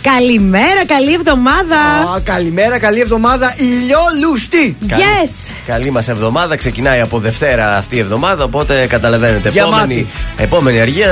Καλημέρα, καλή εβδομάδα. Α, καλημέρα, καλή εβδομάδα. Ηλιόλουστη. Yes. Καλή μας εβδομάδα. Ξεκινάει από Δευτέρα αυτή η εβδομάδα. Οπότε καταλαβαίνετε. Γεμάτη. Επόμενη, επόμενη αργία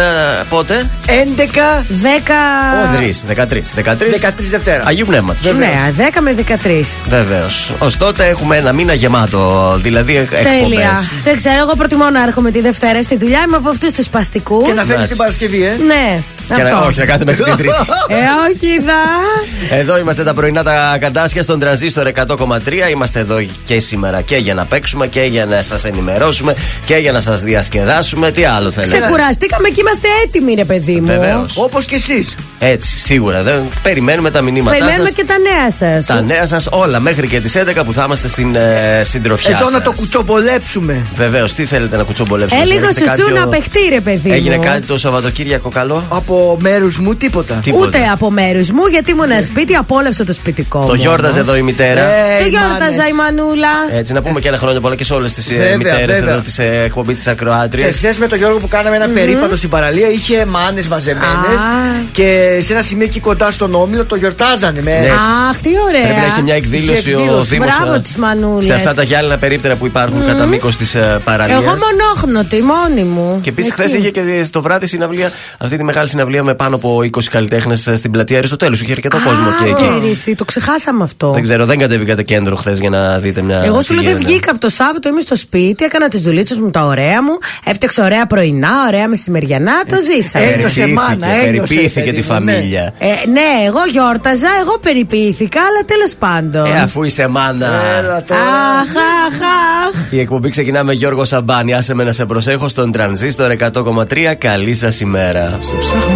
πότε; 11. 10. Ο 13. 13. 13. 13 Δευτέρα. Αγίου Πνεύματος. Ναι, 10 με 13. Βεβαίως. Ω τότε έχουμε ένα μήνα γεμάτο. Δηλαδή εκπομπές. Τέλεια. Δεν ξέρω, εγώ προτιμώ να έρχομαι τη Δευτέρα στη δουλειά. Είμαι από αυτούς τους σπαστικού. Και να φέρνει Εντάξει. την Παρασκευή, ε. Ναι, Και να- αυτό. όχι, να κάθεται μέχρι την Τρίτη. Ε, όχι, δα. Εδώ είμαστε τα πρωινά τα καρτάσια στον τραζίστορ 100,3. Είμαστε εδώ και σήμερα και για να παίξουμε και για να σας ενημερώσουμε και για να σας διασκεδάσουμε. Τι άλλο θέλετε; Ξεκουραστήκαμε και είμαστε έτοιμοι, ρε παιδί μου. Βεβαίως. Όπως και εσείς. Έτσι, σίγουρα. Δεν... Περιμένουμε τα μηνύματά Περιμένουμε σας. και τα νέα σας. Τα νέα σας όλα μέχρι και τις 11 που θα είμαστε στην ε, συντροφιά. Εδώ να σας. το κουτσομπολέψουμε. Βεβαίως, τι θέλετε να κουτσομπολέψουμε; Ε, λίγο Έχετε σουσού κάποιο- να παιχτεί, ρε παιδί Έγινε μου. κάτι το Σαββατοκύριακο καλό; Από μέρους μου τίποτα. Τίποτα. Ούτε από μέρους μου, γιατί ήμουν σπίτι, απόλαυσα το σπιτικό. Το μου γιόρταζε όμως. εδώ η μητέρα. Ε, Το οι γιόρταζα μάνες. η Μανούλα. Έτσι, να πούμε και ένα χρόνια πολλά και σε όλες τις Βέβαια, μητέρες βέβαια. εδώ της ε, εκπομπής της Ακροάτριας. Και χθες με τον Γιώργο που κάναμε ένα περίπατο στην παραλία είχε μάνες μαζεμένε. Α. Και σε ένα σημείο εκεί κοντά στον όμιλο το γιορτάζανε. Με... Ναι. Αχ, τι ωραία. Πρέπει να έχει μια εκδήλωση, Είχε ο εκδήλωση. Δήμος. Μπράβο τις μανούλες. Σε αυτά τα γυάλινα περίπτερα που υπάρχουν κατά μήκος της παραλίας. Εγώ μονόχνοτη, μόνη μου. Και επίσης Εκεί. χθες είχε και στο βράδυ συναυλία, αυτή τη μεγάλη συναυλία με πάνω από 20 καλλιτέχνες στην πλατεία Αριστοτέλους. Είχε αρκετό κόσμο και εκεί. Κέρυση, το ξεχάσαμε αυτό. Δεν ξέρω, δεν κατέβηκατε κέντρο χθες για να δείτε μια. Εγώ τι σου λέω δεν γίνεται. βγήκα από το Σάββατο, είμαι στο σπίτι, έκανα τις δουλίτσες μου τα ωραία μου, έφτιαξα ωραία πρωινά, ωραία μεσημεριανά, το ζήσαμε. Ένιωσε Περιποιήθηκε, μάνα, ένιωσε, Περιποιήθηκε παιδί τη μου, ναι. φαμίλια. Ε, ναι, εγώ γιόρταζα, εγώ περιποιήθηκα, αλλά τέλος πάντων. Ε, αφού είσαι μάνα. Έλα τώρα. Αχ, αχ, αχ. Η εκπομπή ξεκινά με Γιώργο Σαμπάνη. Άσε με να σε προσέχω στον τρανζίστορ 100,3. Καλή σας ημέρα. Σε ψάχνω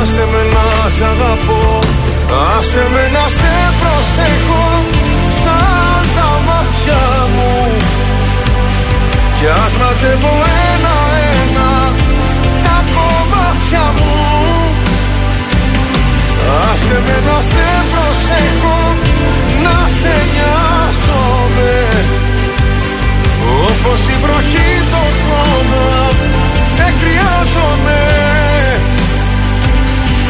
Άσε με να σ' αγαπώ Άσε με να σε προσέχω Σαν τα μάτια μου. Κι ας μαζεύω ένα-ένα Τα κομμάτια μου. Άσε με να σε προσέχω Να σε νοιάζομαι. Όπως η βροχή το χώμα Σε χρειάζομαι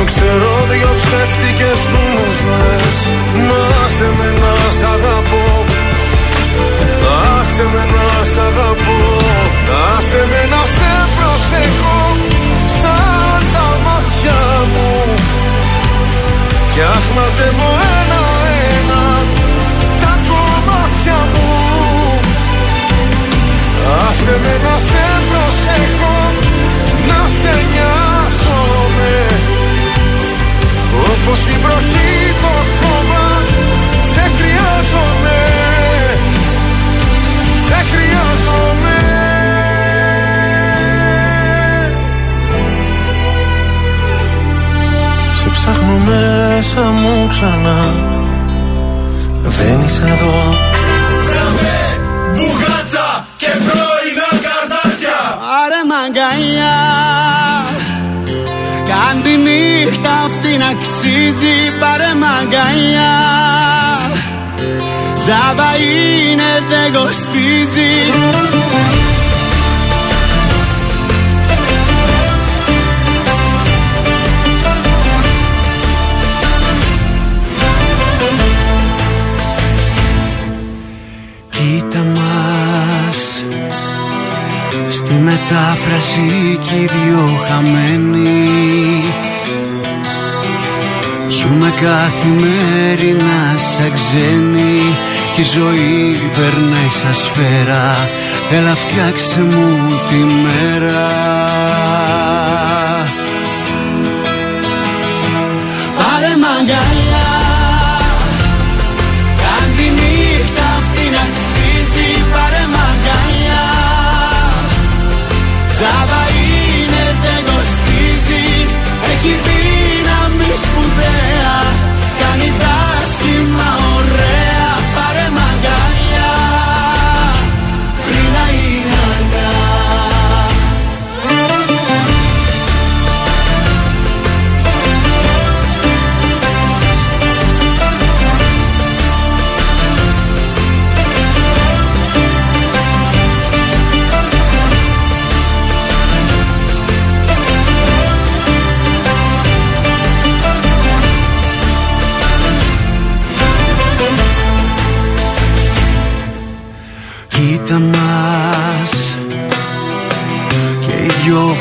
το ξέρω δυο ψεύτικες σου μου ζωές. Να σε με να σ' αγαπώ. Άσε με να σ' αγαπώ. Άσε με να σε προσέχω. Σαν τα μάτια μου. Κι ας μαζεύω ένα-ένα Τα κομμάτια μου. Άσε με να σε Πως η βροχή το χώμα Σε χρειάζομαι. Σε χρειάζομαι. Σε ψάχνω μέσα μου ξανά. Δεν είσαι εδώ. Βράμε μπουγάτσα και πρώινα καρδάσια. Άρα μαγκαλιά νύχτα αυτή να αξίζει Πάρε μαγκαλιά. Τζάμπα είναι δεν κοστίζει. Κοίτα μας Στη μετάφραση κι οι δυο χαμένοι Ζούμε καθημερινά σαν ξένοι Κι η ζωή περνάει σαν σφαίρα. Έλα φτιάξε μου τη μέρα. Πάρε μ' αγκαλιά Κάν τη νύχτα αυτή να αξίζει Πάρε μ' αγκαλιά Τζάβα είναι δεν κοστίζει Έχει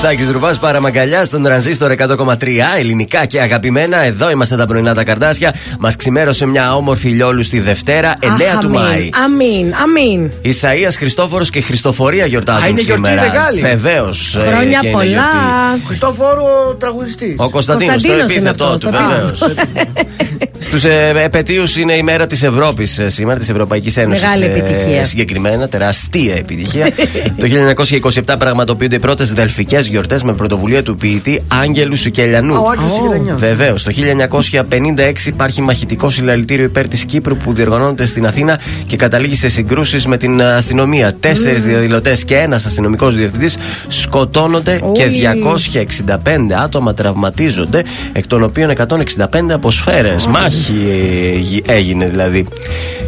Σάκη Ρουβά, παραμαγκαλιά στον τρανζίστορ 100,3 ελληνικά και αγαπημένα. Εδώ είμαστε τα πρωινά τα καρτάσια. Μας ξημέρωσε μια όμορφη λιόλου στη Δευτέρα, 9 Αχ, του αμήν, Μάη. Αμήν, αμήν. Ισαία Χριστόφορος και Χριστοφορία γιορτάζουν Α, είναι γιορτή σήμερα. μεγάλη. Βεβαίως. Χρόνια πολλά. Χριστόφορο τραγουδιστής. Ο Κωνσταντίνος, το Κωνσταντίνος είναι επίθετό αυτό, του, το βεβαίως. Στους ε, επαιτίους είναι η μέρα της Ευρώπης σήμερα, της Ευρωπαϊκής Ένωσης. Μεγάλη επιτυχία. συγκεκριμένα, τεράστια επιτυχία. το 1927 πραγματοποιούνται οι πρώτες δελφικές γιορτές με πρωτοβουλία του ποιητή Άγγελου Σουκελιανού. Α, Ο Άγγελος Σικελιανιού. Βεβαίως. Το 1956 υπάρχει μαχητικό συλλαλητήριο υπέρ της Κύπρου που διοργανώνεται στην Αθήνα και καταλήγει σε συγκρούσεις με την αστυνομία. Τέσσερις διαδηλωτές και ένας αστυνομικός διευθυντής σκοτώνονται και 265 άτομα τραυματίζονται, εκ των οποίων 165 από σφαίρες. Μάχη ε, γι- έγινε δηλαδή.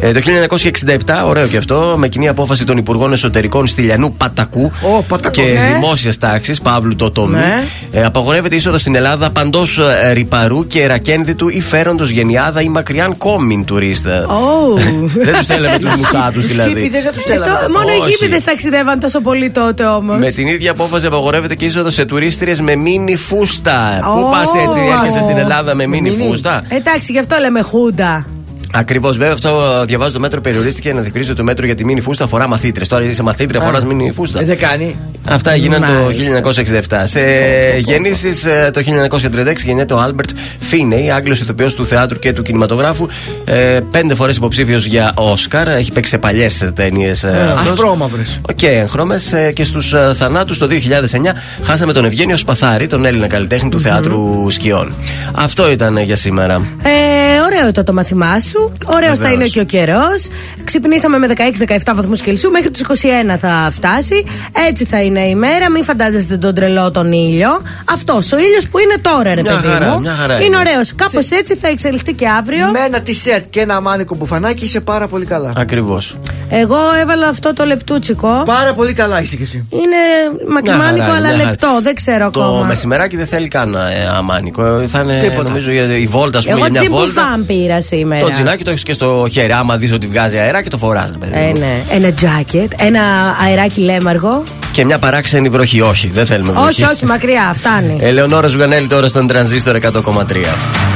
Ε, το 1967, ωραίο και αυτό, με κοινή απόφαση των Υπουργών Εσωτερικών Στυλιανού Πατακού Ω, Πατακός. και Ναι. δημόσιας τάξης, Παύλου Τότομη, Ναι. ε, απαγορεύεται είσοδος στην Ελλάδα παντός ε, ρηπαρού και ρακένδυτου ή φέροντος γενιάδα ή μακριάν κόμμην τουρίστα. Ω. Δεν τους θέλαμε τους μουσάτους Τους δηλαδή. χίπηδες δεν τους Ε, στέλναμε. το- Μόνο οι Όχι. γήπηδες ταξιδεύαν τόσο πολύ τότε όμως. Με την ίδια απόφαση απαγορεύεται και είσοδος σε τουρίστριες με μίνι φούστα. Πού Ω. πας έτσι, έρχεσαι στην Ελλάδα με μίνι μίνι. φούστα; Εντάξει, γι' αυτό αυτό λέμε χούντα. Ακριβώς, βέβαια, αυτό διαβάζω το μέτρο περιορίστηκε να διευκρινίσει ότι το μέτρο για τη μήνυ φούστα αφορά μαθήτρες. Τώρα είσαι μαθήτρια, φορά μήνυ φούστα. Ε, δεν κάνει. Αυτά έγιναν το Μάλιστα. 1967. Σε γεννήσεις το 1936 γεννιέται ο Άλμπερτ Φίνεϊ, Άγγλος ηθοποιός του θεάτρου και του κινηματογράφου. Ε, πέντε φορές υποψήφιος για Όσκαρ. Έχει παίξει σε παλιές ταινίες. Ασπρόμαυρες. Και έγχρωμες. Και στους θανάτους το 2009 χάσαμε τον Ευγένιο Σπαθάρη, τον Έλληνα καλλιτέχνη του θεάτρου σκιών. Αυτό ήταν για σήμερα. Ε, ωραίο ήταν το μαθημά σου. Ωραίος θα Βεβαίως. είναι και ο καιρός. Ξυπνήσαμε με 16-17 βαθμούς Κελσίου. Μέχρι του 21 θα φτάσει. Έτσι θα είναι η μέρα. Μην φαντάζεστε τον τρελό τον ήλιο. Αυτός ο ήλιος που είναι τώρα, ρε Μια παιδί χαρά, μου. μια χαρά είναι είναι. ωραίος. Κάπως έτσι θα εξελιχθεί και αύριο. Με ένα t-shirt και ένα μάνικο μπουφανάκι είσαι πάρα πολύ καλά. Ακριβώς. Εγώ έβαλα αυτό το λεπτούτσικο. Πάρα πολύ καλά είσαι κι εσύ. Είναι μακριμάνικο αλλά λεπτό. Δεν ξέρω Το ακόμα. μεσημεράκι δεν θέλει καν ε, αμάνικο. Ε, Θα είναι Τίποτα. νομίζω για η βόλτα, ας πούμε, Εγώ για μια βόλτα. τζιμπουφάν πήρα σήμερα. Το τζινάκι το έχει και στο χέρι. Άμα δεις ότι βγάζει αέρα και το φοράς, παιδί. Ε, μου. ναι. Ένα jacket, ένα αεράκι λέμαργο. Και μια παράξενη βροχή. Όχι, δεν θέλουμε βροχή. Όχι, όχι, μακριά, φτάνει. Ελεονόρα Ζουγανέλη τώρα στον τρανζίστορ 100,3.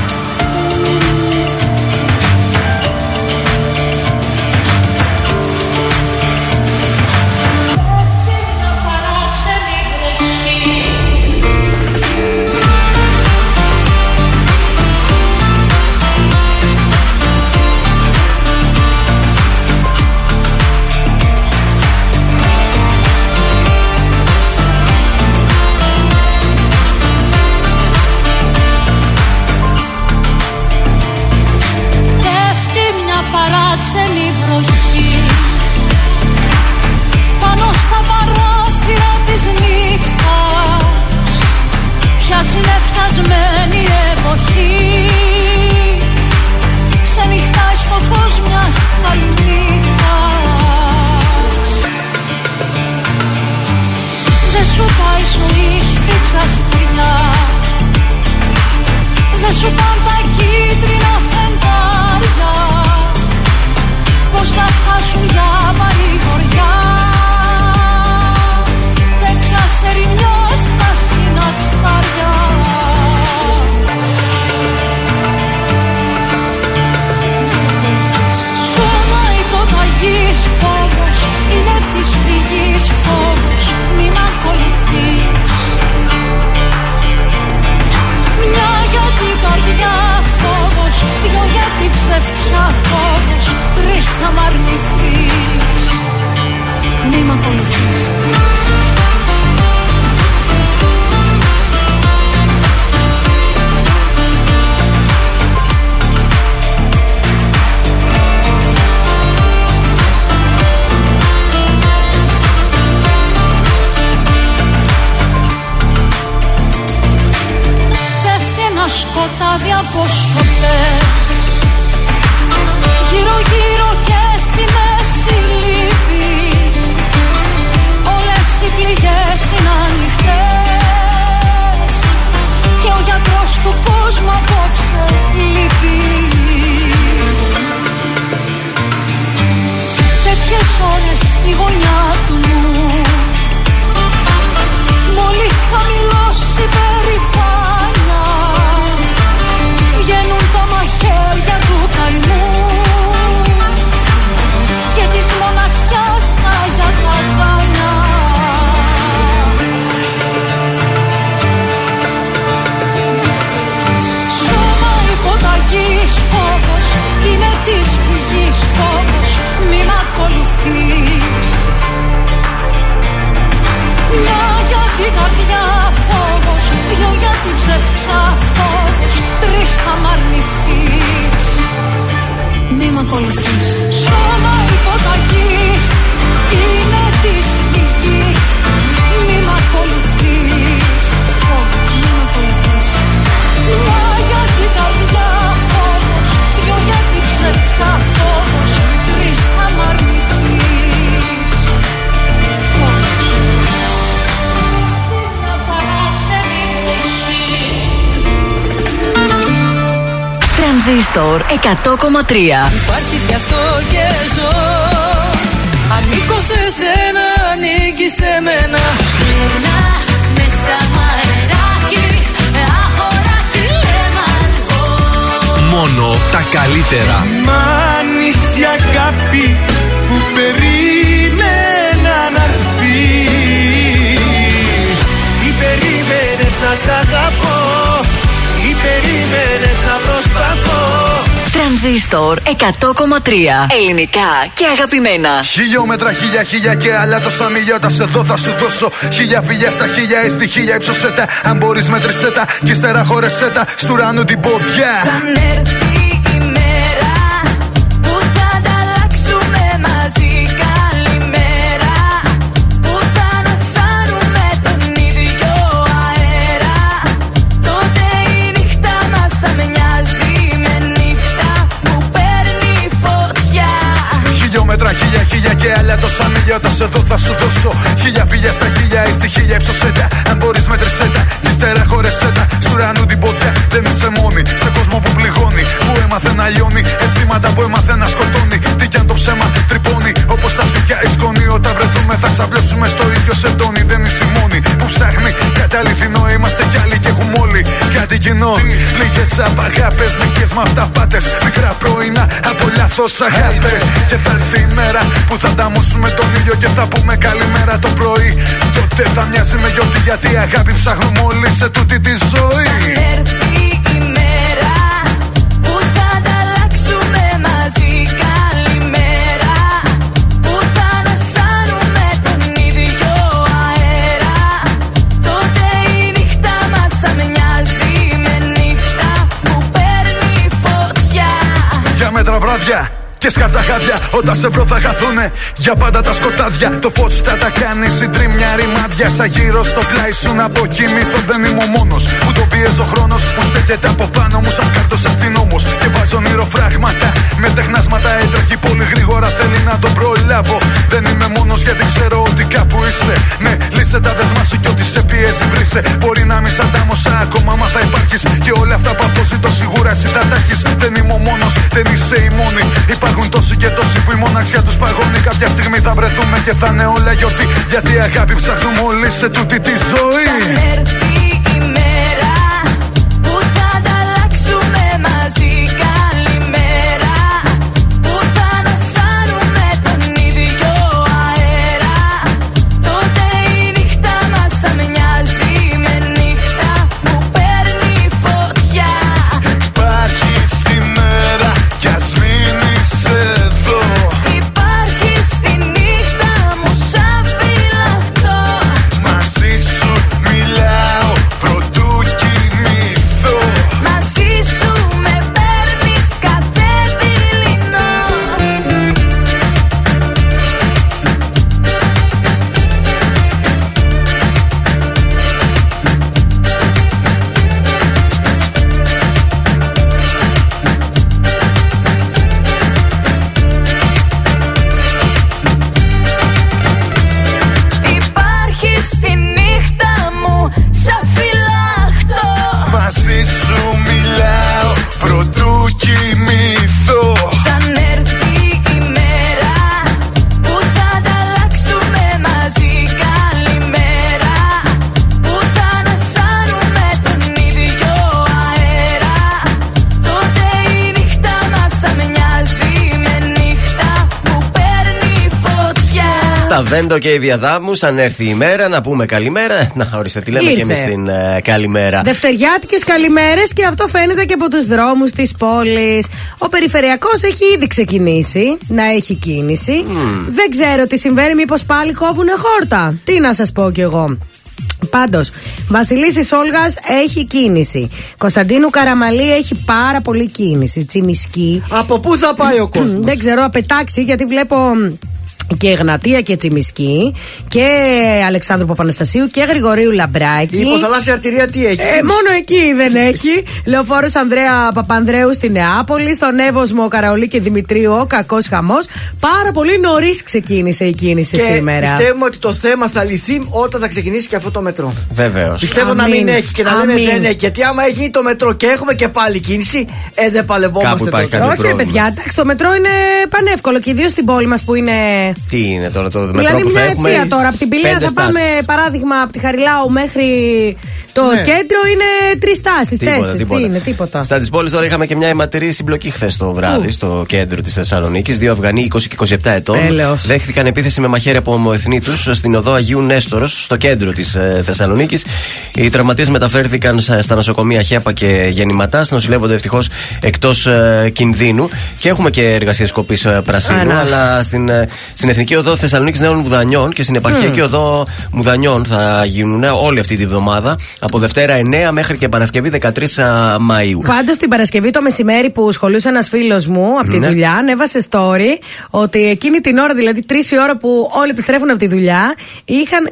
100,3 Υπάρχεις Τρανζίστορ 100,3 Ελληνικά και αγαπημένα. Χιλιόμετρα, χίλια, χίλια και άλλα τόσα μιλιότα σε δω θα σου δώσω Χίλια φιλιά στα χίλια, έστι χίλια ύψωσέ τα Αν μπορείς μέτρησέ τα και ύστερα χώρεσέ τα. Στου ουρανού την ποδιά. Σαν τόσα μιλιότα σε δω θα σου δώσω Χίλια φιλιά στα χίλια, έστι χίλια ύψωσέ τα Αν μπορείς μέτρησέ τα και ύστερα χώρεσέ τα Στου ουρανού την ποδιά δεν είσαι μόνη Σε κόσμο που πληγώνει, που έμαθε να λιώνει. Αισθήματα που έμαθε να σκοτώνει. Τι κι αν το ψέμα τρυπώνει Όπως τα σπίτια η σκόνη Όταν βρεθούμε θα ξαπλέψουμε στο ίδιο σεντόνι Δεν είσαι η μόνη που ψάχνει. Κάτι αληθινό είμαστε κι άλλοι και έχουμε όλοι Κάτι κοινό Λίγες απαγάπες, νυχέ με αυταπάτε Μικρά πρωινά από λάθος αγάπες. Και θα έρθει η μέρα που θα ανταμώσουμε τον ήλιο Και θα πούμε καλημέρα το πρωί. Τότε θα μοιάζει με γιορτή γιατί η αγάπη ψάχνουμε όλοι σε τούτη τη ζωή. Έρθει η μέρα που θα ανταλλάξουμε μαζί καλημέρα. Που θα ανασάνουμε τον ίδιο αέρα. Τότε η νύχτα μας θα μοιάζει με νύχτα που παίρνει φωτιά. Για μέτρα βράδια και σκαρτά χάδια Όταν σε βρω θα χαθούνε. Για πάντα τα σκοτάδια Το φως θα τα κάνεις. Συντρίμια ρημάδια Σαν γύρω στο πλάι σου να αποκοιμήθω Δεν είμαι ο μόνος που τον πιέζει ο χρόνος. Που στέκεται από πάνω μου σαν κάρτος αστυνόμος. Και βάζω ονειροφράγματα με τεχνάσματα Έτρεχει πολύ γρήγορα. Θέλει να τον προλάβω. Δεν είμαι μόνος γιατί ξέρω ότι κάπου είσαι. Ναι λύσε τα δεσμά σου και ό,τι σε πιέζει βρήσε. Μπορεί να μη σαν τάμωσα ακόμα μα θα υπάρχεις. Και όλα αυτά που αποζητώ σίγουρα εσύ θα τα έχεις. Δεν είμαι ο μόνος δεν είσαι η μόνη Υπάρχουν τόσοι και τόσοι που η μοναξιά τους παγώνει. Κάποια στιγμή θα βρεθούμε και θα είναι όλα γιορτή. Γιατί αγάπη ψάχνουμε όλοι σε τούτη τη ζωή. Σαν έρθει η μέρα που θα ανταλλάξουμε μαζί φωτιά Στα Βέντο και η Διαδάμου, αν έρθει η μέρα, να πούμε καλημέρα. Να, ορίστε, τι λέμε Ήρθε. και εμείς την ε, καλημέρα. Δευτεριάτικες καλημέρες και αυτό φαίνεται και από τους δρόμους της πόλης. Ο περιφερειακός έχει ήδη ξεκινήσει να έχει κίνηση. Δεν ξέρω τι συμβαίνει, μήπως πάλι κόβουνε χόρτα. Τι να σας πω κι εγώ. Πάντως, Βασιλίση Όλγας έχει κίνηση. Κωνσταντίνου Καραμαλή έχει πάρα πολύ κίνηση. Τσιμισκή. Από πού θα πάει ο κόσμος; Δεν ξέρω, απετάξει γιατί βλέπω μ, και Εγνατία και Τσιμισκή και Αλεξάνδρου Παπαναστασίου και Γρηγορίου Λαμπράκη. Η υποθαλάσσια αρτηρία τι έχει. Ε, μόνο εκεί δεν έχει. Λεωφόρος Ανδρέα Παπανδρέου στη Νεάπολη. Στον Εύωσμο Καραολί και Δημητρίου ο κακός χαμός. Πάρα πολύ νωρίς ξεκίνησε η κίνηση και σήμερα. πιστεύουμε ότι το θέμα θα λυθεί όταν θα ξεκινήσει και αυτό το μετρό. Βεβαίως. Πιστεύω να Αμήν. μην έχει και να λέμε Αμήν. δεν έχει. Γιατί άμα έχει το μετρό και έχουμε και πάλι κίνηση, ε, δεν παλευόμαστε Κάπου υπάρχει τότε. κάποιο Όχι, ρε πρόβλημα. παιδιά, εντάξει, το μετρό είναι πανεύκολο και ιδίως στην πόλη μας που είναι Τι είναι τώρα το μετρό Δηλαδή που θα μια έχουμε. ευθεία τώρα. Από την Πηλαία πέντε θα πάμε, στάσεις. παράδειγμα, από τη Χαριλάου μέχρι το Ναι. κέντρο είναι τρεις τάσει. Τίποτα, Τέσσερις. τίποτα. Τι είναι, τίποτα. Στα της πόλης τώρα είχαμε και μια αιματηρή συμπλοκή χθες το βράδυ στο κέντρο της Θεσσαλονίκης. Δύο Αφγανοί 20 και 27 ετών Έλεος. δέχτηκαν επίθεση με μαχαίρι από ομοεθνή τους στην οδό Αγίου Νέστορος στο κέντρο της Θεσσαλονίκης. Οι τραυματίες μεταφέρθηκαν στα στα νοσοκομεία Χέπα και Γεννηματά. Νοσηλεύονται ευτυχώς εκτός κινδύνου. Και έχουμε και εργασίε κοπή πρασίνου. Α, να. αλλά στην, ε, στην Εθνική Οδό Θεσσαλονίκης Νέων Μουδανιών και στην Επαρχιακή Οδό Μουδανιών θα γίνουν όλη αυτή τη βδομάδα. Από Δευτέρα 9 μέχρι και Παρασκευή 13 Μαου. Πάντω την Παρασκευή το μεσημέρι που σχολούσε ένας φίλος μου από τη Ναι. δουλειά, ανέβασε story ότι εκείνη την ώρα, δηλαδή τρεις η ώρα που όλοι επιστρέφουν από τη δουλειά, είχαν,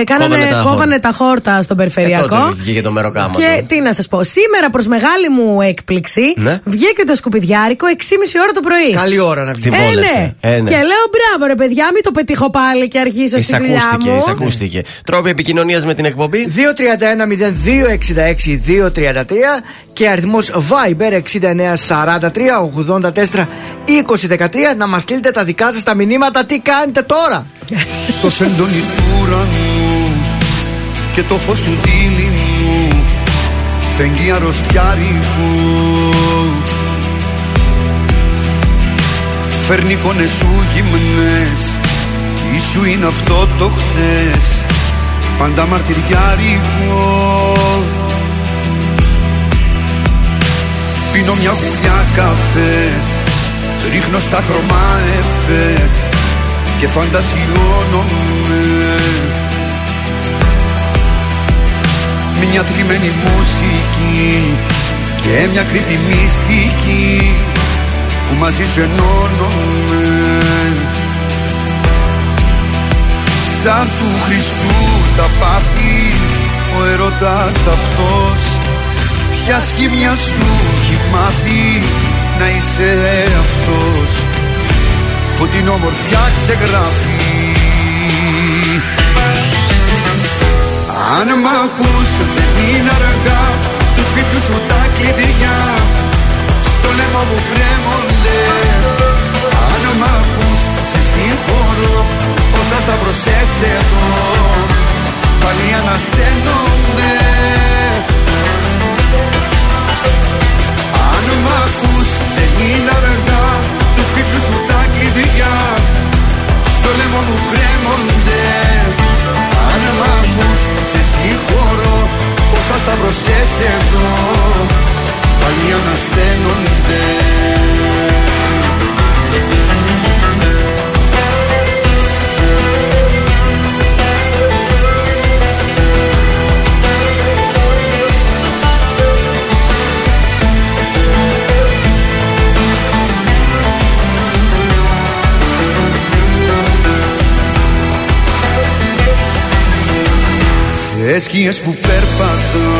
ε, κάνανε, Κόβανε τα κόβανε χόρτα. τα χόρτα στον Ε, περιφερειακό. τότε βγήκε το μεροκάμα. Και τι να σας πω, σήμερα προς μεγάλη μου έκπληξη Ναι. βγήκε το σκουπιδιάρικο 6,5 ώρα το πρωί. Καλή ώρα να βγει. Τι Ε, βόλεψε. ναι. Ε, ναι. Και λέω μπράβο ρε παιδιά, μην το πετύχω πάλι και αρχίσω στη δουλειά Εισακούστηκε, μου. εισακούστηκε. Τρόποι επικοινωνίας με την εκπομπή. 231-0266-233 και αριθμός Viber 6943-84-2013 να μας στείλετε τα δικά σας τα μηνύματα τι κάνετε τώρα; Στο σεντόνι του ουρανού και το φως του δίληνου φεγγεί αρρωστιάρικου Φέρνει εικόνες σου γυμνές. Ίσου είναι αυτό το χτες Πάντα μαρτυριάρικο. Πίνω μια γουλιά καφέ. Ρίχνω στα χρώμα εφέ. Και φαντασιώνομαι. Μια θλιμμένη μουσική. Και μια κρύπτη μυστική Που μαζί σου ενώνομαι Σαν του Χριστού τα πάθη Ο ερωτάς αυτός. Ποια σχήμια σου έχει μάθει Να είσαι αυτός; Που την όμορφιά ξεγράφει. Αν μ' ακούς δεν είναι αργά. Τους σπίτιους σου τα κλειδιά Στο λαιμό μου κρέμονται. Αν μ' ακούς σε συγχωρώ Όσα σταυρωσές εδώ Πάλι ανασταίνονται. Αν μ' ακούς δεν είναι αργά Τους σπίτιου σου τα κλειδιά. Στο λαιμό μου κρέμονται. Αν μ' ακούς σε συγχωρώ Όσα σταυρωσές εδώ Πάλι ανασταίνονται Σε σκιές που περπατάς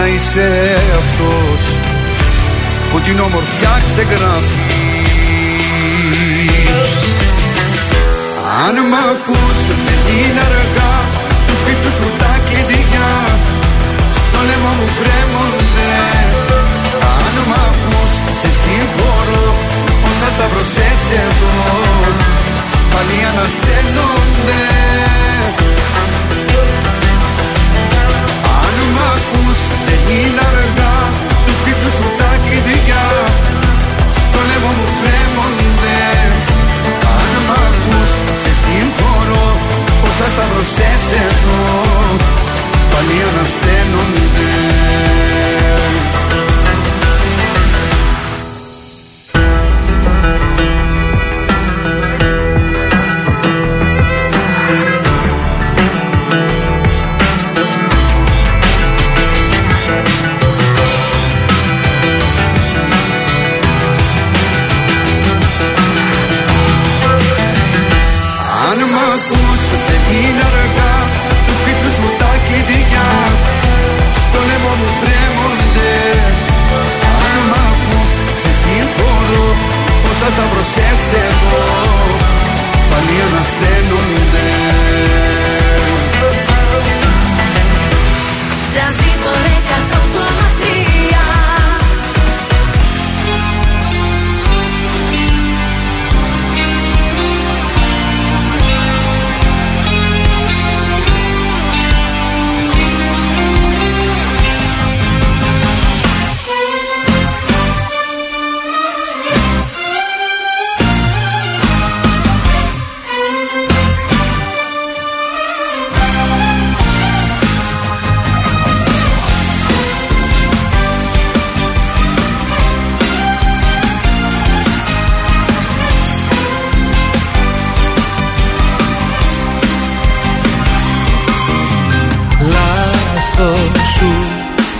να είσαι αυτός που την όμορφιά ξεγράφει. Αν μ' ακούς δεν είναι αργά του σπίτου σου τα κλειδιά. Στο λαιμό μου κρέμονται. Αν μ' ακούς σε συγχωρώ όσα σταυρωσές εδώ. Πάλι ανασταίνονται. αν μ' ακούς δεν είναι αργά. Τους σπίτου σου τα κλειδιά. Στο λαιμό μου κρέμονται. Αν μ' ακούς σε συγχωρώ. Όσα σταυρωσές εδώ Πάλι ανασταίνονται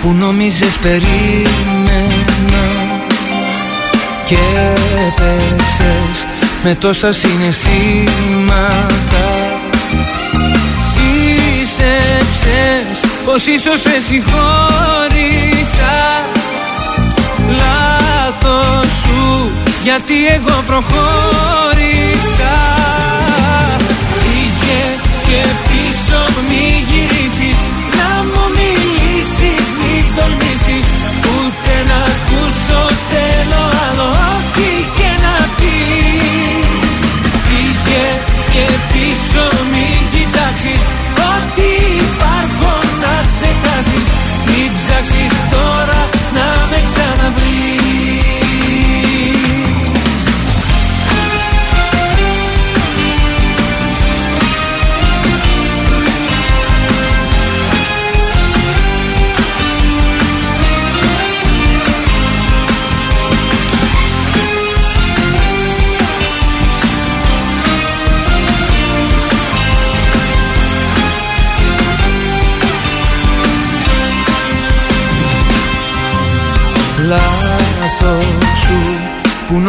που νόμιζες περίμενα Και έπεσες με τόσα συναισθήματα. Πίστεψες πως ίσως σε συγχώρησα. Λάθος σου γιατί εγώ προχώρησα. Πήγε και πίσω μη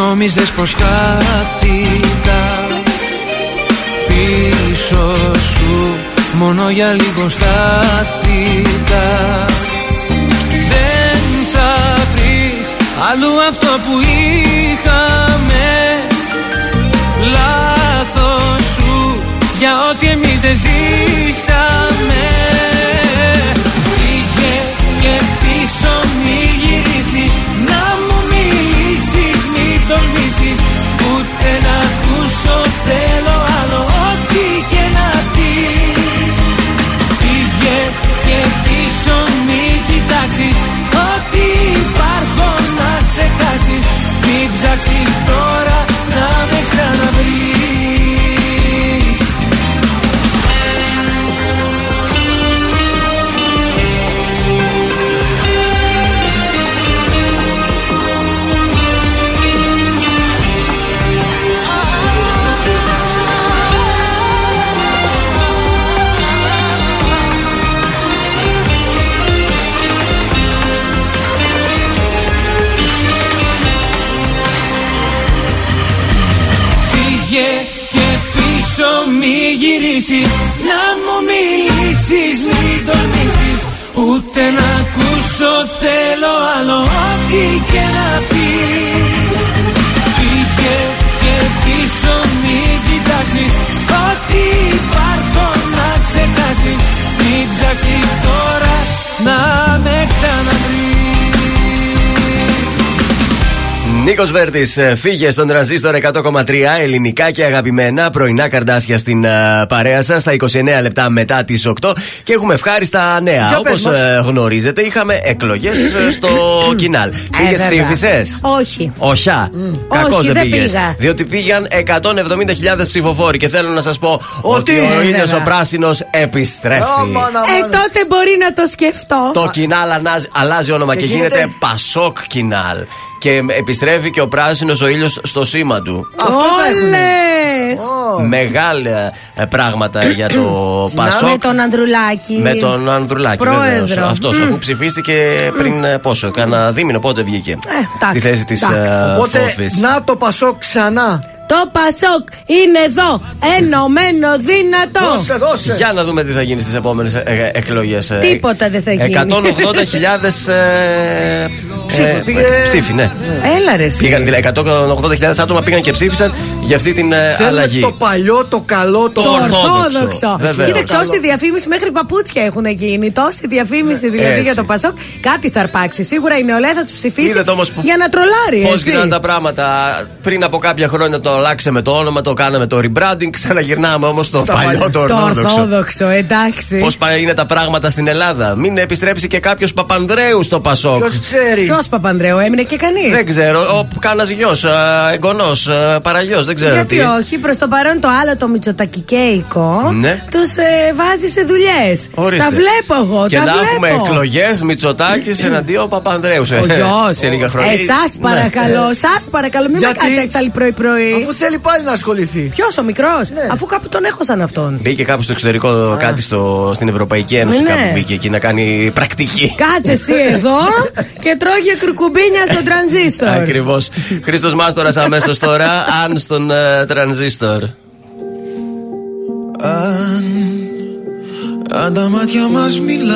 νόμιζες πως χάθηκα Πίσω σου μόνο για λίγο στάθηκα. Δεν θα βρεις αλλού αυτό που είχαμε. Λάθος σου για ό,τι εμείς δεν ζήσαμε. Πήγε και πίσω γυρίσεις Να μου μιλήσεις μη τολμήσεις Ούτε να ακούσω θέλω άλλο Ό,τι και να πεις. Φύγε και πίσω μη κοιτάξεις. Ό,τι υπάρχω να ξεχάσεις. Μην ψάξεις τώρα να με ξαναβρεις Νίκος Βέρτης, φύγε στον τρανζίστορ 100,3 ελληνικά και αγαπημένα πρωινά καρδάσια στην ε, παρέα σας στα 29 λεπτά μετά τις 8 και έχουμε ευχάριστα νέα. Για πες Όπως μας. γνωρίζετε, είχαμε εκλογές στο Κινάλ. Πήγες, βέβαια. ψήφισες; Όχι. Οχιά. Κακώ Όχι, δεν δεν πήγες. πήγα. Διότι πήγαν 170.000 ψηφοφόροι και θέλω να σας πω ότι, ο βέβαια. ήλιο ο πράσινος επιστρέφει. Ε, τότε μπορεί να το σκεφτώ. Το κοινάλ αλλάζει, αλλάζει όνομα και, Και γίνεται, γίνεται Πασόκ κοινάλ. Και επιστρέφει και ο πράσινος ο ήλιος στο σήμα του. Αυτό θα έχουνε. Όλε! Μεγάλα ε, πράγματα για το Πασόκ. Με τον Ανδρουλάκη. Με τον Ανδρουλάκη, Πρόεδρο. βεβαίως. Αυτός, αφού ψηφίστηκε πριν ε, πόσο, κάνα δίμηνο, πότε βγήκε. εντάξει, στη θέση της εντάξει. Οπότε Φόφη. να το Πασόκ ξανά. Το Πασόκ είναι εδώ, ενωμένο, δυνατό. Δώσε, δώσε. Για να δούμε τι θα γίνει στις επόμενες εκλογές. Τίποτα δεν θα γίνει. 180.000 ε, Ψήφι, πήγε- ψήφοι, ναι. Έλα ρε εσύ. Πήγαν, δηλαδή, 180.000 άτομα πήγαν και ψήφισαν για αυτή την ε, Θέλουμε αλλαγή. το παλιό, το καλό, το, Το ορθόδοξο. ορθόδοξο. Βεβαίως. Κοίτα, τόση διαφήμιση μέχρι παπούτσια έχουν γίνει. Τόση διαφήμιση δηλαδή Έτσι. για το Πασόκ. Κάτι θα αρπάξει. Σίγουρα η νεολαία θα τους ψηφίσει Είδατε όμως που- για να τρολάρει. Πώς έτσι. γίνανε τα πράγματα. Πριν από κάποια χρόνια το αλλάξαμε το όνομα, το κάναμε το rebranding. Ξαναγυρνάμε όμως στο Στα παλιό, παλιά. το Το ορθόδοξο. ορθόδοξο, εντάξει. Πώς είναι τα πράγματα στην Ελλάδα. Μην επιστρέψει και κάποιος Παπανδρέου στο Πασόκ. Ποιος ξέρει; Ποιος Παπανδρέου, έμεινε και κανείς; Δεν ξέρω. Ο κάνα γιος, εγγονός, παραγιός, δεν ξέρω Γιατί τι. όχι, προς το παρόν το άλλο το μυτσοτακικέικο Ναι. τους ε, βάζει σε δουλειές. Ορίστε. Τα βλέπω εγώ. Και τα να βλέπω. έχουμε εκλογές Μητσοτάκης εναντίον Παπανδρέου. σε- Ο γιος. σε λίγα χρόνια. Εσά Ναι. παρακαλώ, σας παρακαλώ, μην Γιατί; με κάνετε έξαλλη πρωί-πρωί. Αφού θέλει πάλι να ασχοληθεί. Ποιος ο μικρός, Ναι. αφού κάπου τον έχωσαν αυτόν. Μπήκε κάπου στο εξωτερικό, κάτι στο, στην Ευρωπαϊκή Ένωση. Ναι. Κάπου μπήκε εκεί να κάνει πρακτική. Κάτσε εσύ εδώ και τρώγε κρουκουμπίνια στο τρανζίστορ. Ακριβώς. Χρήστος Μάστορας αμέσως τώρα, αν στον ε, τρανζίστορ. Αν, αν τα μάτια μας μιλά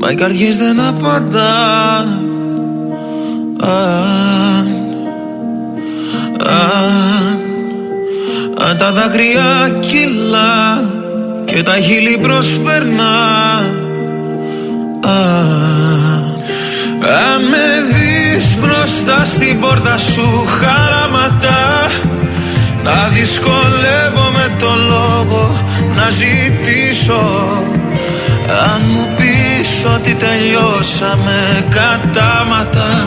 Μα οι καρδιές δεν απαντά Αν, αν, αν τα δάκρυα κυλά Και τα χείλη προσπερνά Αν, αν με δεις μπροστά στην πόρτα σου χαραματά να δυσκολεύομαι το λόγο να ζητήσω. Αν μου πεις ότι τελειώσαμε κατάματα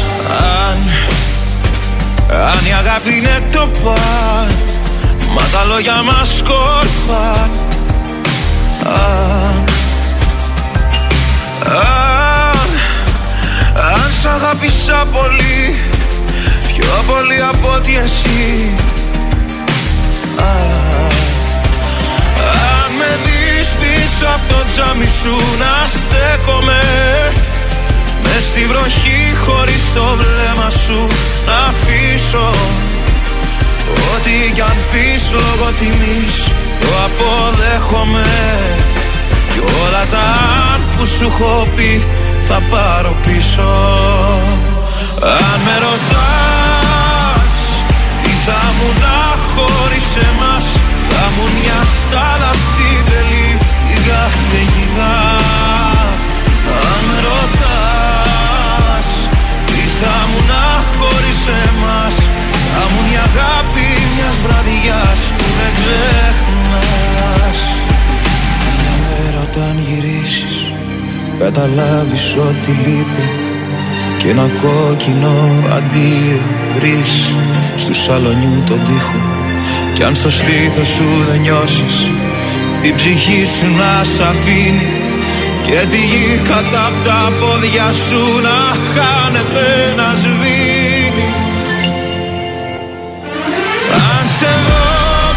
Αν, αν η αγάπη είναι το παν Μα τα λόγια μας σκόρπαν Αν, αν, αν σ' αγάπησα πολύ Πιο πολύ από ότι εσύ. Αν, αν με δεις πίσω από το τζάμι σου να στέκομαι Μες στη βροχή χωρίς το βλέμμα σου. Να αφήσω Ό,τι κι αν πεις λόγω τιμής. Το αποδέχομαι Κι όλα τα αν που σου έχω πει θα πάρω πίσω. Αν με ρωτάς τι θα μου να χωρίς εμάς Θα μου μια στάλα στην τρελή η καταιγίδα Αν με ρωτάς τι θα μου να χωρίς εμάς. Θα μου η αγάπη μιας βραδιάς που δεν ξεχνάς. Μια μέρα όταν γυρίσεις καταλάβεις ότι λείπει. Και ένα κόκκινο αντίο βρεις στου σαλονιού τον τοίχο. Κι αν στο στήθος σου δεν νιώσεις η ψυχή σου να σ' αφήνει και τη γη κατά απ' τα πόδια σου να χάνεται να σβήνει. Αν σε δω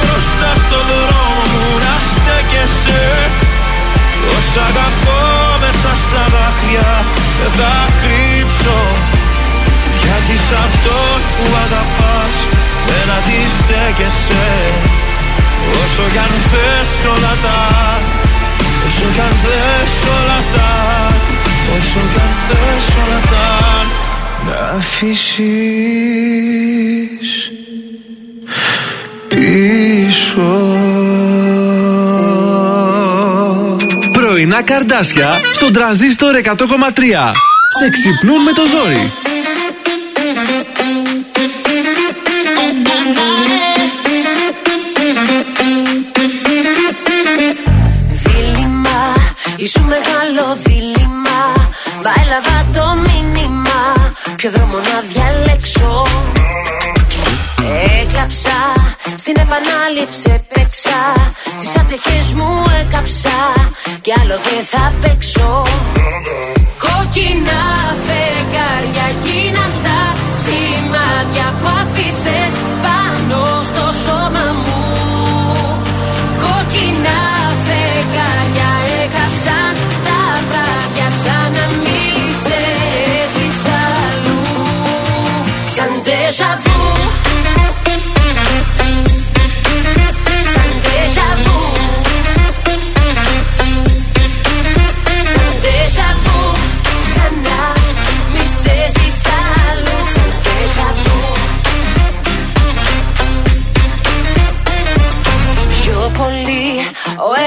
μπροστά στο δρόμο μου να στέκεσαι. Τόσα αγαπώ μέσα στα δάκρυα δεν θα κρύψω. Γιατί σ' αυτόν που αγαπάς δεν αντιστέκεσαι. Όσο κι αν θες όλα τα Όσο κι αν θες όλα τα Όσο κι αν θες όλα τα Να αφήσεις πίσω Πρωινά καρδάσια στον τραζίστορ 100,3. Σε ξυπνούν με το ζόρι. Βάιλαβα το μήνυμα Ποιο δρόμο να διαλέξω. Έκλα Στην επανάληψη έπαιξα. Τις ατυχές μου έκαψα Κι άλλο δεν θα παίξω. Κόκκινα φεγγάρια γίναν τα σημάδια που άφησες πάνω στο σώμα μου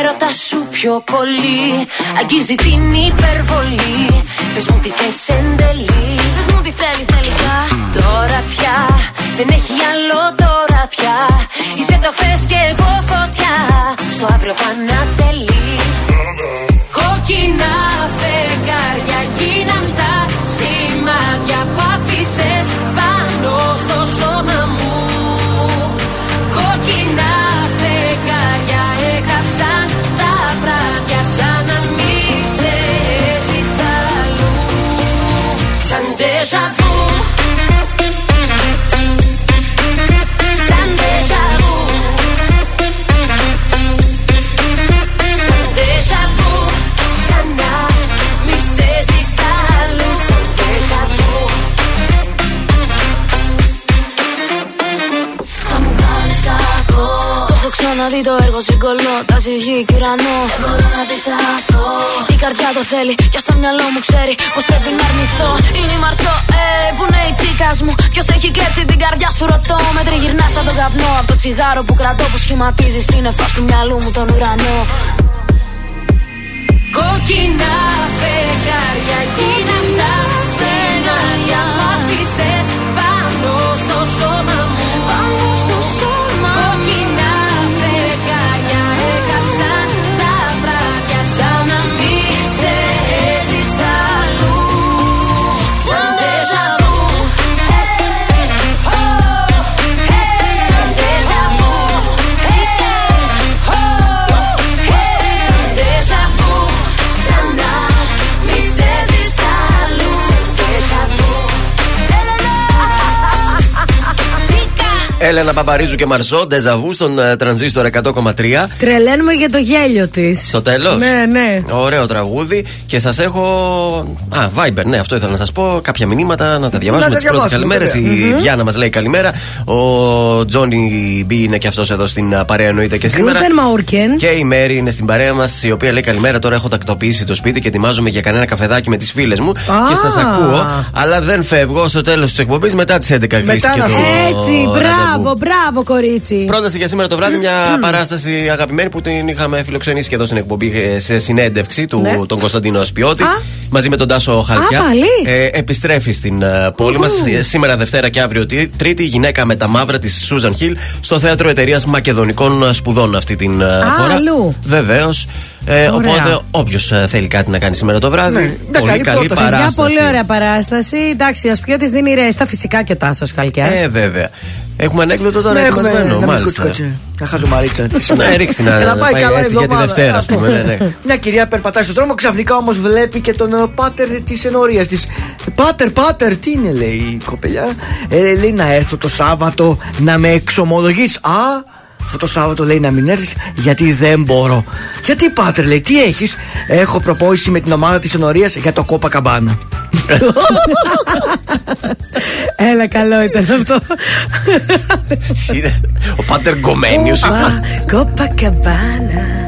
έρωτα σου πιο πολύ. Αγγίζει την υπερβολή. Πες μου τι θες εν τελεί Πες μου τι θέλεις τελικά. Τώρα πια, δεν έχει άλλο τώρα πια. Είσαι το χθες και εγώ φωτιά. Στο αύριο πανατελεί. Κόκκινα φεγγάρια γίναν τα σημάδια που άφησες πάνω στο σώμα μου συγκολώ Τάσεις γη και ουρανό Δεν μπορώ να αντισταθώ Η καρδιά το θέλει και στο μυαλό μου ξέρει Πως πρέπει να αρνηθώ. Είναι η Μαρσό, ε, που είναι η τσίκας μου. Ποιος έχει κλέψει την καρδιά σου ρωτώ. Με τριγυρνάς σαν τον καπνό. Από το τσιγάρο που κρατώ που σχηματίζει σύννεφα του μυαλού μου τον ουρανό. Κόκκινα φεγγάρια γίναν τα σενάρια. Που άφησες πάνω στο σώμα μου Έλενα Παπαρίζου και Μαρσό, Ντεζαβού στον ε, τρανζίστορ 100,3. Τρελαίνουμε για το γέλιο της. Στο τέλος; Ναι, ναι. Ωραίο τραγούδι. Και σας έχω. Α, Viber, ναι, αυτό ήθελα να σας πω. Κάποια μηνύματα να τα διαβάσουμε. Να Τις τα πρώτες διαβάσουμε, καλημέρες. Η βέβαια. Διάννα μας λέει καλημέρα. Ο Τζόνι Μπι είναι και αυτός εδώ στην α, παρέα, εννοείται και σήμερα. Γκρούτεν Μαούρκεν. Και η Μέρη είναι στην παρέα μας, η οποία λέει καλημέρα. Τώρα έχω τακτοποιήσει το σπίτι και ετοιμάζομαι για κανένα καφεδάκι με τις φίλες μου. Και σας ακούω, αλλά δεν φεύγω στο τέλος της εκπομπής μετά τις 11 κλείστηκε να το Έτσι, ραντεβού. Μπράβο, μπράβο, κορίτσι. Πρόταση για σήμερα το βράδυ μια παράσταση αγαπημένη που την είχαμε φιλοξενήσει και εδώ στην εκπομπή ε, σε συνέντευξη του Ναι. τον Κωνσταντίνο Ασπιώτη Α. μαζί με τον Τάσο Χαλκιά. Α, πάλι. Ε, επιστρέφει στην ε, πόλη μας σήμερα Δευτέρα και αύριο Τρί- Τρίτη. Η γυναίκα με τα μαύρα της Σούζαν Χιλ στο θέατρο εταιρείας Μακεδονικών Σπουδών αυτή την ε, φορά. αλλού. Βεβαίως. Ε, Ωραία. οπότε όποιος θέλει κάτι να κάνει σήμερα το βράδυ. Ναι, μια πολύ καλή καλή πρόταση. Μια παράσταση. πολύ ωραία παράσταση. Εντάξει, ο Σπιώτης δίνει ρέστα φυσικά και ο Τάσος Χαλκιάς. Ε, βέβαια. Έχουμε ανέκδοτο τώρα Ναι, έχουμε ετοιμασμένο. ένα Μάλιστα. μικρό τσικάτσι. Να χάζω μαρίτσα. Ναι, ρίξτε να- Για να πάει πάει καλά η έτσι για τη εβδομάδα. Δευτέρα, ας πούμε, ναι, ναι. Μια κυρία περπατάει στον δρόμο, ξαφνικά όμως βλέπει και τον ε, πάτερ της ενορίας της. Πάτερ, πάτερ, τι είναι, λέει η κοπελιά. Ε, λέει να έρθω το Σάββατο να με εξομολογείς. Α, αυτό το Σάββατο λέει να μην έρθεις γιατί δεν μπορώ. Γιατί πάτερ, λέει, τι έχεις; Έχω προπόνηση με την ομάδα της ενορίας για το κόπα καμπάνα. Έλα, καλό ήταν αυτό. Είναι Ο Πάτερ Γκομένιος ήταν. Κοπακαμπάνα.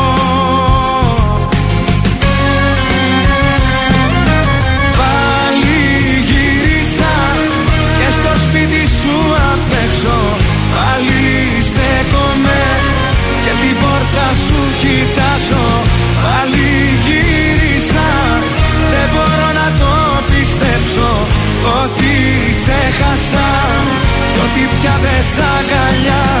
πια δεν σ' αγκαλιά.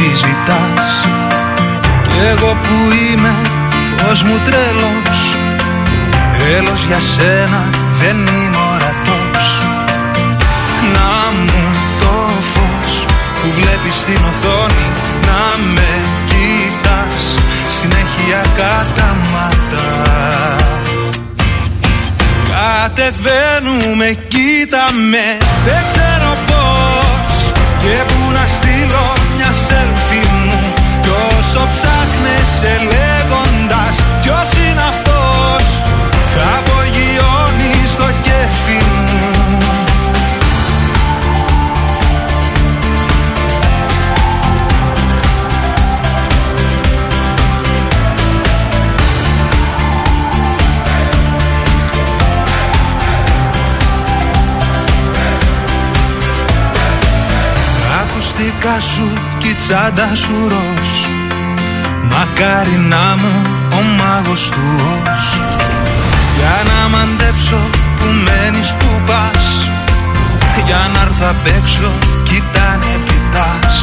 μια θέση ζητάς Κι εγώ που είμαι φως μου τρέλος Τρέλος για σένα δεν είμαι ορατός. Να μου το φως που βλέπεις στην οθόνη Να με κοιτάς. Συνέχεια καταμάτα. Κατεβαίνουμε, κοίτα με Δεν ξέρω πώς Και που να στείλω όσο ψάχνεσαι λέγοντας Ποιος είναι αυτός. Θα απογειώνει στο κέφι μου. Ακουστικά σου κι η τσάντα σου ροζ Μακάρι να μου ο μάγος του ως. Για να μαντέψω που μένεις που πας. Για να έρθω απ' έξω κοιτάνε κοιτάς.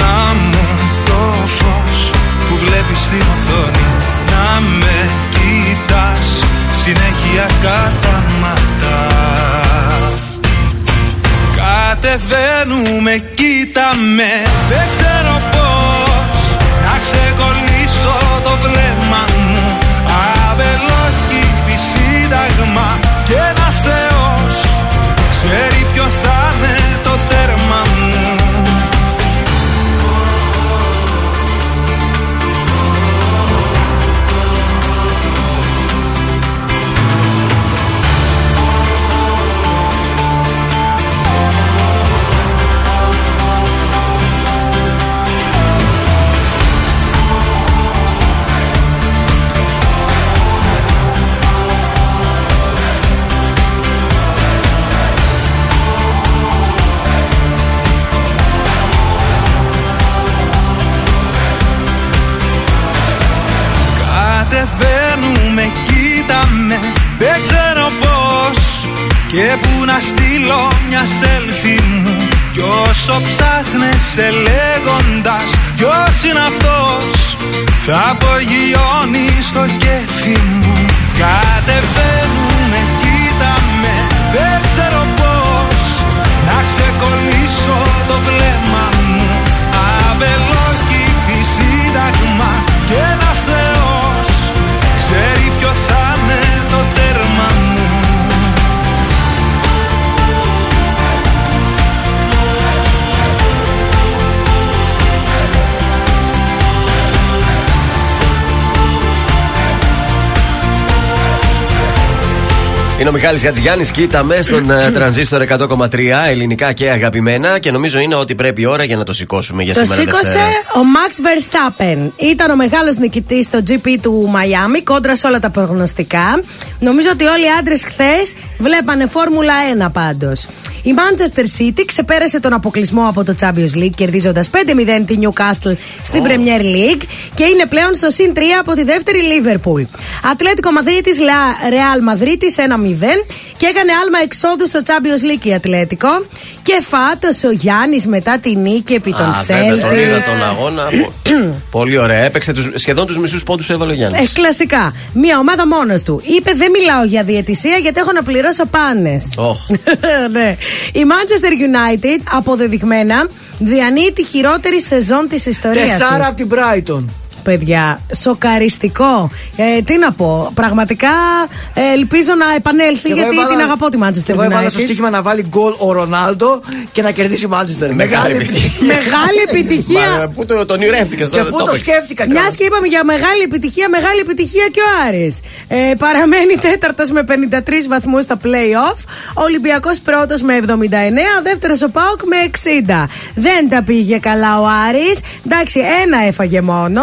Να μου το φως που βλέπεις στην οθόνη Να με κοιτάς. Συνέχεια καταμάτα. Κατεβαίνουμε, κοίτα με. Δεν ξέρω πώς. Να ξεκολλήσω το βλέμμα μου. Αβελόκηπη σύνταγμα Και που να στείλω μια selfie μου Κι όσο ψάχνεσαι λέγοντας Ποιος είναι αυτός Θα απογειώνει στο κέφι μου. Κατεβαίνουμε, Είναι ο Μιχάλης Χατζηγιάννης Κοίταμε στον ε, τρανζίστορ 100,3 ελληνικά και αγαπημένα και νομίζω είναι ότι πρέπει η ώρα για να το σηκώσουμε για Το σήμερα. σήκωσε Δευτέρα. ο Max Verstappen. Ήταν ο μεγάλος νικητής στο GP του Μαϊάμι, κόντρα σε όλα τα προγνωστικά. Νομίζω ότι όλοι οι άντρες χθες βλέπανε Φόρμουλα 1 πάντως. Η Manchester City ξεπέρασε τον αποκλεισμό από το Champions League, κερδίζοντας 5-0 τη Newcastle στην Premier League και είναι πλέον στο συν 3 από τη δεύτερη Liverpool. Ατλέτικο Μαδρίτης Real Madrid 1-0 και έκανε άλμα εξόδου στο Champions League η Ατλέτικο. Και φάτο ο Γιάννης μετά τη νίκη επί των Α, βέβαια, τον Celtic. είδα τον αγώνα. Πο- Πολύ ωραία. Έπαιξε τους, σχεδόν τους μισούς πόντους έβαλε ο Γιάννης. Ε, κλασικά. Μία ομάδα μόνος του. Είπε: Δεν μιλάω για διαιτησία γιατί έχω να πληρώσω πάνες. Οχ. ναι. Η Manchester United αποδεδειγμένα διανύει τη χειρότερη σεζόν της ιστορίας. Τεσσάρα από την Brighton. Παιδιά, σοκαριστικό. Ε, τι να πω, πραγματικά ε, ελπίζω να επανέλθει Και εγώ γιατί έβαλα- την αγαπώ τη και Manchester Εγώ έβαλα στο United. στοίχημα να βάλει γκολ ο Ρονάλντο και να κερδίσει η Manchester. Μεγάλη επιτυχία. Μεγάλη επιτυχία. Μα, πού το, τον ηρεύτηκες Και πού το σκέφτηκα Μιας κιόλας. και είπαμε για μεγάλη επιτυχία, μεγάλη επιτυχία και ο Άρης. Ε, παραμένει τέταρτος με 53 βαθμούς στα playoff. Ο Ολυμπιακός πρώτος με 79. Δεύτερος ο Πάοκ με 60. Δεν τα πήγε καλά ο Άρης. Εντάξει, ένα έφαγε μόνο.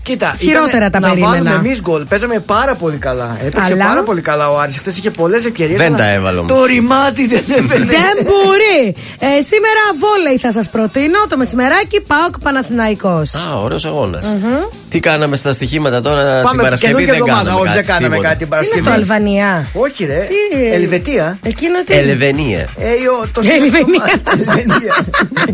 Κοίτα, Χειρότερα ήτανε τα να βάλουμε περίμενα. εμείς γκολ. Παίζαμε πάρα πολύ καλά. Έπαιξε Αλλά- πάρα πολύ καλά ο Άρης. Χθες είχε πολλές ευκαιρίες. Δεν τα έβαλε όμως. Το ρημάτι δεν έβαλε. Δεν μπορεί. Ε, σήμερα βόλεϊ θα σας προτείνω. Το μεσημεράκι Πάοκ Παναθηναϊκός. Α, ωραίος αγώνας. Τι κάναμε στα στοιχήματα τώρα την Πάμε Παρασκευή. καινούργια Δεν εβδομάδα. κάναμε Όχι, δεν κάτι, κάναμε τίποτα. κάτι την Τι είναι Παρασκευή. το Αλβανία. Όχι, ρε. Τι, ε, Ελβετία. Εκείνο τι; Ελεβενία. Ε, ο- το Ελβενία. Ελβενία.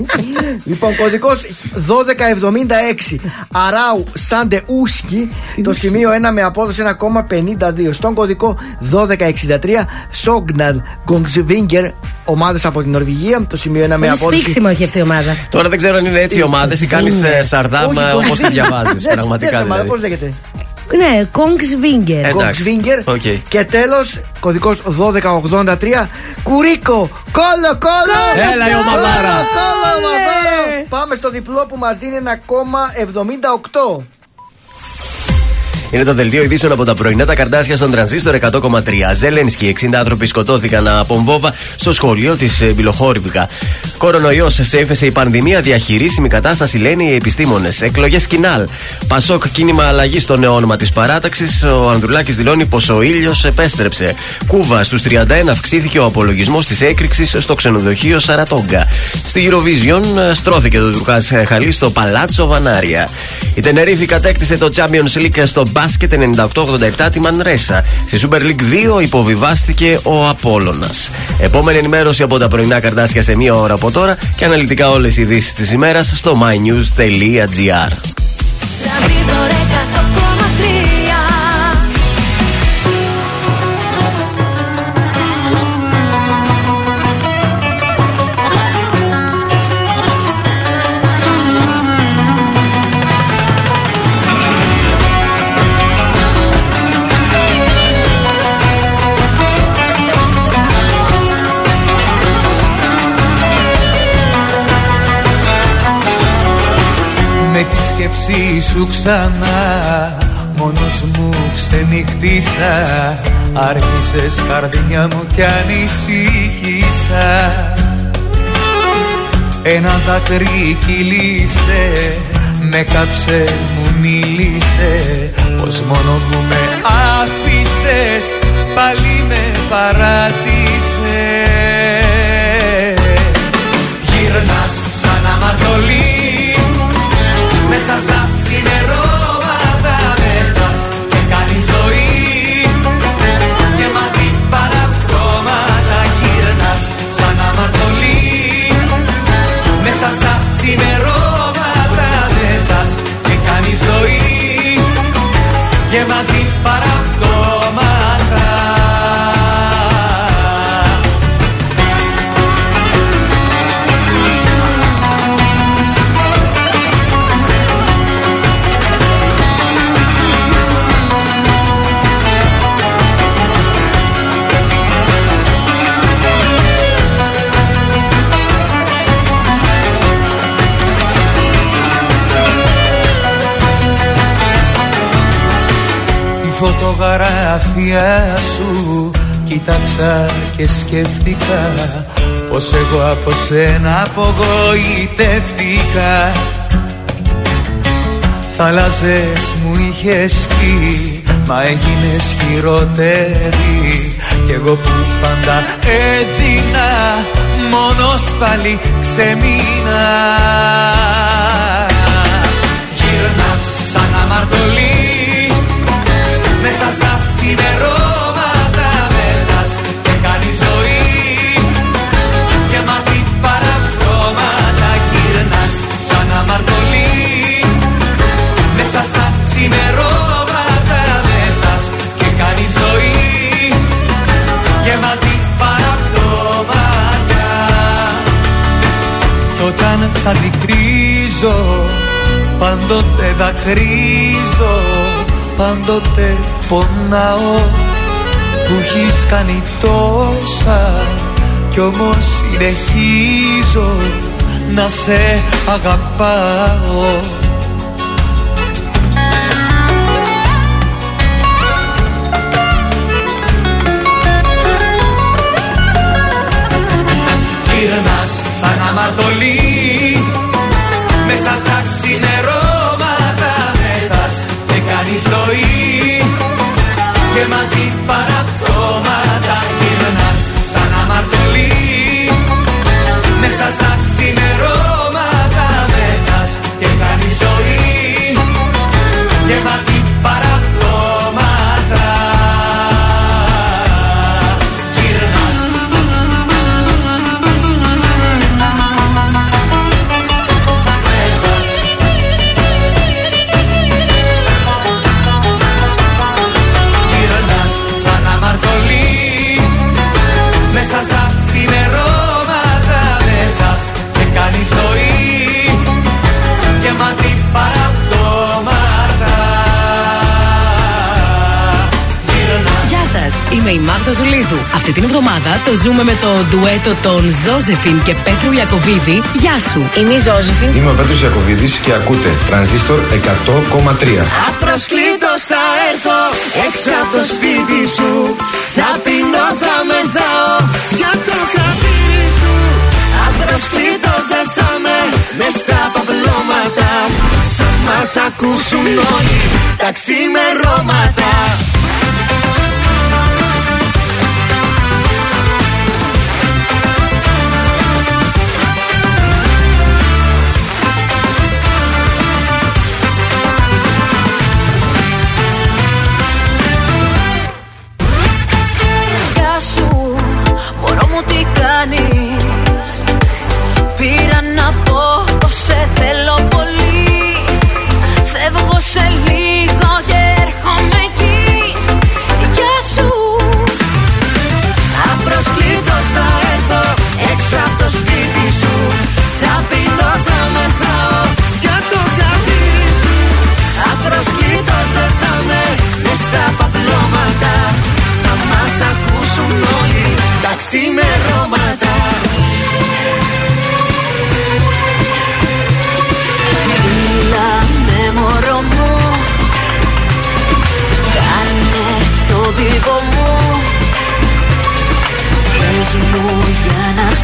λοιπόν, κωδικός 1276. Αράου Σάντε Ούσχη. Το σημείο 1 με απόδοση 1,52. Στον κωδικό 1263. Σόγναρ Γκογκσβίγκερ. Ομάδες από την Νορβηγία. Το σημείο 1 με Πολύ απόδοση. σφίξιμο έχει αυτή η ομάδα. Τώρα δεν ξέρω αν είναι έτσι οι ομάδες ή κάνει είναι. σαρδάμα όπως τη διαβάζεις. Πραγματικά δηλαδή. Πώς λέγεται; Ναι, Κόγκ Βίγκερ. Ε, Εντάξει. Γκογκσβίγκερ. Οκ. Και τέλος, κωδικός 1283. Κουρίκο. Κόλο, κόλο. Έλα η ομαδάρα. Κόλο, ομαδάρα. Πάμε στο διπλό που μας δίνει 1,78. Είναι το δελτίο ειδήσεων από τα πρωινά τα καρτάσια στον τρανζίστορ 100,3. Ζελένσκι, 60 άνθρωποι σκοτώθηκαν από βόμβα στο σχολείο της Μπιλοχόρυβικα. Κορονοϊός, σε έφεσε η πανδημία, διαχειρίσιμη κατάσταση λένε οι επιστήμονες. Εκλογές Κινάλ. Πασόκ, κίνημα αλλαγής στο νέο όνομα της παράταξης. Ο Ανδρουλάκης δηλώνει πως ο ήλιος επέστρεψε. Κούβα, στους 31 αυξήθηκε ο απολογισμός της έκρηξης στο ξενοδοχείο Σαρατόγκα. Στη Eurovision ε, στρώθηκε το Τουρκάς Χαλί στο Παλάτσο Βανάρια. Η Τενερίφη κατέκτησε το Champions League στο μπάσκετ 98-87 τη Μανρέσα. Στη Super League 2 υποβιβάστηκε ο Απόλλωνας. Επόμενη ενημέρωση από τα πρωινά καρτάσια σε μία ώρα από τώρα και αναλυτικά όλες οι ειδήσεις της ημέρας στο mynews.gr. σκέψη σου ξανά. Μόνος μου ξενυχτήσα Άρχισες καρδιά μου κι ανησύχησα. Ένα δάκρυ κύλησε Με κάψε μου μίλησε. Πως μόνο μου με άφησες Πάλι με παράτησες. Γύρνας σαν αμαρτωλή μέσα στα ξημερώματα φωτογραφία σου. Κοίταξα και σκέφτηκα Πως εγώ από σένα απογοητεύτηκα. Θάλασσες μου είχες πει Μα έγινες χειρότερη. Κι εγώ που πάντα έδινα Μόνος πάλι ξεμείνα. Γύρνας σαν αμαρτωλή Μέσα στα ξημερώματα Μεθάς και κάνει ζωή. Γεμάτη παραπτώματα Γύρνας σαν αμαρτωλή. Μέσα στα ξημερώματα Μεθάς και κάνει ζωή. Γεμάτη παραπτώματα. Κι όταν σ' αντικρίζω Πάντοτε δακρύζω Πάντοτε πονάω. Που έχεις κάνει τόσα Κι όμως συνεχίζω Να σε αγαπάω. Γύρνας σαν αμαρτωλή Μέσα στα ξημερώματα Μεθάς και κάνει ζωή Γεμάτη παραπτώματα Γύρνας σαν αμαρτωλή Μέσα στα ξημερώματα σα, είμαι η Μάγδα Ζουλίδου. Αυτή την εβδομάδα το ζούμε με το ντουέτο των Ζώζεφιν και Πέτρου Ιακοβίδη. Γεια σου. Είμαι η Ζώζεφιν. Είμαι ο Πέτρος Ιακωβίδης και ακούτε Τρανζίστορ 100,3. Απροσκλήτως θα έρθω έξω από το σπίτι σου Θα πεινώ, θα μεθάω για το χατήρι σου Απροσκλήτως δεν θα με μες στα παπλώματα Θα μας ακούσουν όλοι τα ξημερώματα τι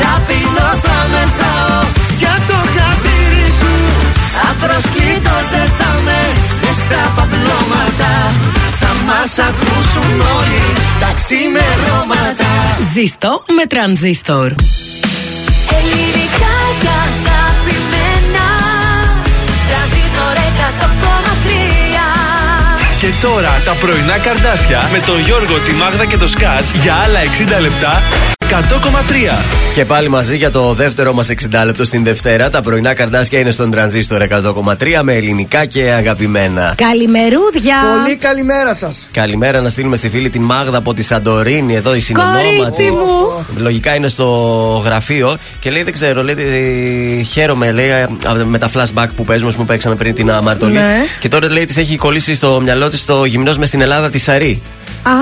Θα πεινώ, θα μεθάω για το χατήρι σου. Απροσκλήτως δεν θα με μες στα παπλώματα. Θα μας ακούσουν όλοι τα ξημερώματα. Ζήστο με τρανζίστορ. Ελληνικά και αγαπημένα. Τρανζίστορ 100,3 Και τώρα τα πρωινά καρδάσια με τον Γιώργο, τη Μάγδα και το Σκάτς για άλλα 60 λεπτά 100,3. Και πάλι μαζί για το δεύτερο μας 60 λεπτό στην Δευτέρα. Τα πρωινά καρδάσια είναι στον τρανζίστορ 100,3 με ελληνικά και αγαπημένα. Καλημερούδια. Πολύ καλημέρα σας. Καλημέρα να στείλουμε στη φίλη την Μάγδα από τη Σαντορίνη, εδώ η συνεννόματη. Κορίτσι μου. Λογικά είναι στο γραφείο και λέει: Δεν ξέρω, λέει, ε, χαίρομαι λέει, α, με τα flashback που παίζουμε, που παίξαμε πριν την Αμαρτωλή. Ναι. Και τώρα λέει: Της έχει κολλήσει στο μυαλό της το γυμνός μες στην Ελλάδα τη Σαρή.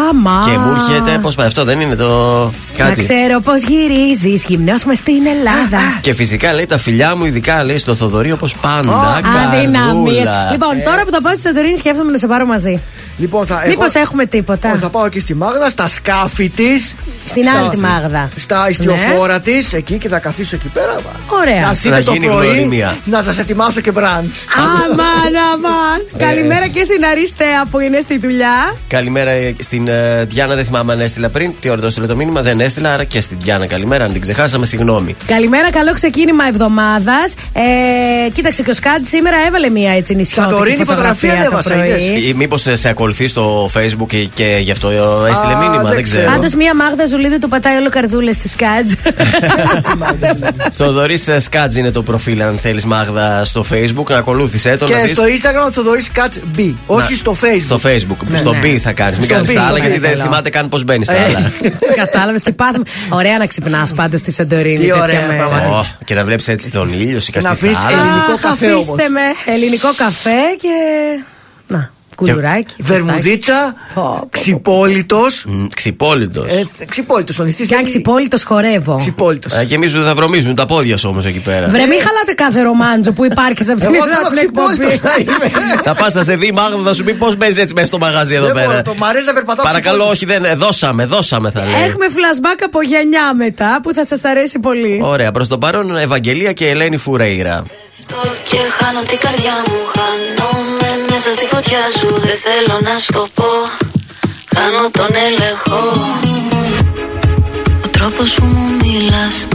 Άμα. Και μου έρχεται, πώς πάει αυτό, δεν είναι το. Να Κάτι. ξέρω πώς γυρίζεις γυμνό με στην Ελλάδα. Και φυσικά λέει τα φιλιά μου, ειδικά λέει στο Θοδωρή όπως πάντα. Αδυναμίες. καρδούλα. Λοιπόν, τώρα που θα πάω στη Σαντορίνη, σκέφτομαι να σε πάρω μαζί. Λοιπόν, θα, Μήπως εγώ- έχουμε τίποτα; Θα πάω εκεί στη Μάγδα, στα σκάφη της. Στην άλλη τη Μάγδα. Στα ιστιοφόρα της, εκεί και θα καθίσω εκεί πέρα. Ωραία. Να έρθετε Θα το γίνει πρωί γνωριμία. να σας ετοιμάσω και μπραντς. Αμάν, αμάν. Ε. Καλημέρα και στην Αριστεία που είναι στη δουλειά. Καλημέρα ε, στην ε, Διάνα, δεν θυμάμαι αν έστειλα πριν. Τι ώρα το έστειλε το μήνυμα, δεν έστειλα. Άρα και στην Διάνα καλημέρα, αν την ξεχάσαμε, συγγνώμη. Καλημέρα, καλό ξεκίνημα εβδομάδας. Ε, κοίταξε και ο Σκάτ σήμερα έβαλε μία έτσι νησιώτικη Σαντορίνη φωτογραφία το ανέβασα, πρωί. είδες. Ή μήπω σε ακολουθεί στο Facebook και, και γι' αυτό ε, έστειλε Α, μήνυμα, δεν δεν ξέρω. Πάντω μία Μάγδα Ζουλίδου του πατάει όλο καρδούλες του Σκάτ. Θοδωρής Σκάτζ είναι το προφίλ, αν θέλεις Μάγδα στο Facebook. Να ακολούθησε το. να Και δεις. στο Instagram θα δωρήσει Catch B. Όχι Να- στο Facebook. Στο Facebook. Ναι, στο ναι. B θα κάνεις. Μην Στο κάνεις B, τα άλλα γιατί δεν παρακαλώ. θυμάται καν πώς μπαίνεις στα Ε. άλλα. Κατάλαβες τι πάθαμε. Ωραία να ξυπνάς πάντα στη Σαντορίνη. Τι τέτοια ωραία, μέρα. πραγματικά. Ω, Και να βλέπεις έτσι τον ήλιο, σιγά να στη αφήσεις θάλασσα. ελληνικό Αχ, καφέ αφήστε όμως. με. Ελληνικό καφέ και. Να, κουλουράκι. Βερμουζίτσα, Πω, πω, πω. ξυπόλυτος. Ξυπόλυτος. Ε, ξυπόλυτος ο νηστής. Κι αν ξυπόλυτος χορεύω. Ξυπόλυτος. Ε, Και εμείς δεν θα βρωμίζουν τα πόδια σου όμως εκεί πέρα. Βρε, μην χαλάτε κάθε ρομάντζο που υπάρχει σε αυτήν Εγώ την θέλω την ξυπόλυτος εκπομπή. να είμαι. Θα πας, θα σε δει η Μάγδα, θα σου πει πώς μπαίνεις έτσι μέσα στο μαγαζί εδώ Δεν μπορώ, πέρα. το μ' αρέσει να περπατάω Παρακαλώ, ξυπόλυτος. όχι, δεν. ε, Δώσαμε, δώσαμε θα λέει. Έχουμε flashback από γενιά μετά που θα σας αρέσει πολύ. Ωραία, προς το παρόν Ευαγγελία και Ελένη Φουρέιρα. Και χάνω την καρδιά μου, χάνομαι μέσα στη φωτιά σου Δεν θέλω να στο πω, χάνω τον έλεγχο. Ο τρόπος που μου μιλάς,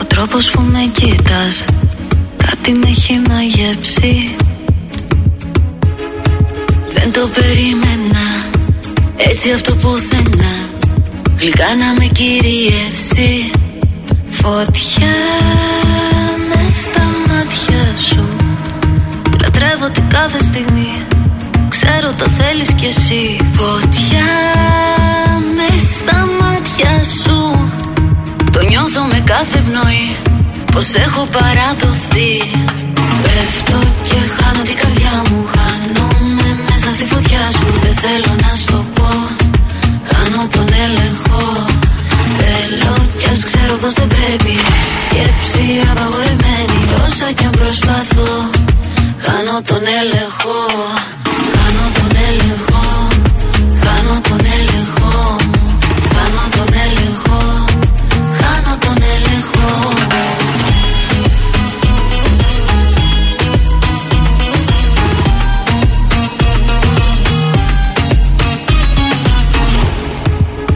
ο τρόπος που με κοίτας Κάτι με έχει μαγεύσει Δεν το περίμενα, έτσι αυτό πουθενά. Γλυκά να με κυριεύσει. Φωτιά μες στα μάτια σου Λατρεύω την κάθε στιγμή Ξέρω το θέλεις κι εσύ. Φωτιά με στα μάτια σου. Το νιώθω με κάθε πνοή. Πως έχω παραδοθεί. Πέφτω και χάνω την καρδιά μου. Χάνομαι μέσα στη φωτιά σου. Δεν θέλω να στο πω. Χάνω τον έλεγχο. Θέλω κι ας ξέρω πως δεν πρέπει. Σκέψη απαγορεμένη Όσα κι αν προσπαθώ Χάνω τον έλεγχο. Χάνω τον έλεγχο. Χάνω τον έλεγχο. Μου. Χάνω τον έλεγχο. Χάνω τον έλεγχο.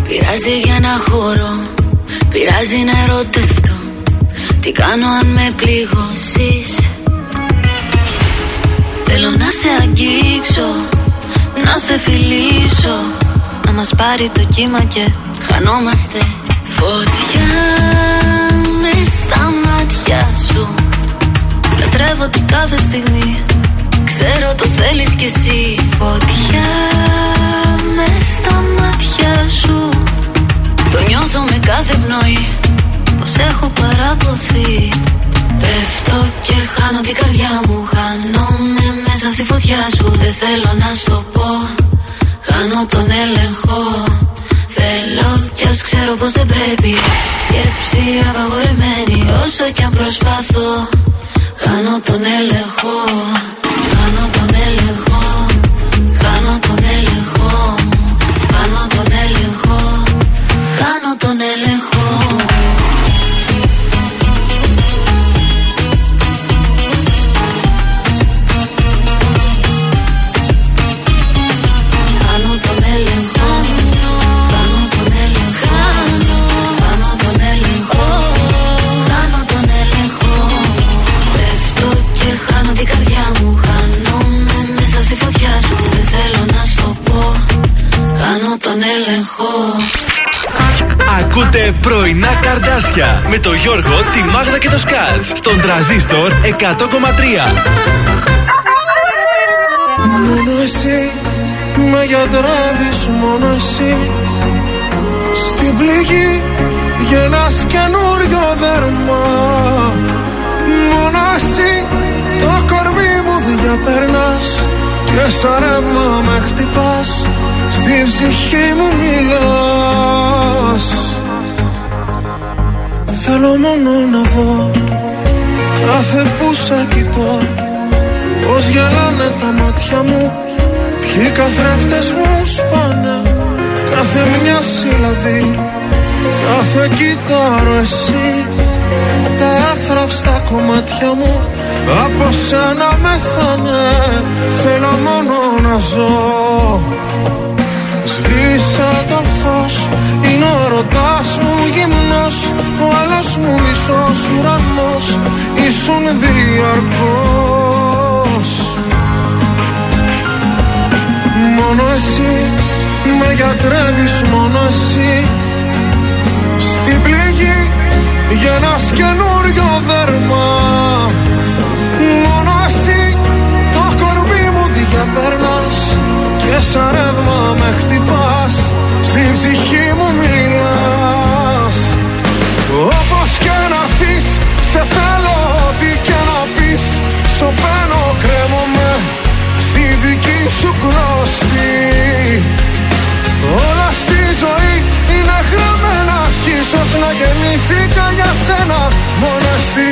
Πειράζει για να χωρώ. Πειράζει να ερωτευτώ. Τι κάνω αν με πληγώσεις; Θέλω να σε αγγίξω Να σε φιλήσω Να μας πάρει το κύμα και χανόμαστε Φωτιά με στα μάτια σου. Λατρεύω την κάθε στιγμή Ξέρω το θέλεις κι εσύ. Φωτιά με στα μάτια σου. Το νιώθω με κάθε πνοή Πως έχω παραδοθεί. Πέφτω και χάνω την καρδιά μου Χάνομαι μέσα στη φωτιά σου Δεν θέλω να στο πω. Χάνω τον έλεγχο. Θέλω κι ας ξέρω πως δεν πρέπει. Σκέψη απαγορεμένη Όσο κι αν προσπαθώ. Χάνω τον έλεγχο. Χάνω τον έλεγχο. Χάνω τον έλεγχο Ακούτε πρωινά καρδάσια με το Γιώργο, τη Μάγδα και το Σκάτς στον τραζίστορ 100,3. Μόνο εσύ με γιατρεύεις μόνο εσύ. Στην πληγή γεννάς καινούριο δέρμα. Μόνο εσύ το κορμί μου διαπερνάς Και σαν ρεύμα με χτυπάς. Στην ψυχή μου μιλάς Θέλω μόνο να δω Κάθε που σε κοιτώ Πως γελάνε τα μάτια μου Ποιοι καθρέφτες μου σπάνε. Κάθε μια συλλαβή Κάθε κύτταρο εσύ. Τα εύθραυστα κομμάτια μου Από σένα μεθάνε. Θέλω μόνο να ζω Σβήσα το φως Είναι ο ρωτάς μου γυμνός Ο άλλος μου μισός ουρανός Ήσουν διαρκώς. Μόνο εσύ με γιατρεύεις μόνο εσύ. Στην πληγή γεννάς καινούριο δέρμα. Μόνο εσύ το κορμί μου διαπερνάς. Και σαν ρεύμα με χτυπάς Στην ψυχή μου μιλάς. Όπως και να έρθεις σε θέλω ό,τι και να πεις. Σωπαίνω κρέμομαι στη δική σου γνωστή Όλα στη ζωή είναι γραμμένα Κι ίσως να γεννήθηκα για σένα. Μόνο εσύ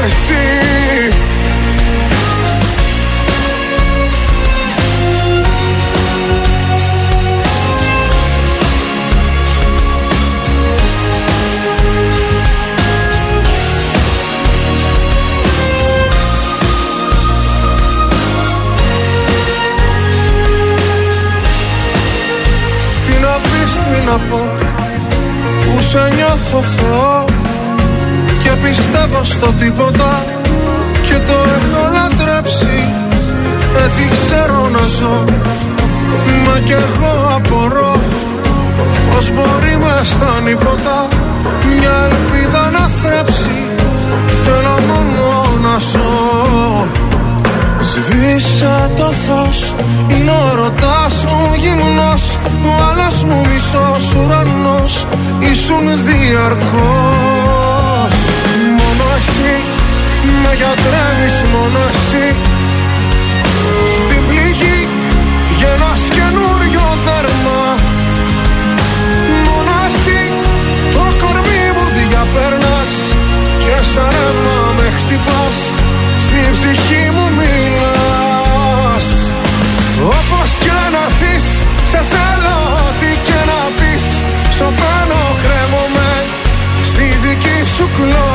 μόνο εσύ στο τίποτα Και το έχω λατρέψει. Έτσι ξέρω να ζω Μα κι εγώ απορώ. Πως μπορεί μες στα νύποτα Μια ελπίδα να θρέψει. Θέλω μόνο να ζω. Σβήσα το φως Είναι ο ρωτάς μου γυμνός. Ο άλλος μου μισός ουρανός Ήσουν διαρκώς. Μόνο εσύ Με γιατρεύεις μόνο εσύ Στην πληγή Γεννάς καινούριο δέρμα. Μόνο εσύ Το κορμί μου διαπέρνας Και σαν ρεύμα με χτυπάς. Στην ψυχή μου μιλάς. Όπως και να έρθεις Σε θέλω ό,τι και να πεις. Σωπαίνω κρέμομαι Στη δική σου κλωστή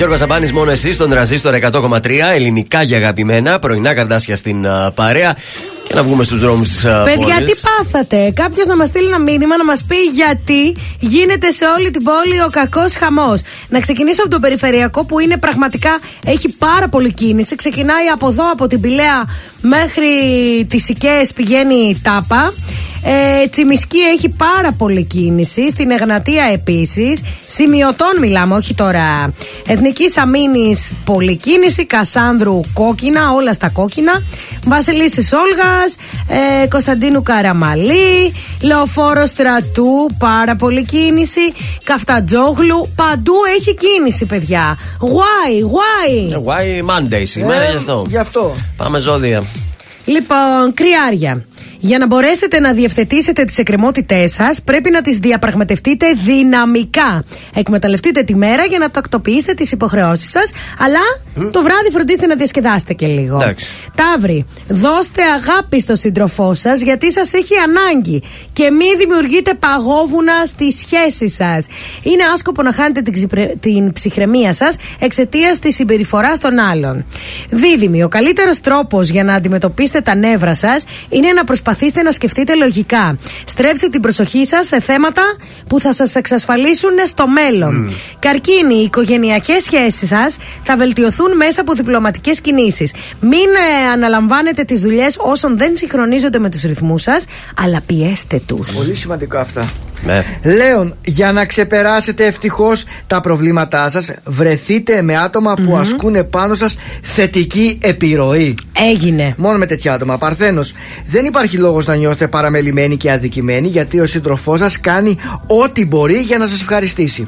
Γιώργος Σαμπάνης, μόνο εσύ στον τραζίστορ 100,3 ελληνικά για αγαπημένα. Πρωινά καρδάσια στην α, παρέα. Και να βγούμε στους δρόμους της Παιδιά, τι πάθατε; Κάποιος να μας στείλει ένα μήνυμα να μας πει γιατί γίνεται σε όλη την πόλη ο κακός χαμός. Να ξεκινήσω από το περιφερειακό που είναι πραγματικά έχει πάρα πολύ κίνηση. Ξεκινάει από εδώ, από την Πηλαία μέχρι τις Οικαίε πηγαίνει η Τάπα. Ε, Τσιμισκή έχει πάρα πολύ κίνηση. Στην Εγνατία επίσης. Σημειωτών μιλάμε, όχι τώρα. Εθνική Αμήνη πολύ κίνηση. Κασάνδρου κόκκινα, όλα στα κόκκινα. Βασιλίση Όλγας. Ε, Κωνσταντίνου Καραμαλή. Λεωφόρο Στρατού, πάρα πολύ κίνηση. Καφτατζόγλου. Παντού έχει κίνηση, παιδιά. Why, why; Why Monday σήμερα γι' αυτό. Γι' αυτό. Πάμε ζώδια. Λοιπόν, κρυάρια. Για να μπορέσετε να διευθετήσετε τις εκκρεμότητές σας, πρέπει να τις διαπραγματευτείτε δυναμικά. Εκμεταλλευτείτε τη μέρα για να τακτοποιήσετε τις υποχρεώσεις σας, αλλά το βράδυ φροντίστε να διασκεδάσετε και λίγο. Εντάξει. Ταύρι, δώστε αγάπη στο σύντροφό σας γιατί σας έχει ανάγκη και μην δημιουργείτε παγόβουνα στη σχέση σας. Είναι άσκοπο να χάνετε την, ξυπρε- την ψυχραιμία σας εξαιτίας της συμπεριφοράς των άλλων. Δίδυμη, ο καλύτερος τρόπος για να αντιμετωπίσετε τα νεύρα σας είναι να προσπαθήσετε να σκεφτείτε λογικά. Στρέψτε την προσοχή σας σε θέματα που θα σας εξασφαλίσουν στο μέλλον. Καρκίνη, οι οικογενειακές σχέσεις σας θα βελτιωθούν μέσα από διπλωματικές κινήσεις. Μην ε, αναλαμβάνετε τις δουλειές όσων δεν συγχρονίζονται με τους ρυθμούς σας, αλλά πιέστε τους. Πολύ σημαντικό αυτά. Ναι. Λέων, για να ξεπεράσετε ευτυχώς τα προβλήματά σας, βρεθείτε με άτομα που ασκούν πάνω σας θετική επιρροή. Έγινε. Μόνο με τέτοια άτομα. Παρθένος, δεν υπάρχει λόγος να νιώθετε παραμελημένοι και αδικημένοι, γιατί ο σύντροφός σας κάνει ό,τι μπορεί για να σας ευχαριστήσει.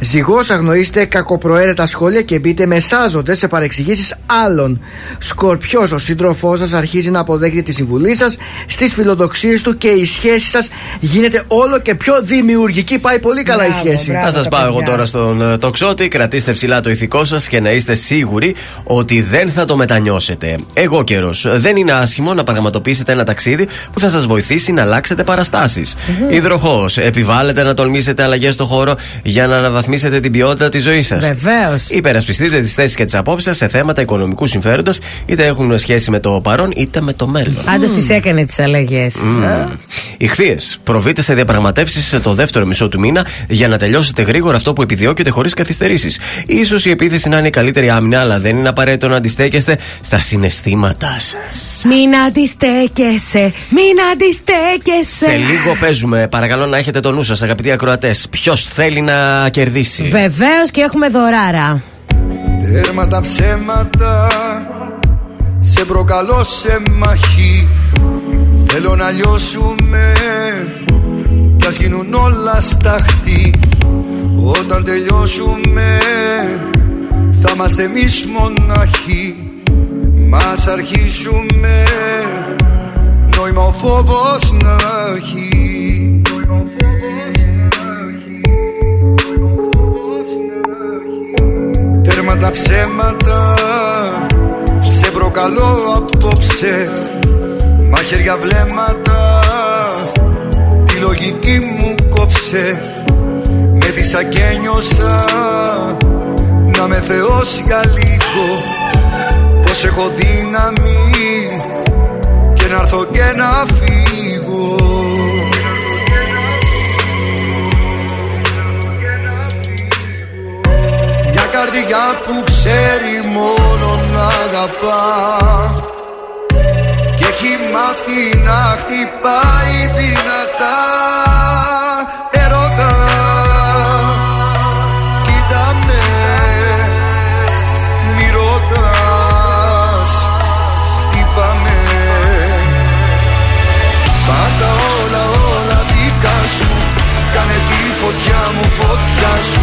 Ζυγός, αγνοήστε κακοπροαίρετα σχόλια και μπείτε μεσάζοντε σε παρεξηγήσεις άλλων. Σκορπιός, ο σύντροφός σας αρχίζει να αποδέχεται τη συμβουλή σας στις φιλοδοξίες του και η σχέση σας γίνεται όλο και πιο δημιουργική. Πάει πολύ καλά η σχέση. Θα σας πάω εγώ τώρα στον ε, τοξότη. Κρατήστε ψηλά το ηθικό σας και να είστε σίγουροι ότι δεν θα το μετανιώσετε. Εγώ καιρός. Δεν είναι άσχημο να πραγματοποιήσετε ένα ταξίδι που θα σας βοηθήσει να αλλάξετε παραστάσεις. Υδροχός. Επιβάλλετε να τολμήσετε αλλαγές στο χώρο για να αναβαθμίσετε την ποιότητα της ζωής σας. Βεβαίως. Υπερασπιστείτε τις θέσεις και τις απόψεις σας σε θέματα οικονομικού συμφέροντος, είτε έχουν σχέση με το παρόν είτε με το μέλλον. Άντω τις έκανε τις αλλαγές. Ηχθείες. Προβείτε σε διαπραγματεύσεις σε το δεύτερο μισό του μήνα για να τελειώσετε γρήγορα αυτό που επιδιώκετε χωρίς καθυστερήσεις. σω η επίθεση να είναι η καλύτερη άμυνα, αλλά δεν είναι απαραίτητο να αντιστέκεστε στα συναισθήματά σας. Μην αντιστέκεσαι, μην αντιστέκεσαι. Σε λίγο παίζουμε. Παρακαλώ να έχετε το νου σας, αγαπητοί ακροατές. Ποιος θέλει να κερδίσει. Βεβαίως και έχουμε δωράρα. Τέρμα τα ψέματα Σε προκαλώ σε μαχή Θέλω να λιώσουμε Κι ας γίνουν όλα σταχτή Όταν τελειώσουμε Θα είμαστε εμείς μοναχοί Μας αρχίσουμε Νόημα ο φόβος να έχει τα ψέματα. Σε προκαλώ απόψε Μαχαίρια βλέμματα. Τη λογική μου κόψε Με δίσα και νιώσα Να με θεώσει για λίγο Πως έχω δύναμη. Και να έρθω και να φύγω καρδιά που ξέρει μόνο να αγαπά. Και έχει μάθει να χτυπάει δυνατά. Ερώτα Κοίτα με Μη ρωτάς Χτύπα με Πάντα όλα όλα δικά σου Κάνε τη φωτιά μου φωτιά σου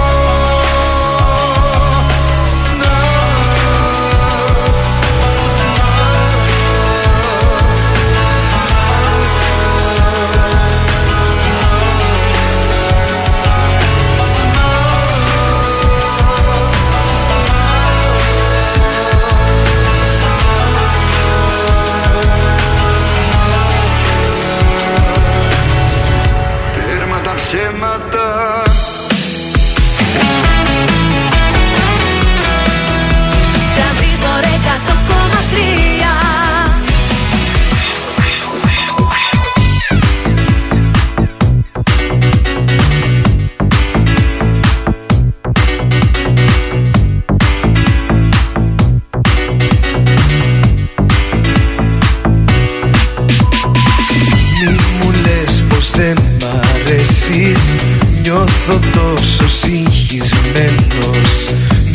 Νιώθω τόσο συγχυσμένος.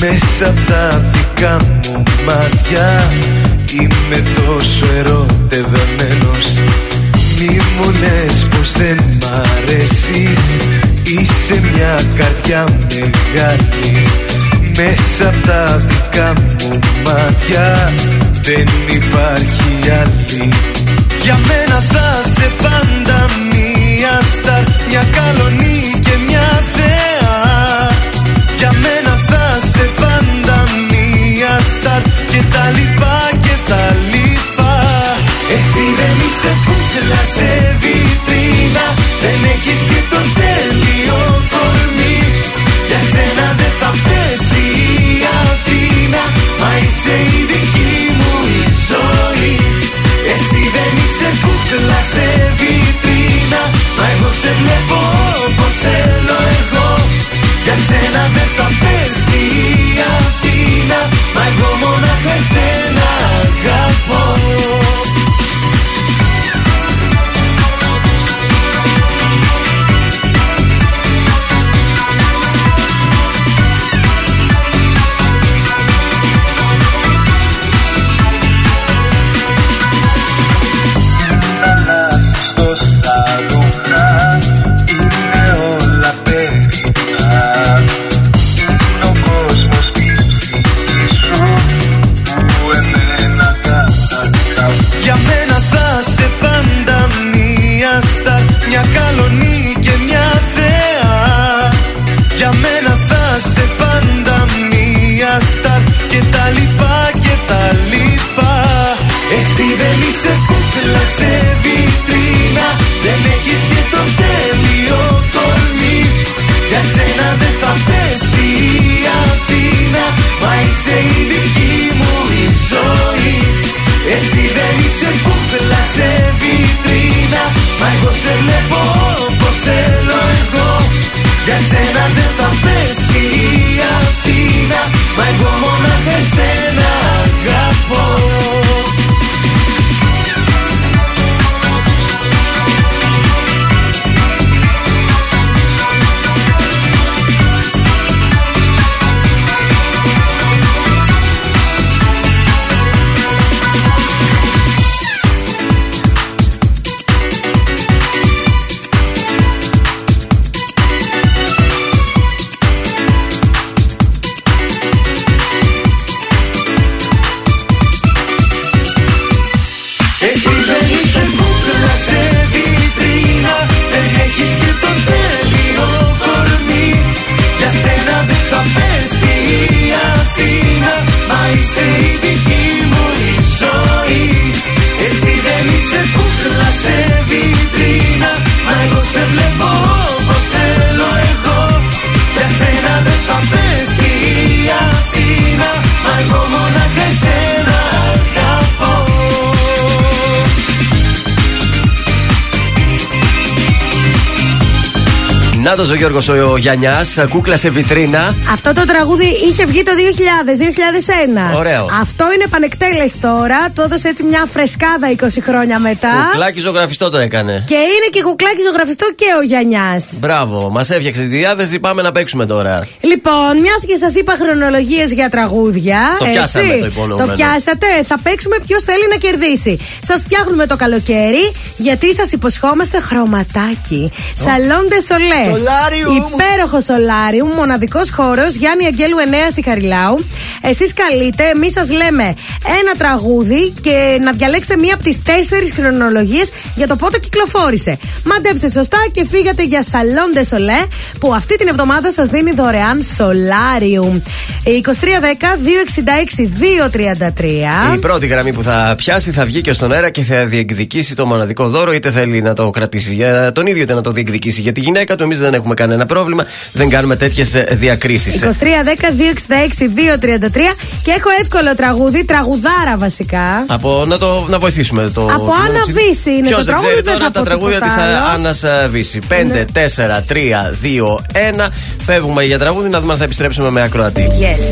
Μέσα απ' τα δικά μου μάτια Είμαι τόσο ερωτευμένος. Μη μου λες πως δεν μ' αρέσεις. Είσαι μια καρδιά μεγάλη. Μέσα απ' τα δικά μου μάτια Δεν υπάρχει άλλη για μένα θα σε πάντα μία στάρ Μια καλονή και μια θέα Γιώργο ο Γιαννιά, κούκλα σε βιτρίνα. Αυτό το τραγούδι είχε βγει το 2000-2001. Ωραίο. Αυτό είναι επανεκτέλεση τώρα. Του έδωσε έτσι μια φρεσκάδα 20 χρόνια μετά. Κουκλάκι ζωγραφιστό το έκανε. Και είναι και κουκλάκι ζωγραφιστό και ο Γιαννιά. Μπράβο, μας έφτιαξε τη διάθεση. Πάμε να παίξουμε τώρα. Λοιπόν, μιας και σας είπα χρονολογίες για τραγούδια. Το έτσι, πιάσαμε το υπονοούμενο. Το πιάσατε. Θα παίξουμε ποιος θέλει να κερδίσει. Σας φτιάχνουμε το καλοκαίρι γιατί σας υποσχόμαστε χρωματάκι. Σαλόντε Σολέ. Σολάριου. Υπέροχο σολάριου, μοναδικός χώρος Γιάννη Αγγέλου 9 στη Χαριλάου. Εσείς καλείτε, εμείς σας λέμε ένα τραγούδι και να διαλέξετε μία από τις τέσσερις χρονολογίες για το πότε κυκλοφόρησε. Μαντέψτε σωστά και φύγατε για Σαλόντε Σολέ που αυτή την εβδομάδα σας δίνει δωρεάν σολάριου. 2310-266-233. Η πρώτη γραμμή που θα πιάσει θα βγει και στον αέρα και θα διεκδικήσει το μοναδικό δώρο, είτε θέλει να το κρατήσει για τον ίδιο είτε να το διεκδικήσει για τη γυναίκα του. Εμείς δεν έχουμε κανένα πρόβλημα, δεν κάνουμε τέτοιες διακρίσεις. 2310-266-233 και έχω εύκολο τραγούδι, τραγουδάρα βασικά. Από να, το, να βοηθήσουμε το. Από Άννα Βύση είναι Ποιος το δεν τραγούδι. ξέρει δεν τώρα θα τα πω τραγούδια της τίποτα άλλο. Άννας Βύση. 5, 4, 3, 2, 1. Φεύγουμε για τραγούδι να δούμε αν θα επιστρέψουμε με ακροατή. Yes.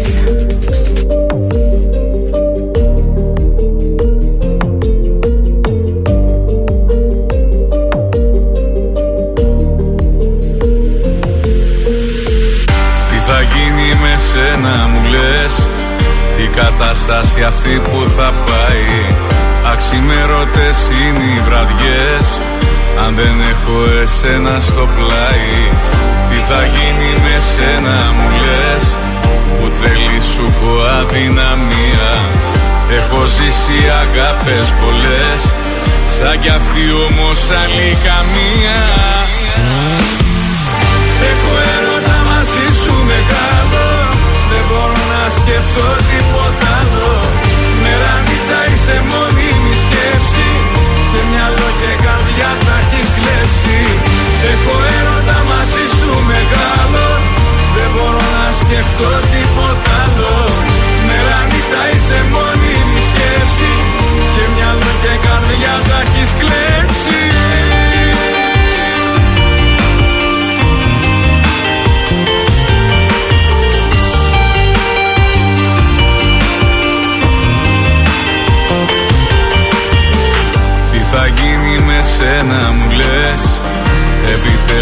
Τι θα γίνει με σένα μου λες; Η κατάσταση αυτή που θα πάει Αξιμέρωτες είναι οι βραδιές. Αν δεν έχω εσένα στο πλάι Τι θα γίνει με σένα μου λες. Που τρελή σου έχω αδυναμία. Έχω ζήσει αγάπες πολλές. Σαν κι αυτή όμως άλλη καμία. Έχω έρωτα μαζί σου μεγάλο Δεν μπορώ να σκεφτώ τίποτα άλλο. Μέρα νύχτα είσαι μόνιμη και καρδιά τα έχεις κλέψει. Έχω έρωτα μαζί σου μεγάλο. Δεν μπορώ να σκεφτώ τίποτα άλλο. Μέρα νύχτα είσαι μόνιμη σκέψη. Και μυαλό και καρδιά τα έχεις κλέψει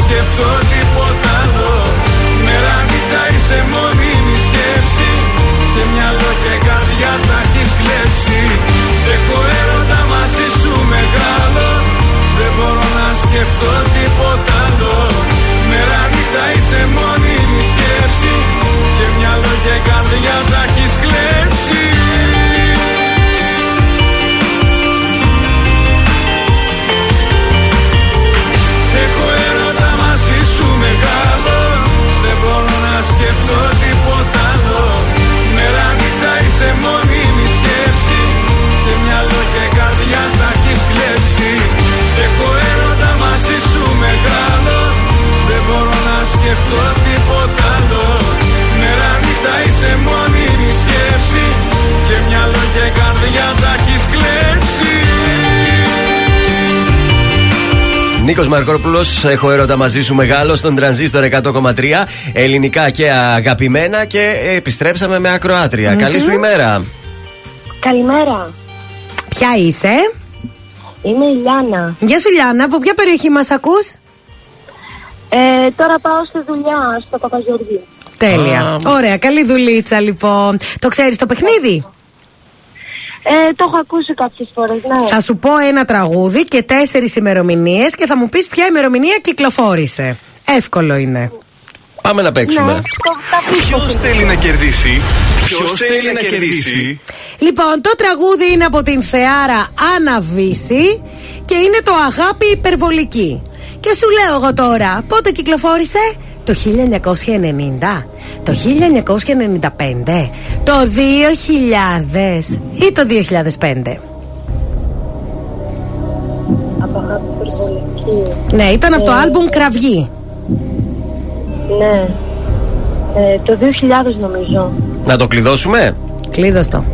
σκεφτώ τίποτα άλλο. Μέρα νύχτα είσαι μόνιμη σκέψη. Και μυαλό και καρδιά τα έχεις κλέψει. Έχω έρωτα μαζί σου μεγάλο. Δεν μπορώ να σκεφτώ τίποτα άλλο. Μέρα νύχτα είσαι μόνιμη σκέψη. Και μυαλό και καρδιά τα έχεις κλέψει μπορώ να σκεφτώ τίποτα άλλο. Μέρα νύχτα είσαι μόνιμη σκέψη. Και μυαλό και καρδιά τα έχεις κλέψει. Έχω έρωτα μαζί σου μεγάλο. Δεν μπορώ να σκεφτώ τίποτα άλλο. Μέρα νύχτα είσαι μόνιμη Νίκος Μαρκόπουλος, έχω έρωτα μαζί σου μεγάλο στον τρανζίστορ 100,3. Ελληνικά και αγαπημένα και επιστρέψαμε με ακροάτρια. Καλή σου ημέρα. Καλημέρα. Ποια είσαι; Είμαι η Λιάνα. Γεια σου Λιάννα, από ποια περιοχή μας ακούς; Ε, τώρα πάω στη δουλειά στο Παπαγεωργίου. Τέλεια. Ωραία, καλή δουλίτσα λοιπόν. Το ξέρεις το παιχνίδι; Ε, το έχω ακούσει κάποιες φορές, ναι. Θα σου πω ένα τραγούδι και τέσσερις ημερομηνίες και θα μου πεις ποια ημερομηνία κυκλοφόρησε. Εύκολο είναι. Πάμε να παίξουμε. Ναι, το, τα Ποιος θέλει να κερδίσει, Ποιος θέλει να κερδίσει; Λοιπόν, το τραγούδι είναι από την Θεάρα Άννα Βύση και είναι το Αγάπη Υπερβολική. Και σου λέω εγώ τώρα, πότε κυκλοφόρησε; Το Το 1990, το 1995, το 2000 ή το 2005. Από αγάπη υπερβολική. Ναι, ήταν από το Ε, άλμπουμ Κραυγή. Ναι. Ε, το 2000 νομίζω. Να το κλειδώσουμε; Κλείδωστο.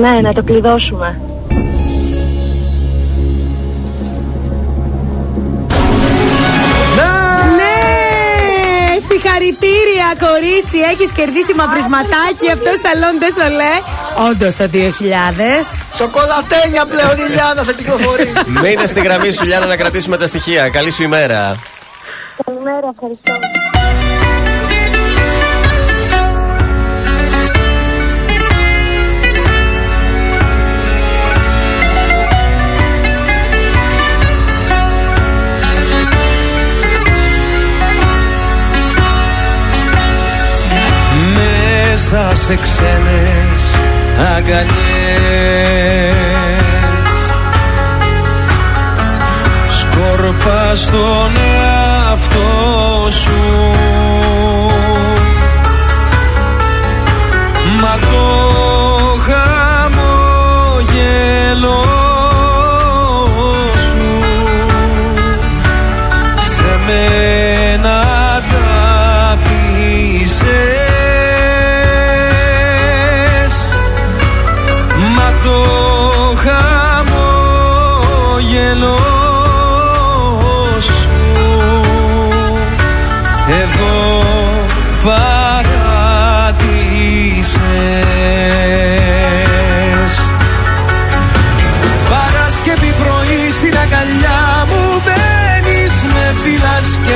Ναι, να το κλειδώσουμε. Συγχαρητήρια, κορίτσι! Έχεις κερδίσει μαυρισματάκι από το σαλόν Ντεσολέ. Όντως το 2000. Σοκολατένια πλέον η Λιάννα θα κυκλοφορεί. Μείνε στη γραμμή σου, Λιάννα, να κρατήσουμε τα στοιχεία. Καλή σου ημέρα. Καλημέρα, ευχαριστώ. Μέσα σε ξένες αγκαλιές. Σκόρπα στον εαυτό σου. Μα το χαμόγελο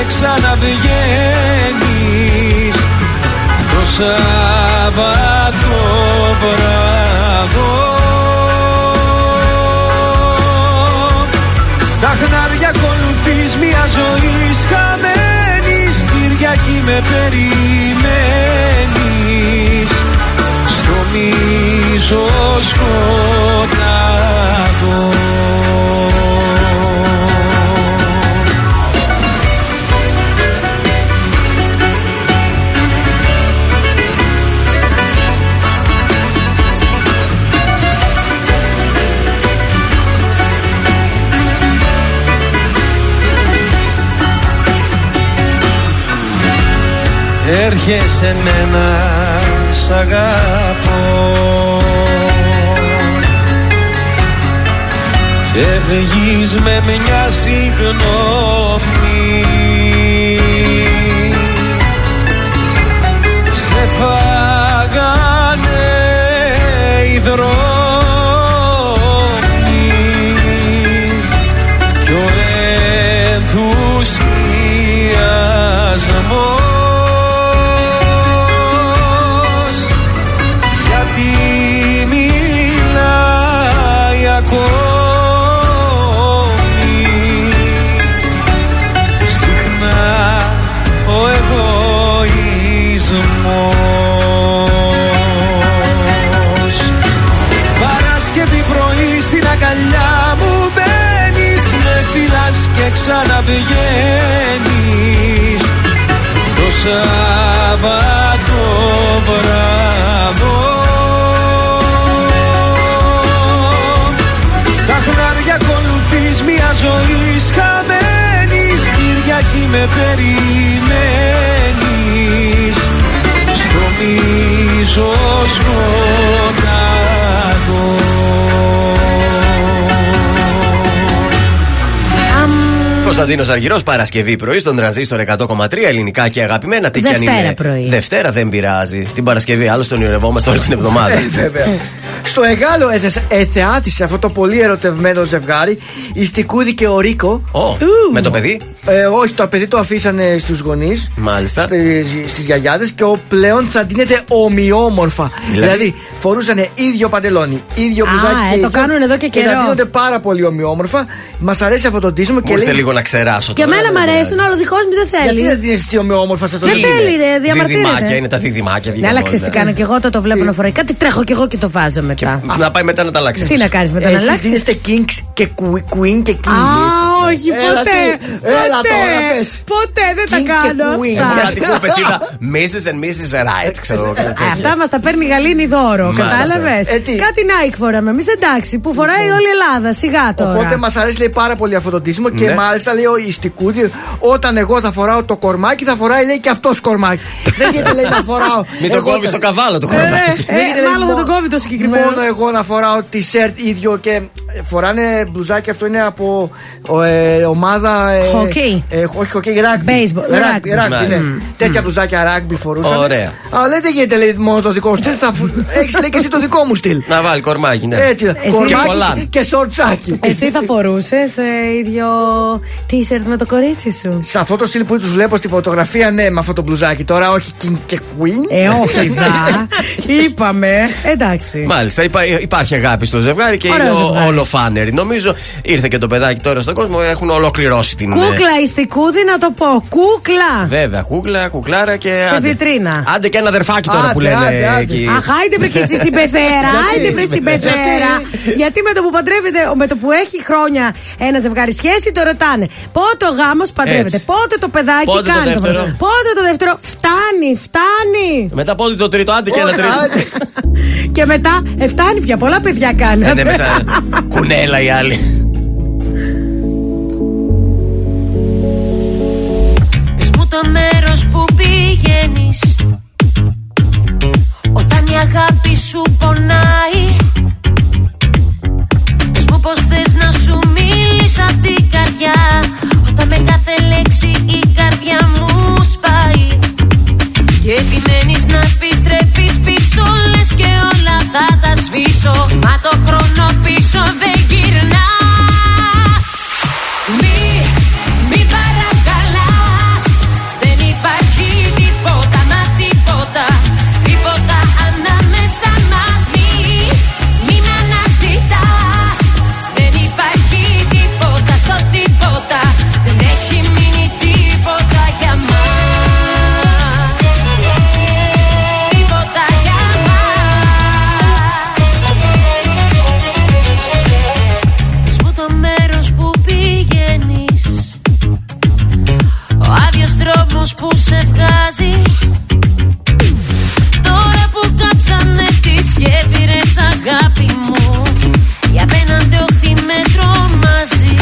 ξαναβγαίνεις. Το Σάββατο βράδο. Τα χνάρια ακολουθείς μια ζωή χαμένης Κυριακή με περιμένεις. Στο μίσο σκοτάδο Έρχεσαι μένα σ' αγαπώ. Και βγεις με μια συγγνώμη. Σε φάγανε οι δρόμοι. Κι ο ενθουσιασμός ξαναβγαίνεις το Σάββατο βράδο. Τα χνάρια ακολουθείς μια ζωή χαμένης Κυριακή με περιμένεις. Στο μίσο σκοτάδο Κωνσταντίνος Αργυρός, Παρασκευή πρωί στον τρανζίστορ 100,3 ελληνικά και αγαπημένα. Τι κι αν Δευτέρα είναι. πρωί. Δευτέρα δεν πειράζει. Την Παρασκευή, άλλωστε τον ονειρευόμαστε όλη την εβδομάδα. Ε, βέβαια. Στο Εγάλο έθεσε- εθεάτησε αυτό το πολύ ερωτευμένο ζευγάρι, η Στικούδη και ο Ρίκο. Ω, με το παιδί; Ε, όχι, το παιδί το αφήσανε στους γονείς. Μάλιστα. Στις γιαγιάδες και ο πλέον θα ντύνεται ομοιόμορφα. Δηλαδή; Δηλαδή, φορούσαν ίδιο παντελόνι, ίδιο Α, μπουζάκι. ε, και το ίδιο, κάνουν εδώ και Και καιρό. θα ντύνονται πάρα πολύ ομοιόμορφα. Μας αρέσει αυτό το ντύσιμο Μου και ήρθε λέει. λίγο να ξεράσω Και τώρα, εμένα δεν μ' αρέσουν, πειράζει. αλλά ο δικός μου δεν θέλει. Γιατί δεν ντύνεσαι εσύ ομοιόμορφα σε αυτό Δεν το θέλει, ρε, διαμαρτύρεται. Διδυμάκια είναι τα διδυμάκια. Ναι, βγήκαν αλλά όλα. ξέρει τι κάνω και εγώ όταν το βλέπω να φοράει κάτι, τρέχω και εγώ και το βάζω μετά. Να πάει μετά να τα αλλάξει. Τι να κάνεις μετά να Εσείς αλλάξεις; δίνεστε kings και que- queen και king. Α, Όχι, Έλα, ποτέ. τι. Έλα ποτέ. τώρα, πες. Ποτέ δεν τα King και κάνω queen. αυτά. Κάτι που είπες ήταν Mrs. and Mrs. Right, ξέρω εγώ. κάτι τέτοιο. Αυτά μας τα παίρνει η Γαλήνη δώρο. Μάλιστα. Κατάλαβες; Ε, τι; Κάτι Nike φοράμε εμείς, εντάξει, που φοράει όλη η Ελλάδα. Σιγά τώρα. Οπότε μας αρέσει λέει, πάρα πολύ αυτό το ντύσιμο και Ναι. μάλιστα λέει ο Ιστικούδη, όταν εγώ θα φοράω το κορμάκι, θα φοράει λέει και αυτός κορμάκι. Δεν γίνεται λέει να φοράω. Μην το εγώ κόβεις τα- στο καβάλο το Ε, κορμάκι. ε, Δεν γίνεται, λέει, μάλλον θα μο- τον κόβει το συγκεκριμένο. Μόνο εγώ να φοράω τη σερτ ίδιο και ε, φοράνε μπλουζάκι. Αυτό είναι από ο, ε, ομάδα. Ε, Χοκκέι. Ε, όχι, χοκκέι, rugby. Baseball, Rugby, rugby. rugby, ναι. Μάλιστα. Τέτοια μπλουζάκια rugby φορούσαν. Ωραία. Αλλά λέει δεν γίνεται λέει, μόνο το δικό σου στυλ. Θα έχεις λέει και εσύ το δικό μου στυλ. Να βάλει κορμάκι, ναι. Έτσι. Εσύ- Και κορμάκι κολλάν. και σορτσάκι. Εσύ θα φορούσες ίδιο t-shirt με το κορίτσι σου; Σε αυτό το στυλ που τους βλέπω στη φωτογραφία, ναι, με αυτό το μπλουζάκι. Τώρα όχι King και Queen. Ε, όχι, δα. Είπαμε. Εντάξει. Μάλιστα, υπά- υπάρχει αγάπη στο ζευγάρι και Ωραίο είναι ο- ζευγάρι. όλο φάνερ. Νομίζω ήρθε και το παιδάκι τώρα στον κόσμο, έχουν ολοκληρώσει την. ε, Κούκλα ιστικούδη να το πω. Κούκλα. Βέβαια, κούκλα, κουκλάρα και. Σε άντε. βιτρίνα. Άντε και ένα αδερφάκι τώρα Άντε, που λένε άντε, άντε. εκεί. Αχ, άιντε βρε και εσύ συμπεθέρα, άιντε βρε συμπεθέρα. Γιατί με το που παντρεύεται, με το που έχει χρόνια ένα ζευγάρι σχέση, το ρωτάνε. Πότε ο γάμος παντρεύεται, Έτσι. πότε το παιδάκι Πότε το κάνει. δεύτερο; πρώτο. Πότε το δεύτερο. Φτάνει, φτάνει. Μετά πότε το τρίτο, άντε και ένα Όχι, τρίτο. άντε. Και μετά, ε, φτάνει πια. Πολλά παιδιά Ε, κάνατε. ναι, μετά κουνέλα οι άλλοι. Πες μου το μέρος που πηγαίνεις Όταν η αγάπη σου πονάει Πες μου πως θες να σου μιλήσω απ' την καρδιά Όταν με κάθε λέξη η καρδιά μου σπάει Και επιμένεις να επιστρέφεις πίσω Λες και όλα θα τα σβήσω Μα το χρόνο πίσω δεν γυρνάς που σε βγάζει. Τώρα που κάψαμε τις γέφυρες αγάπη μου. Η απέναντι όχθη με τρομάζει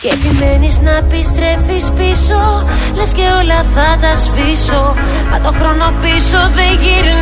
Και επιμένεις να επιστρέφεις πίσω. Λες και όλα θα τα σβήσω. Μα το χρόνο πίσω δεν γυρνάς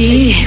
Εκεί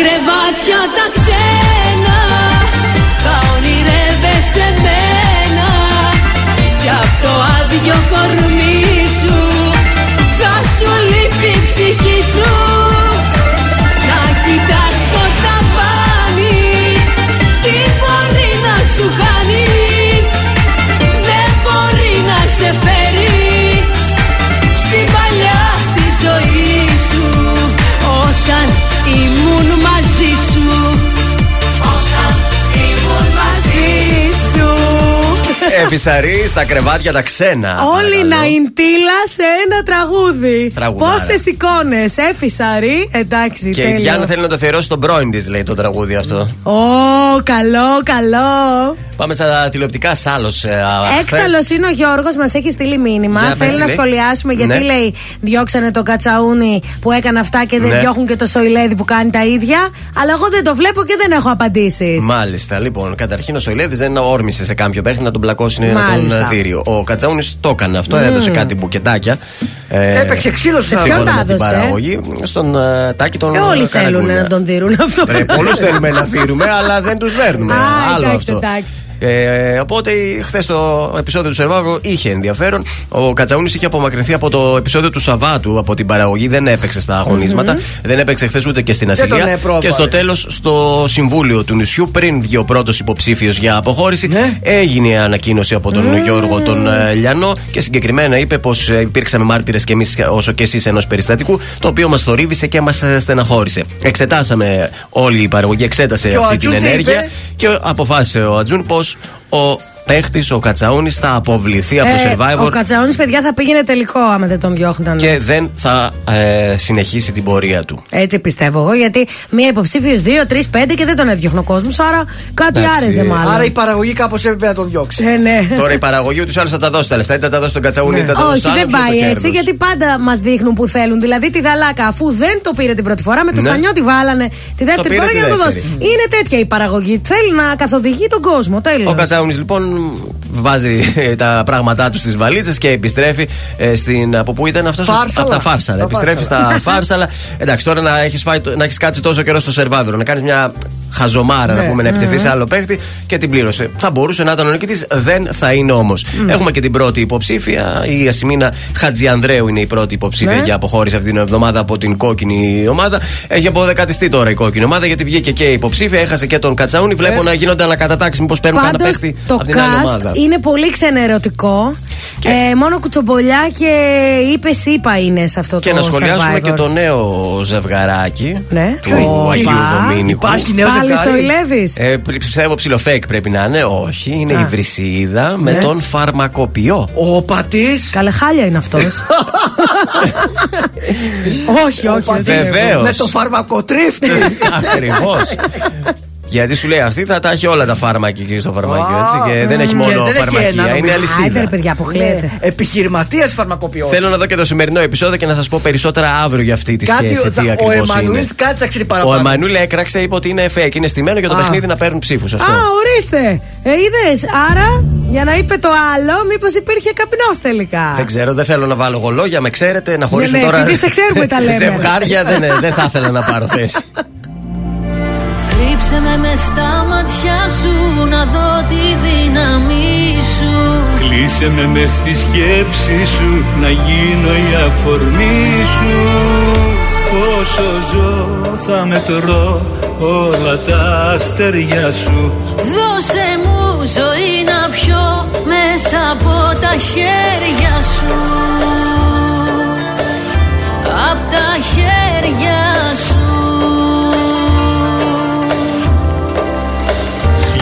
κρεβάτια τα ξένα Θα ονειρεύεσαι μένα. Κι απ' το άδειο κορμί Εφησαρή στα κρεβάτια τα ξένα. Όλη να εντύλα σε ένα τραγούδι. Τραγουδάρα. Πόσες εικόνες, έφυσαρη. Εντάξει, Και η τέλειο. Διάννα θέλει να το αφιερώσει στον πρώην της, λέει το τραγούδι αυτό. Ω, καλό, καλό. Πάμε στα τηλεοπτικά σάλος. Έξαλλος είναι ο Γιώργος, μας έχει στείλει μήνυμα. Για πες Θέλει τι να λέει. σχολιάσουμε γιατί Ναι. λέει διώξανε τον Κατσαούνι που έκανε αυτά και δεν Ναι. διώχνουν και το Σοηλέδη που κάνει τα ίδια. Αλλά εγώ δεν το βλέπω και δεν έχω απαντήσεις. Μάλιστα, λοιπόν. Καταρχήν ο Σοηλέδη δεν όρμησε σε κάποιο παίχτη να τον πλακώσει να τον Μάλιστα. ε, θύριο. Ο Κατσαούνη το έκανε αυτό, Μμμ. έδωσε κάτι μπουκετάκια. Ε, Έπαιξε ξύλος στην σύμφωνα Ποιον με τα την έδωσε; παραγωγή. Στον ε, Τάκη τον Ε, όλοι ε, θέλουν Καραγκούνια. να τον δίνουν αυτό. Πολλούς θέλουμε να θύρουμε, αλλά δεν τους δέρνουμε. Α, Άλλο εντάξει, αυτό. εντάξει. Ε, οπότε χθες το επεισόδιο του Survivor είχε ενδιαφέρον. Ο Κατσαούνης είχε απομακρυνθεί από το επεισόδιο του Σαββάτου από την παραγωγή. Δεν έπαιξε στα αγωνισματα Δεν έπαιξε χθες ούτε και στην Δεν τον Ασυλία. έπροβαρε. Και στο τέλος, στο συμβούλιο του νησιού, πριν βγει ο πρώτος υποψήφιος για αποχώρηση, Ναι. έγινε η ανακοίνωση από τον Γιώργο τον ε, Λιανό και συγκεκριμένα είπε πως υπήρξαμε μάρτυρες και εμείς όσο και εσείς ενός περιστατικού, το οποίο μας θορύβησε και μας στεναχώρησε. Εξετάσαμε όλη η παραγωγή, εξέτασε Και ο αυτή την Ατζούν τι ενέργεια είπε; και αποφάσισε ο Ατζούν πως ο παίχτης, ο Κατσαούνη, θα αποβληθεί από το Ε, survivor ο Κατσαούνη, παιδιά, θα πήγαινε τελικό άμα δεν τον διώχνταν. και δεν θα ε, συνεχίσει την πορεία του. Έτσι πιστεύω εγώ, γιατί μία υποψήφιος, δύο, τρεις, πέντε και δεν τον έδιωχνε ο κόσμος. Άρα κάτι Εντάξει, άρεσε μάλλον. Άρα η παραγωγή κάπως έπρεπε να τον διώξει. Ε, ναι. Τώρα η παραγωγή ούτως ή άλλως θα τα δώσει τα λεφτά, είτε θα τα δώσει τον Κατσαούνη, είτε θα τα δώσει Όχι, στον δεν άλλον, ποιο πάει το έτσι, κέρδος. γιατί πάντα μας δείχνουν που θέλουν. Δηλαδή τη Δαλάκα, αφού δεν το πήρε την πρώτη φορά, με το Ναι. Στανιώτη βάλανε τη δεύτερη πήρε φορά τη για να το δώσει. δεύτερη. Είναι τέτοια η παραγωγή. Θέλει να καθοδηγεί τον κόσμο. Τέλος. Ο Κατσαούνη λοιπόν βάζει ε, τα πράγματά τους στις βαλίτσες και επιστρέφει ε, στην. Από πού ήταν αυτός; Φάρσαλα. Από τα φάρσαλα. Τα Επιστρέφει φάρσαλα. στα φάρσαλα. Εντάξει, τώρα να έχεις να έχεις κάτσει τόσο καιρό στο σερβάβερο, να κάνεις μια χαζομάρα να Ναι. πούμε, να επιτεθείς σε άλλο παίχτη και την πλήρωσε. Θα μπορούσε να ήταν ο νικητής, δεν θα είναι όμως. Έχουμε και την πρώτη υποψήφια. Η Ασημίνα Χατζιανδρέου είναι η πρώτη υποψήφια Ναι. για αποχώρηση αυτή την εβδομάδα από την κόκκινη ομάδα. Έχει αποδεκατιστεί τώρα η κόκκινη ομάδα γιατί βγήκε και η υποψήφια, έχασε και τον Κατσαούνη. Βλέπω να γίνονται ανακατατάξεις. Μήπως παίρνουν κανένα Πάντως, παίχτη το από την άλλη cast ομάδα. είναι πολύ ξενερωτικό. Ε, μόνο κουτσομπολιά και είπε είπα είναι σε αυτό Και το να σχολιάσουμε Survivor. και το νέο ζευγαράκι Ναι. του Ωπα. Αγίου Δομήνικου. Υπάρχει νέο Πάλι ζευγάρι. Σοηλέδης. Ε, πρι- πιστεύω ψιλοφέκ πρέπει να είναι. Όχι, είναι Α. η Βρυσίδα με Ναι. τον φαρμακοποιό. Ο πατής. Καλέ χάλια είναι αυτός. όχι, όχι. δεν είναι. Βεβαίως. Με το φαρμακοτρίφτη. Ακριβώς. Γιατί σου λέει αυτή θα τα έχει όλα τα φάρμακα εκεί στο φαρμακείο έτσι. Και δεν έχει Και μόνο δεν έχει φαρμακεία, ένα, είναι νομίζω. Άιντε ρε αλυσίδα. παιδιά, αποκλείεται. Επιχειρηματίας φαρμακοποιός. Θέλω να δω και το σημερινό επεισόδιο και να σας πω περισσότερα αύριο για αυτή τη Κάτι, σχέση. Τι θα- ο ακριβώς είναι. Εμμανουήλ κάτι θα ξέρει Ο παραπάνω. Εμμανουήλ έκραξε, είπε ότι είναι fake, είναι στημένο για το Α. παιχνίδι να παίρνουν ψήφους. Α, Αυτό. ορίστε. Ε, είδες. Άρα, για να είπε το άλλο, μήπως υπήρχε καπνός τελικά; Δεν ξέρω, δεν θέλω να βάλω εγώ λόγια, με ξέρετε, να χωρίσουν ναι, τώρα. επειδή σε ξέρουμε τα λέμε. Ζευγάρια δεν, δεν θα ήθελα να πάρω θέση. Κρύψε με μες στα μάτια σου να δω τη δύναμή σου. Κλείσε με μες στη σκέψη σου να γίνω η αφορμή σου. Όσο ζω θα μετρώ όλα τα αστέρια σου. Δώσε μου ζωή να πιω μέσα από τα χέρια σου. Απ' τα χέρια σου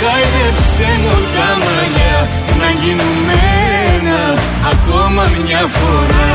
χάιδεψε μου τα μαλλιά Να γίνουμε ένα ακόμα μια φορά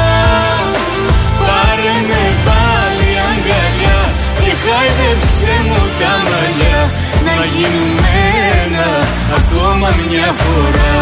χάιδεψε μου τα μαλλιά Να γίνουμε ένα ακόμα μια φορά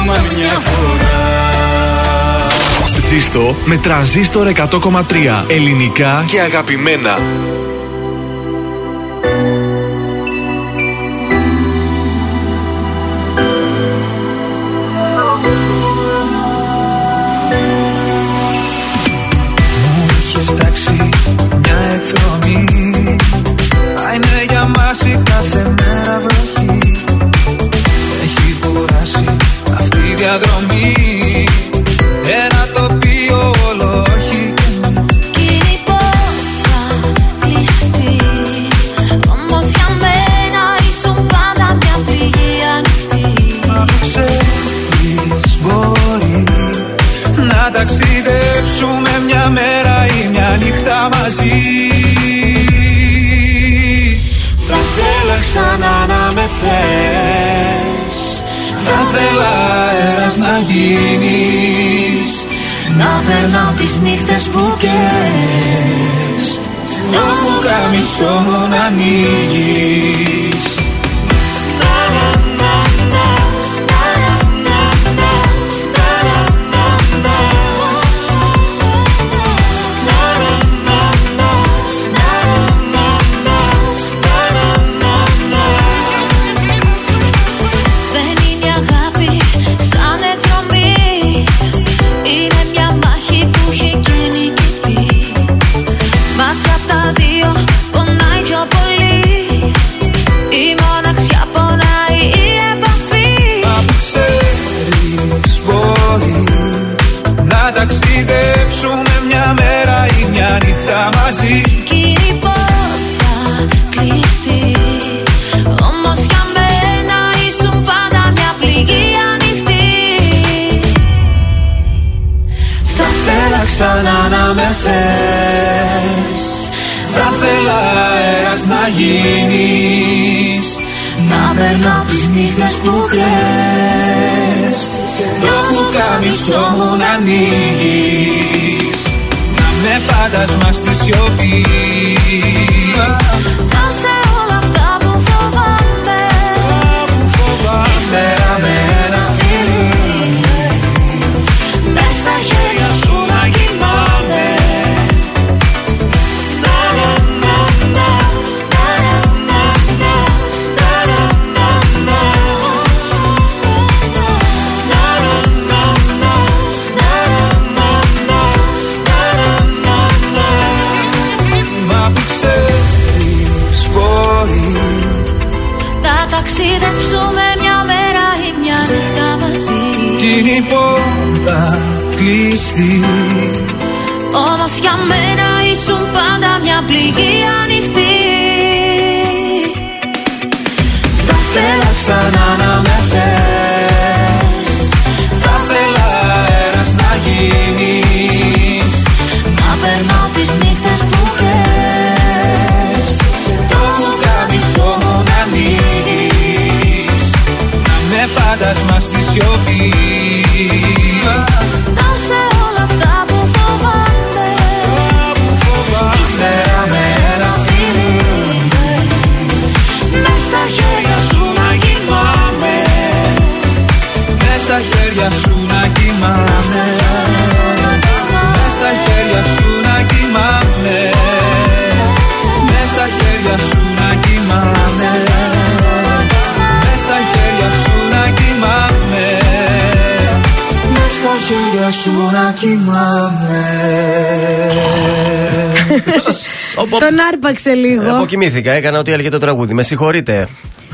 ακόμα μια φορά. Ζήστο με τρανζίστορ 100,3 Ελληνικά και αγαπημένα. ήθελα αέρας να γίνεις. Να περνάω τις νύχτες που καίες Το φουκάμισό μου να ανοίγεις. 背中さ斜めて κοιμάμαι. Τον άρπαξε λίγο. Ε, αποκοιμήθηκα, έκανα ό,τι έλεγε το τραγούδι. Με συγχωρείτε.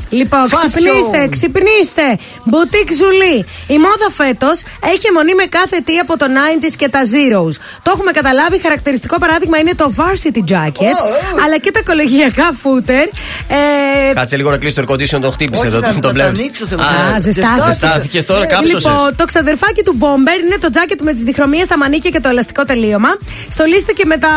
Λοιπόν, Fashion. ξυπνήστε, ξυπνήστε. Μπουτίκ Ζουλή. Η μόδα φέτος έχει αιμονή με κάθε τι από το 90s και τα Zeros. Το έχουμε καταλάβει. Χαρακτηριστικό παράδειγμα είναι το varsity jacket, αλλά και τα οικολογιακά footer. Ε, Κάτσε λίγο να κλείσει το air condition, τον χτύπησε Όχι, εδώ. να- τον- να Τον τα βλέπεις. ανοίξω, θέλω Α, να- ζεστάθηκε. Ζεστάθηκε τώρα, κάψωσες. Λοιπόν, το ξαδερφάκι του Bomber είναι το jacket με τις διχρωμίες, τα μανίκια και το ελαστικό τελείωμα. Στολίστηκε με, τα,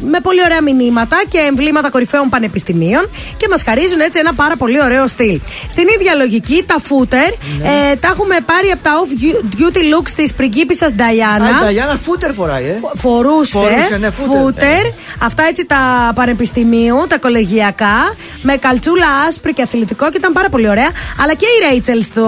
με πολύ ωραία μηνύματα και εμβλήματα κορυφαίων πανεπιστημίων και μας χαρίζουν έτσι ένα πάρα πολύ ωραίο στυλ. Στην ίδια λογική, τα footer ε, τα έχουμε πάρει από τα off-duty looks της πριγκίπισσας Α, η Diana. Νταγιάννα φούτερ φοράει, ε. Φορούσε, Φορούσε, ναι, φούτερ. φούτερ. Αυτά έτσι τα πανεπιστημίου, τα κολεγιακά, με καλτσούλα άσπρη και αθλητικό και ήταν πάρα πολύ ωραία. Αλλά και η Ρέιτσελ στο,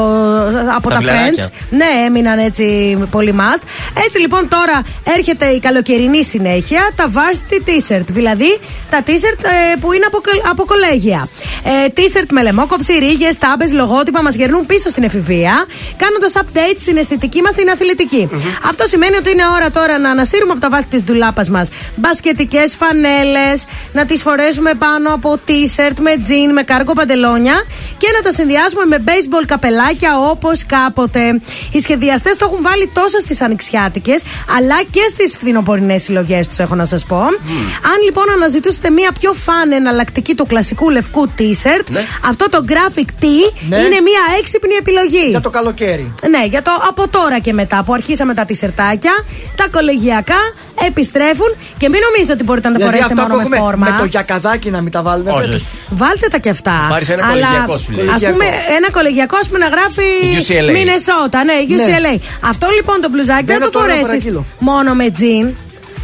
από Στα τα φιλαράκια. Friends. Ναι, έμειναν έτσι πολύ must. Έτσι λοιπόν τώρα έρχεται η καλοκαιρινή συνέχεια, τα varsity t-shirt. Δηλαδή τα t-shirt ε, που είναι από, κο- από κολέγια. Ε, t-shirt με λαιμόκοψη, ρίγες, τάμπες, λογότυπα μας γερνούν πίσω στην εφηβεία, κάνοντας update στην αισθητική μας την αθλητικη Αυτό σημαίνει ότι είναι ώρα τώρα να ανασύρουμε από τα βάθη της ντουλάπας μας μπασκετικές φανέλες, να τις φορέσουμε πάνω από t-shirt με jean, με κάργο παντελόνια και να τα συνδυάσουμε με baseball καπελάκια όπως κάποτε. Οι σχεδιαστές το έχουν βάλει τόσο στις ανοιξιάτικες αλλά και στις φθινοπορεινές συλλογές τους, έχω να σας πω. Αν λοιπόν αναζητούσετε μια πιο φαν εναλλακτική του κλασικού λευκού t-shirt, αυτό το graphic tee Ναι. είναι μια έξυπνη επιλογή. Για το καλοκαίρι. Ναι, για το από τώρα και μετά που αρχίσαμε τα τισερτάκια, τα κολεγιακά επιστρέφουν και μην νομίζετε ότι μπορείτε να τα Δηλαδή φορέσετε αυτά που μόνο με έχουμε φόρμα. με το γιακαδάκι να μην τα βάλουμε. Όχι, φέτος. όχι. Βάλτε τα και αυτά. Πάρεις ένα Αλλά, κολεγιακό σου λέει. Ας πούμε ένα κολεγιακό ας πούμε, να γράφει UCLA. Μινεσότα, ναι, UCLA. Αυτό λοιπόν το μπλουζάκι δεν Μπαίνω το τώρα να φορέσεις παραγγείλω. μόνο με τζιν.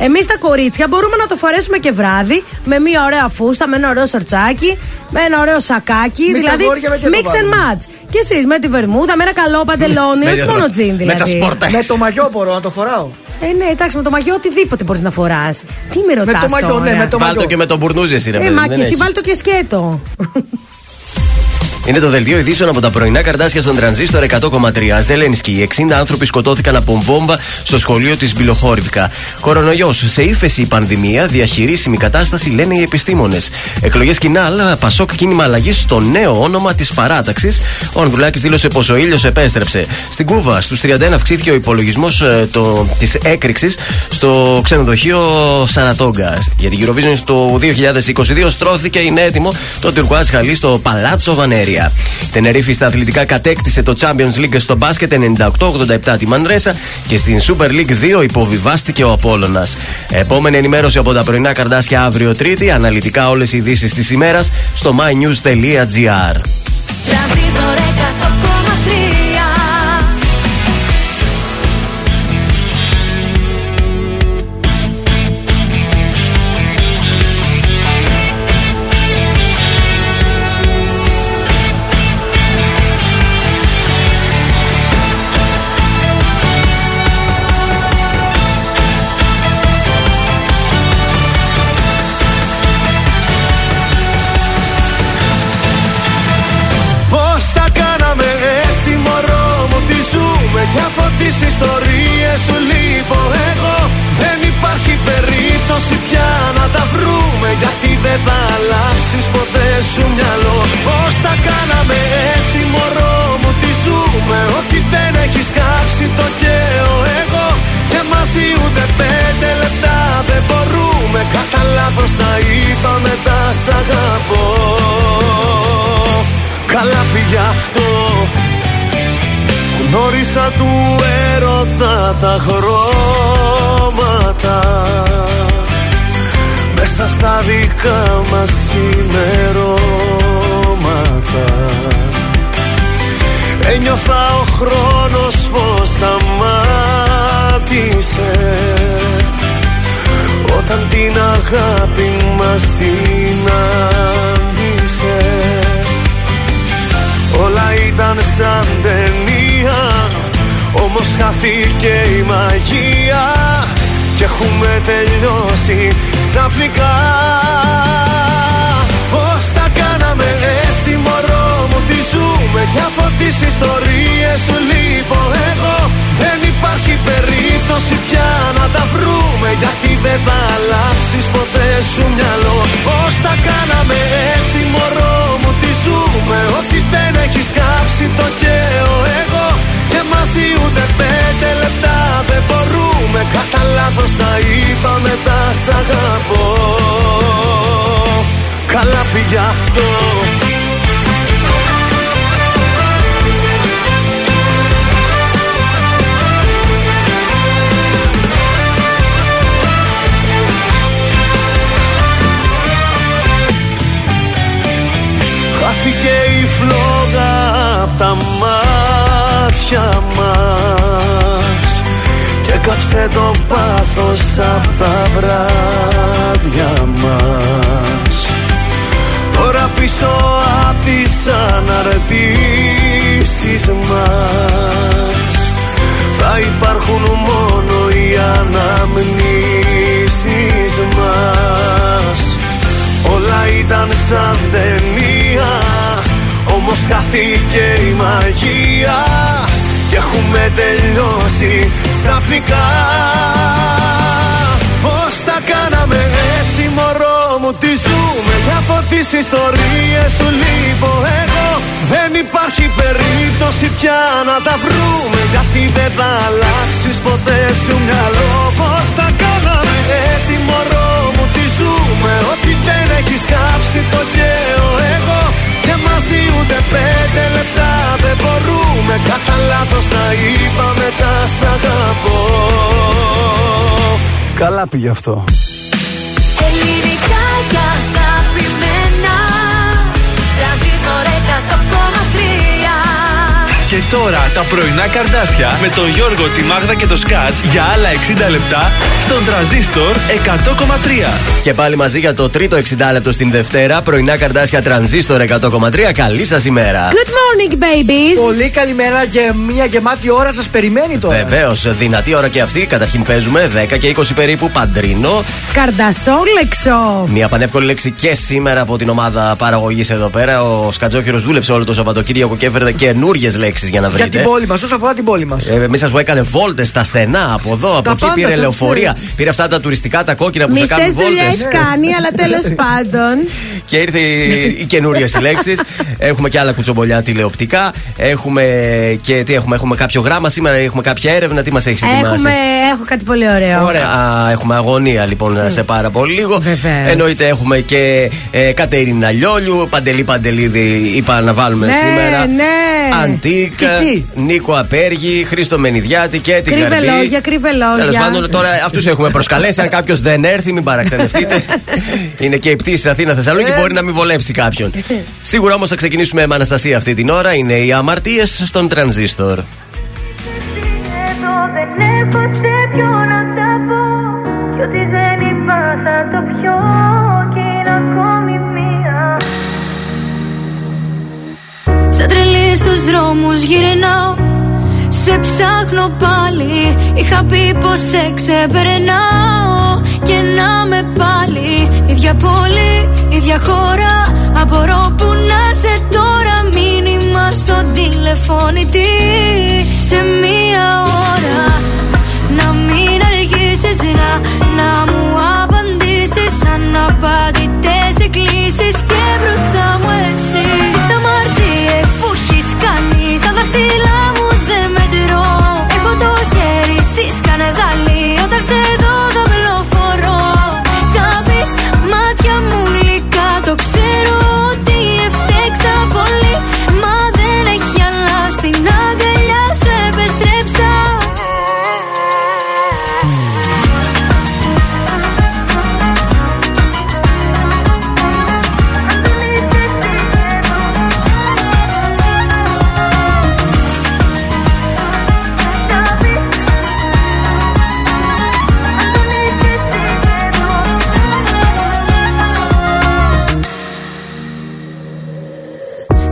Εμείς τα κορίτσια μπορούμε να το φορέσουμε και βράδυ με μια ωραία φούστα, με ένα ωραίο σορτσάκι, με ένα ωραίο σακάκι. Εμείς τα δηλαδή αγόρια με τι να το mix and βάλουμε. match. Και εσείς με τη βερμούδα, με ένα καλό παντελόνι, Με όχι τα- μόνο τζιν δηλαδή. με τα σπορτα. Με το μαγιό μπορώ να το φοράω. Ε, ναι, εντάξει, με το μαγιό οτιδήποτε μπορείς να φοράς. Τι με ρωτά. το μαγιό, ναι, με το Βάλ το μαγιό. και με τον μπουρνούζι, εσύ, ρε Ε, παιδί. μα δεν και εσύ έχεις. βάλει το και σκέτο. Είναι το δελτίο ειδήσεων από τα πρωινά καρτάσια στον τρανζίστορ 100,3. Ζελένσκι. 60 άνθρωποι σκοτώθηκαν από βόμβα στο σχολείο της Μπιλοχόρυβκα. Κορονοϊός. Σε ύφεση η πανδημία. Διαχειρίσιμη κατάσταση λένε οι επιστήμονες. Εκλογές κοινάλ. Πασόκ κίνημα αλλαγής στο νέο όνομα της παράταξης. Ο Ανδρουλάκης δήλωσε πω ο ήλιος επέστρεψε. Στην Κούβα στους 31 αυξήθηκε ο υπολογισμός της έκρηξης στο ξενοδοχείο Σαρατόγκα. Για την Eurovision στο 2022 στρώθηκε, είναι έτοιμο το Τουρκουάζ Χαλί στο Παλάτσο Βανέρια. Τενερίφη στα αθλητικά κατέκτησε το Champions League στο μπάσκετ 98-87 τη Μανρέσα και στην Super League 2 υποβιβάστηκε ο Απόλλωνας. Επόμενη ενημέρωση από τα πρωινά καρδάσια αύριο Τρίτη. Αναλυτικά όλες οι ειδήσεις της ημέρας στο mynews.gr. να είπαμε τα σ' αγαπώ. Καλά πήγε αυτό. Γνώρισα του έρωτα τα χρώματα. Μέσα στα δικά μας ξημερώματα. Ένιωθα ο χρόνος πως σταμάτησε. Όταν την αγάπη μας συνάντησε. Όλα ήταν σαν ταινία Όμως χάθηκε η μαγεία Και έχουμε τελειώσει ξαφνικά. Πώς Περνάμε έτσι μωρό μου τη ζούμε Κι από τις ιστορίες σου λείπω εγώ. Δεν υπάρχει περίπτωση πια να τα βρούμε Γιατί δεν θα αλλάξεις ποτέ σου μυαλό. Πώς τα κάναμε έτσι μωρό μου τη ζούμε Ότι δεν έχεις κάψει το καίω εγώ. Και μαζί ούτε πέντε λεπτά δεν μπορούμε Κατά λάθος τα είπα μετά σ' αγαπώ. Καλά πήγε αυτό. Χάθηκε η φλόγα απ' τα μάτια μας Και κάψε το πάθος απ' τα βράδια μας Τώρα πίσω απ' τις αναρτήσεις μας Θα υπάρχουν μόνο οι αναμνήσεις μας. Όλα ήταν σαν ταινία Όμως χάθηκε η μαγεία Και έχουμε τελειώσει ξαφνικά Πώς τα κάναμε έτσι μωρό; Μου Τι ζούμε και από τις ιστορίες σου λείπω εγώ Δεν υπάρχει περίπτωση πια να τα βρούμε Γιατί δεν θα αλλάξεις ποτέ σου μυαλό. Πώς τα κάναμε έτσι μωρό μου τι ζούμε Ότι δεν έχεις κάψει το καίω εγώ. Και μαζί ούτε πέντε λεπτά δεν μπορούμε Κατά λάθος τα είπα μετά σ' αγαπώ. Καλά πήγε αυτό 100,3 Και τώρα τα πρωινά καρδάσια με τον Γιώργο, τη Μάγδα και το Σκάτς για άλλα 60 λεπτά στον τραζίστορ 100,3. Και πάλι μαζί για το τρίτο 60 λεπτό στην Δευτέρα. Πρωινά καρδάσια τρανζίστορ 100,3. Καλή σας ημέρα. Good morning, babies. Πολύ καλημέρα και μια γεμάτη ώρα σας περιμένει τώρα. Βεβαίως, δυνατή ώρα και αυτή. Καταρχήν παίζουμε 10 και 20 περίπου παντρίνο. Καρδασόλεξο. Μια πανεύκολη λέξη και σήμερα από την ομάδα παραγωγής εδώ πέρα. Ο Σκατζόχυρος δούλεψε όλο το Σαββατοκύριακο και έφερε καινούριε λέξεις για να Για βρείτε. την πόλη μας, όσον αφορά την πόλη μας. Ε, Μη σας πω, έκανε βόλτες στα στενά από εδώ, από Τα εκεί πάντα, πήρε τα- λεωφορεία. Πήρε αυτά τα τουριστικά, τα κόκκινα που σε Μισές κάνουν δουλειές βόλτες. κάνει, αλλά τέλος πάντων. Και ήρθε οι, οι καινούριες λέξεις. έχουμε και άλλα κουτσομπολιά τηλεοπτικά. Έχουμε και τι έχουμε, έχουμε κάποιο γράμμα σήμερα, έχουμε κάποια έρευνα. Τι μας έχεις ετοιμάσει; Έχουμε, έχω κάτι πολύ ωραίο. Α, έχουμε αγωνία λοιπόν σε πάρα πολύ λίγο. Βεβαίως. Εννοείται έχουμε και ε, Κατερίνα Λιόλιου, Παντελή Παντελίδη, είπα να βάλουμε Ναι, σήμερα. ναι. Αντίκ, Τι, τι; Νίκο Απέργη, Χρήστο Μενιδιάτη και την Κρύβε Γαρμπή. λόγια, κρύβε λόγια. Τέλος πάντων, τώρα αυτούς έχουμε προσκαλέσει. Αν κάποιος δεν έρθει, μην παραξενευτείτε. Είναι και η πτήση Αθήνα Θεσσαλονίκη, μπορεί να μην βολέψει κάποιον. Σίγουρα όμως θα ξεκινήσουμε με Αναστασία αυτή την ώρα. Είναι οι αμαρτίες στον τρανζίστορ. Εδώ δεν έχω σε ποιο στους δρόμους γυρνάω. Σε ψάχνω πάλι. Είχα πει πως σε ξεπερνάω. Και να με πάλι. Ίδια πόλη, ίδια χώρα. Απορώ που να σε τώρα. Μήνυμα στο τηλεφώνητη Σε μία ώρα. Να μην αργήσεις να, να μου κάνει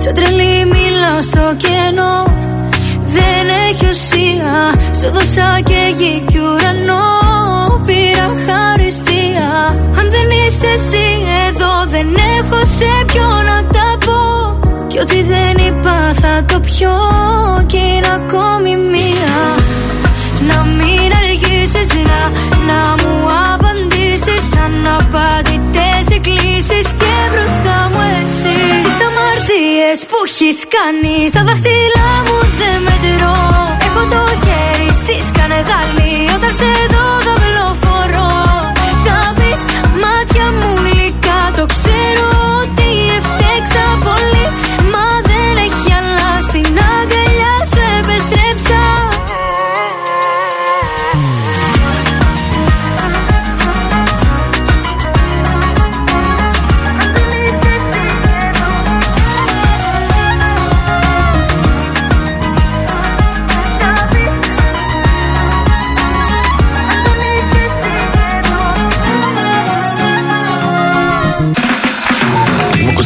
Σε τρελή μιλάω στο κενό. Δεν έχει ουσία. Σου δώσα και γη κι ουρανό. Πήρα χαριστία. Αν δεν είσαι εσύ εδώ Δεν έχω σε ποιο να τα πω. Κι ό,τι δεν είπα θα το πιω. Κι είναι ακόμη μία. Να μην αργήσεις να, να μου απαντήσεις. Αναπαντητές έχεις κάνει. Στα δάχτυλά μου δεν μετρώ. Έχω το χέρι στη σκανεδάλη Όταν σε δω θα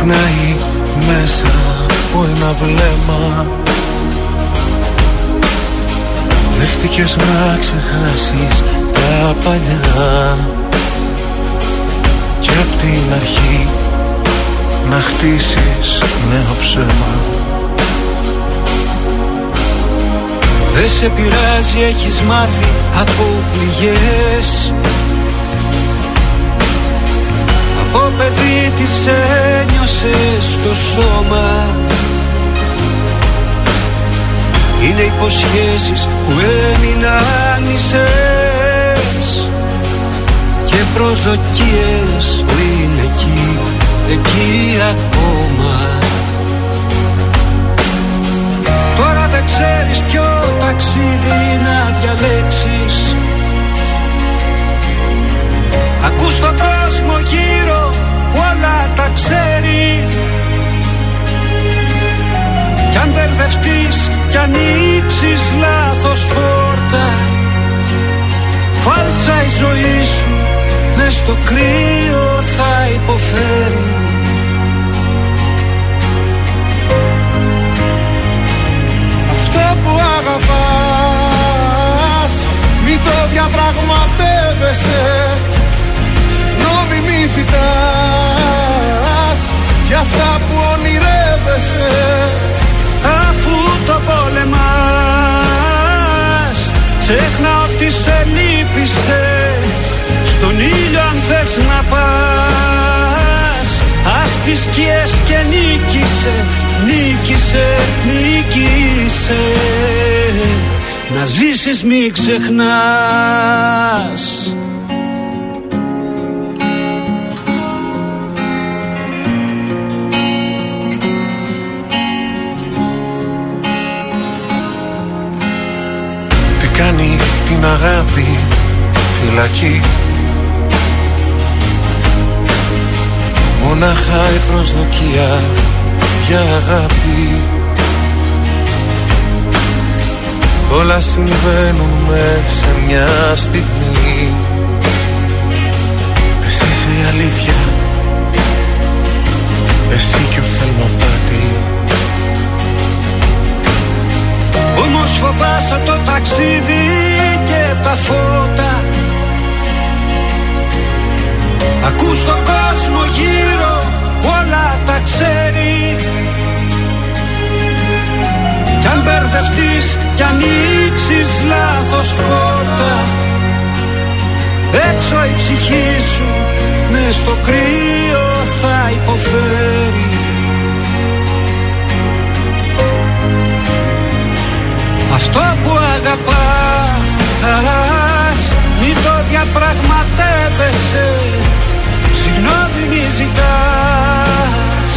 Ξυπνάει μέσα από ένα βλέμμα. Δέχτηκες να ξεχάσεις τα παλιά. Και απ' την αρχή να χτίσεις νέο ψέμα. Δεν σε πειράζει, έχεις μάθει από πληγές Από παιδί τις ένιωσες στο σώμα. Είναι υποσχέσεις που έμειναν μισές Και προσδοκίες που είναι εκεί, εκεί ακόμα. Τώρα δεν ξέρεις ποιο ταξίδι να διαλέξεις. Ακούς τον κόσμο γύρω που όλα τα ξέρει. Κι αν μπερδευτείς κι ανοίξεις λάθος πόρτα Φάλτσα η ζωή σου μες στο κρύο θα υποφέρει Αυτό που αγαπάς Μη το διαπραγματεύεσαι. Συγγνώμη μη ζητάς Για αυτά που ονειρεύεσαι. Αφού το πολεμάς Ξέχνα ότι σε λύπησες. Στον ήλιο αν θες να πας Ας τις σκιές και νίκησε Νίκησε, νίκησε. Να ζήσεις μη ξεχνάς την αγάπη φυλακή. Μονάχα η προσδοκία για αγάπη. Όλα συμβαίνουν μες σε μια στιγμή. Εσύ είσαι η αλήθεια. Εσύ και ο θερμοπάτη Όμως φοβάσαι το ταξίδι και τα φώτα. Ακούς τον κόσμο γύρω όλα τα ξέρει. Κι αν μπερδευτείς κι ανοίξεις λάθος πόρτα. Έξω η ψυχή σου μες στο κρύο θα υποφέρει Αυτό που αγαπάς Μην το διαπραγματεύεσαι. Συγγνώμη μη ζητάς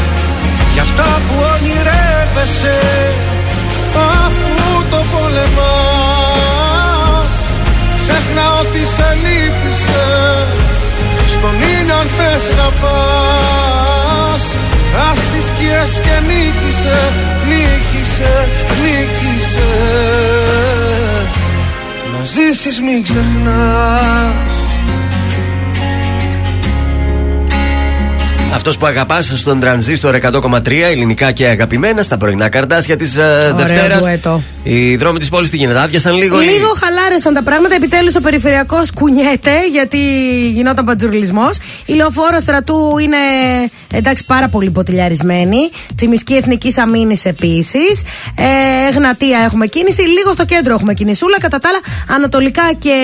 Για αυτά που ονειρεύεσαι. Αφού το πολεμάς Ξέχνα ότι σε λύπησες. Στον ήλιο αν θες να πας Ας τις σκιές και νίκησε Νίκησε, νίκησε Να ζήσεις μην ξεχνάς Αυτός που αγαπάς στον τρανζίστορ 100,3 ελληνικά και αγαπημένα στα πρωινά καρτάσια της uh, Δευτέρας. Ντουέτο. Οι δρόμοι της πόλης τι γίνεται, άδειασαν λίγο. ή- Λίγο χαλάρωσαν τα πράγματα. Επιτέλους ο περιφερειακός κουνιέται γιατί γινόταν παντζουρλισμός. Η λεωφόρο στρατού είναι εντάξει πάρα πολύ ποτηλιαρισμένη. Τσιμισκή Εθνική Αμήνης επίσης. Ε, Εγνατία έχουμε κίνηση. Λίγο στο κέντρο έχουμε κινησούλα. Κατά τα άλλα, ανατολικά και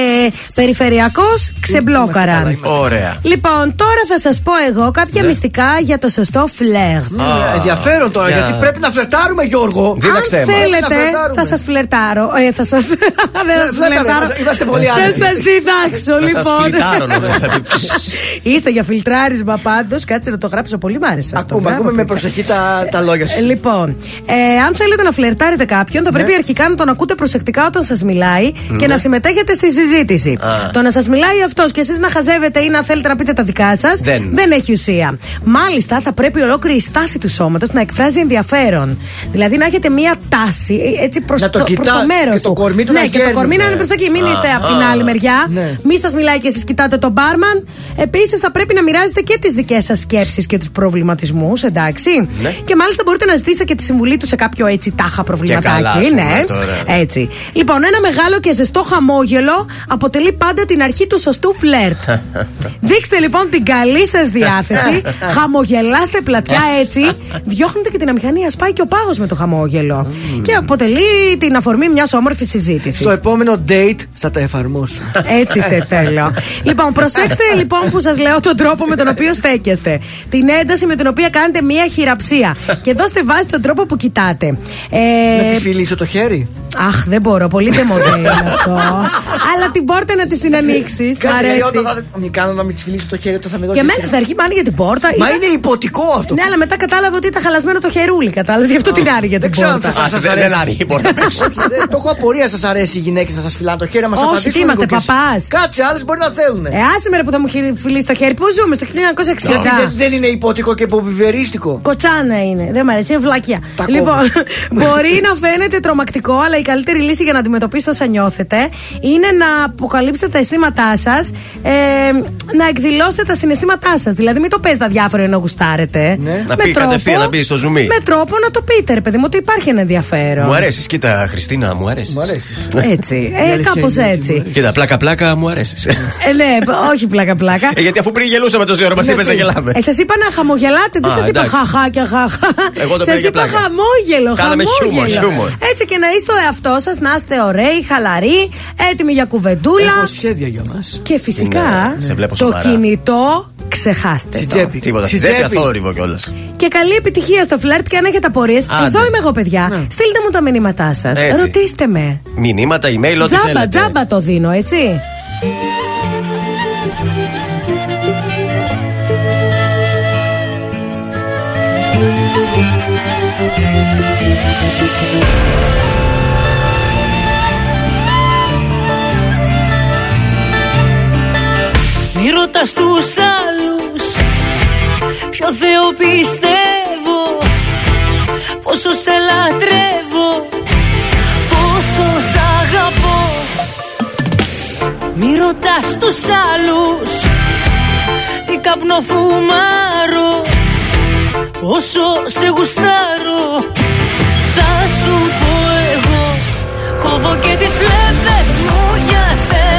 περιφερειακός ξεμπλόκαραν. Ωραία. Λοιπόν, τώρα θα σας πω εγώ κάποια Ναι. ουσιαστικά για το σωστό φλερτ. Ε, Ενδιαφέρον τώρα, Για. γιατί πρέπει να φλερτάρουμε, Γιώργο. Αν Δίδαξέ μας. θέλετε, Να φλερτάρουμε. θα σας φλερτάρω. Ε, θα σα. Δεν θα σας φλερτάρε, φλερτάρω. είμαστε- είμαστε πολύ Θα άνετοι. σας διδάξω, Θα σας λοιπόν. φλιτάρω, νομίζω, θα πει. Είστε για φιλτράρισμα πάντως. Κάτσε να το γράψω. Πολύ μ' άρεσε. αυτό. Ακούμε, Μπράβο, ακούμε με παιδιά. προσοχή τα, τα λόγια Ε, σου. Λοιπόν, ε, αν θέλετε να φλερτάρετε κάποιον, θα πρέπει αρχικά να τον ακούτε προσεκτικά όταν σας μιλάει και να συμμετέχετε στη συζήτηση. Α. Το να σας μιλάει αυτός και εσείς να χαζεύετε ή να θέλετε να πείτε τα δικά σας Δεν. έχει ουσία. Μάλιστα, θα πρέπει ολόκληρη η στάση του σώματος να εκφράζει ενδιαφέρον. Δηλαδή να έχετε μία τάση ε, έτσι προς Να το το, προς κοιτά- το μέρος και το κορμί του ναι, να και το γέρνει. κορμί να είναι προς τα εκεί. Μην Α, είστε από την α, άλλη μεριά. ναι. Μη σας μιλάει και εσείς κοιτάτε τον μπάρμαν. Επίσης, θα πρέπει να μοιράζετε και τις δικές σας σκέψεις και τους προβληματισμούς, εντάξει. Ναι. Και μάλιστα μπορείτε να ζητήσετε και τη συμβουλή του σε κάποιο έτσι τάχα προβληματάκι. καλά, ας πούμε, ναι, τώρα. έτσι. Λοιπόν, ένα μεγάλο και ζεστό χαμόγελο αποτελεί πάντα την αρχή του σωστού φλερτ. Δείξτε λοιπόν την καλή σας διάθεση. χαμογελάστε πλατιά έτσι. Διώχνετε και την αμηχανία. Σπάει και ο πάγος με το χαμόγελο. Και αποτελεί την αφορμή μιας όμορφης συζήτησης. Στο επόμενο date θα τα εφαρμόσω. Έτσι σε θέλω. λοιπόν, προσέξτε λοιπόν που σας λέω τον τρόπο με τον οποίο στέκεστε. Την ένταση με την οποία κάνετε μία χειραψία. και δώστε βάση τον τρόπο που κοιτάτε. Ε, Να τη φιλήσω το χέρι; Αχ, δεν μπορώ. Πολύ ντεμοντέ είναι αυτό. Αλλά την πόρτα να της την ανοίξεις. Μ' Κάτσε, γιατί αρέσει. όταν θα μη κάνω να μην της φιλήσω το χέρι, όταν θα με δώσει. Και εμένα χέρι. στην αρχή μ' άνοιγε την πόρτα. Μα Είδα- είναι υποτικό αυτό. Ναι, αλλά μετά κατάλαβε ότι ήταν χαλασμένο το χερούλι. Κατάλαβες, γι' αυτό την άνοιγε την Δεν ξέρω αν πόρτα. σας- Α, σας δεν- αρέσει. δεν άνοιγε η πόρτα απ' έξω. Όχι, δεν- Το έχω απορία, σας αρέσει οι γυναίκες να σας φυλάνε το χέρι, να μα Όχι, απαντήσουν. τι είμαστε, λίγο κι εσείς. παπάς. Κάτσε, άλλε μπορεί να θέλουν. Ε, άσε με ρε που θα μου χει- φιλήσει το χέρι. Πού ζούμε, στο 1960. Γιατί δεν- δεν είναι υποτικό και υποβιβερίστικο. Κοτσάνα είναι. Δεν μ' αρέσει, είναι βλακία. Τα Λοιπόν, μπορεί να φαίνεται τρομακτικό, αλλά η καλύτερη λύση για να αντιμετωπίσετε όσα νιώθετε είναι να αποκαλύψετε τα αισθήματά σας, ε, να εκδηλώσετε τα συναισθήματά σας. Δηλαδή, μην το παίζετε αδιάφορο ενώ γουστάρετε. Ναι. Να πει κατευθείαν, να πει στο ζουμί. Με τρόπο να το πείτε, ρε παιδί μου, ότι υπάρχει ένα ενδιαφέρον. Μου αρέσεις, κοίτα, Χριστίνα, μου αρέσεις; Μου αρέσεις. Έτσι. Η Ε, αλήθεια κάπως είναι ότι έτσι. Κοίτα, πλάκα-πλάκα μου αρέσεις. Ε, ναι, όχι πλάκα-πλάκα. Ε, γιατί αφού πριν γελούσαμε τόση ώρα, μας Ναι, είπες να τι. γελάμε. Ε, σας είπα να χαμογελάτε, δεν Α, σας είπα εντάξει. χαχά και χαχά. Εγώ το Σας πήρα για είπα πλάκα. χαμόγελο, Κάναμε χαμόγελο. χιούμορ, χιούμορ. Έτσι και να είστε ο εαυτό σας, να είστε ωραίοι, χαλαροί, έτοιμοι για κουβεντούλα. Έχω σχέδια για μας. Και φυσικά Ναι, σε βλέπω το σοβαρά. κινητό ξεχάστε. Στην το. τσέπη. Τίποτα. Στη Δεν τσέπη. θόρυβο κιόλας. Και καλή επιτυχία στο φλερτ και αν έχετε απορίες, Άντε. εδώ είμαι εγώ, παιδιά. Στείλτε μου τα μηνύματά σας. Έτσι. Ρωτήστε με. Μηνύματα, email, ό,τι Τζάμπα, θέλετε. τζάμπα το δίνω, έτσι. Μη ρωτάς τους άλλους Ποιο Θεό πιστεύω Πόσο σε λατρεύω Πόσο σ' αγαπώ. Μη ρωτάς τους άλλους Τι καπνό φουμάρω Πόσο σε γουστάρω. Θα σου πω εγώ Κόβω και τις φλέβες μου για σένα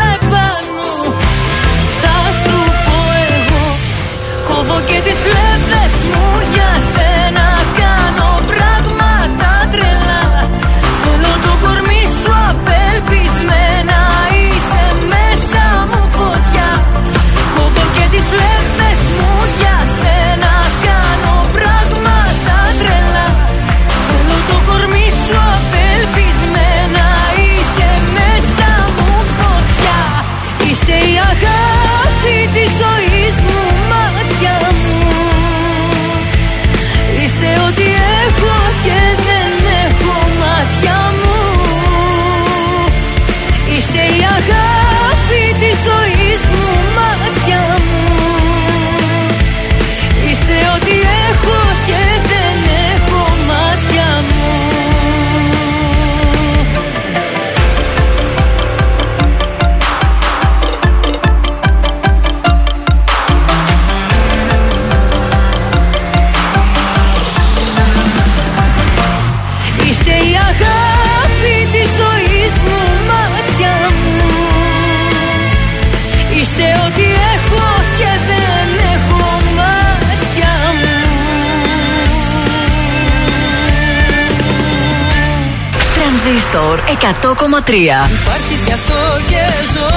Τρανζίστορ 100,3. Υπάρχεις γι' αυτό και ζω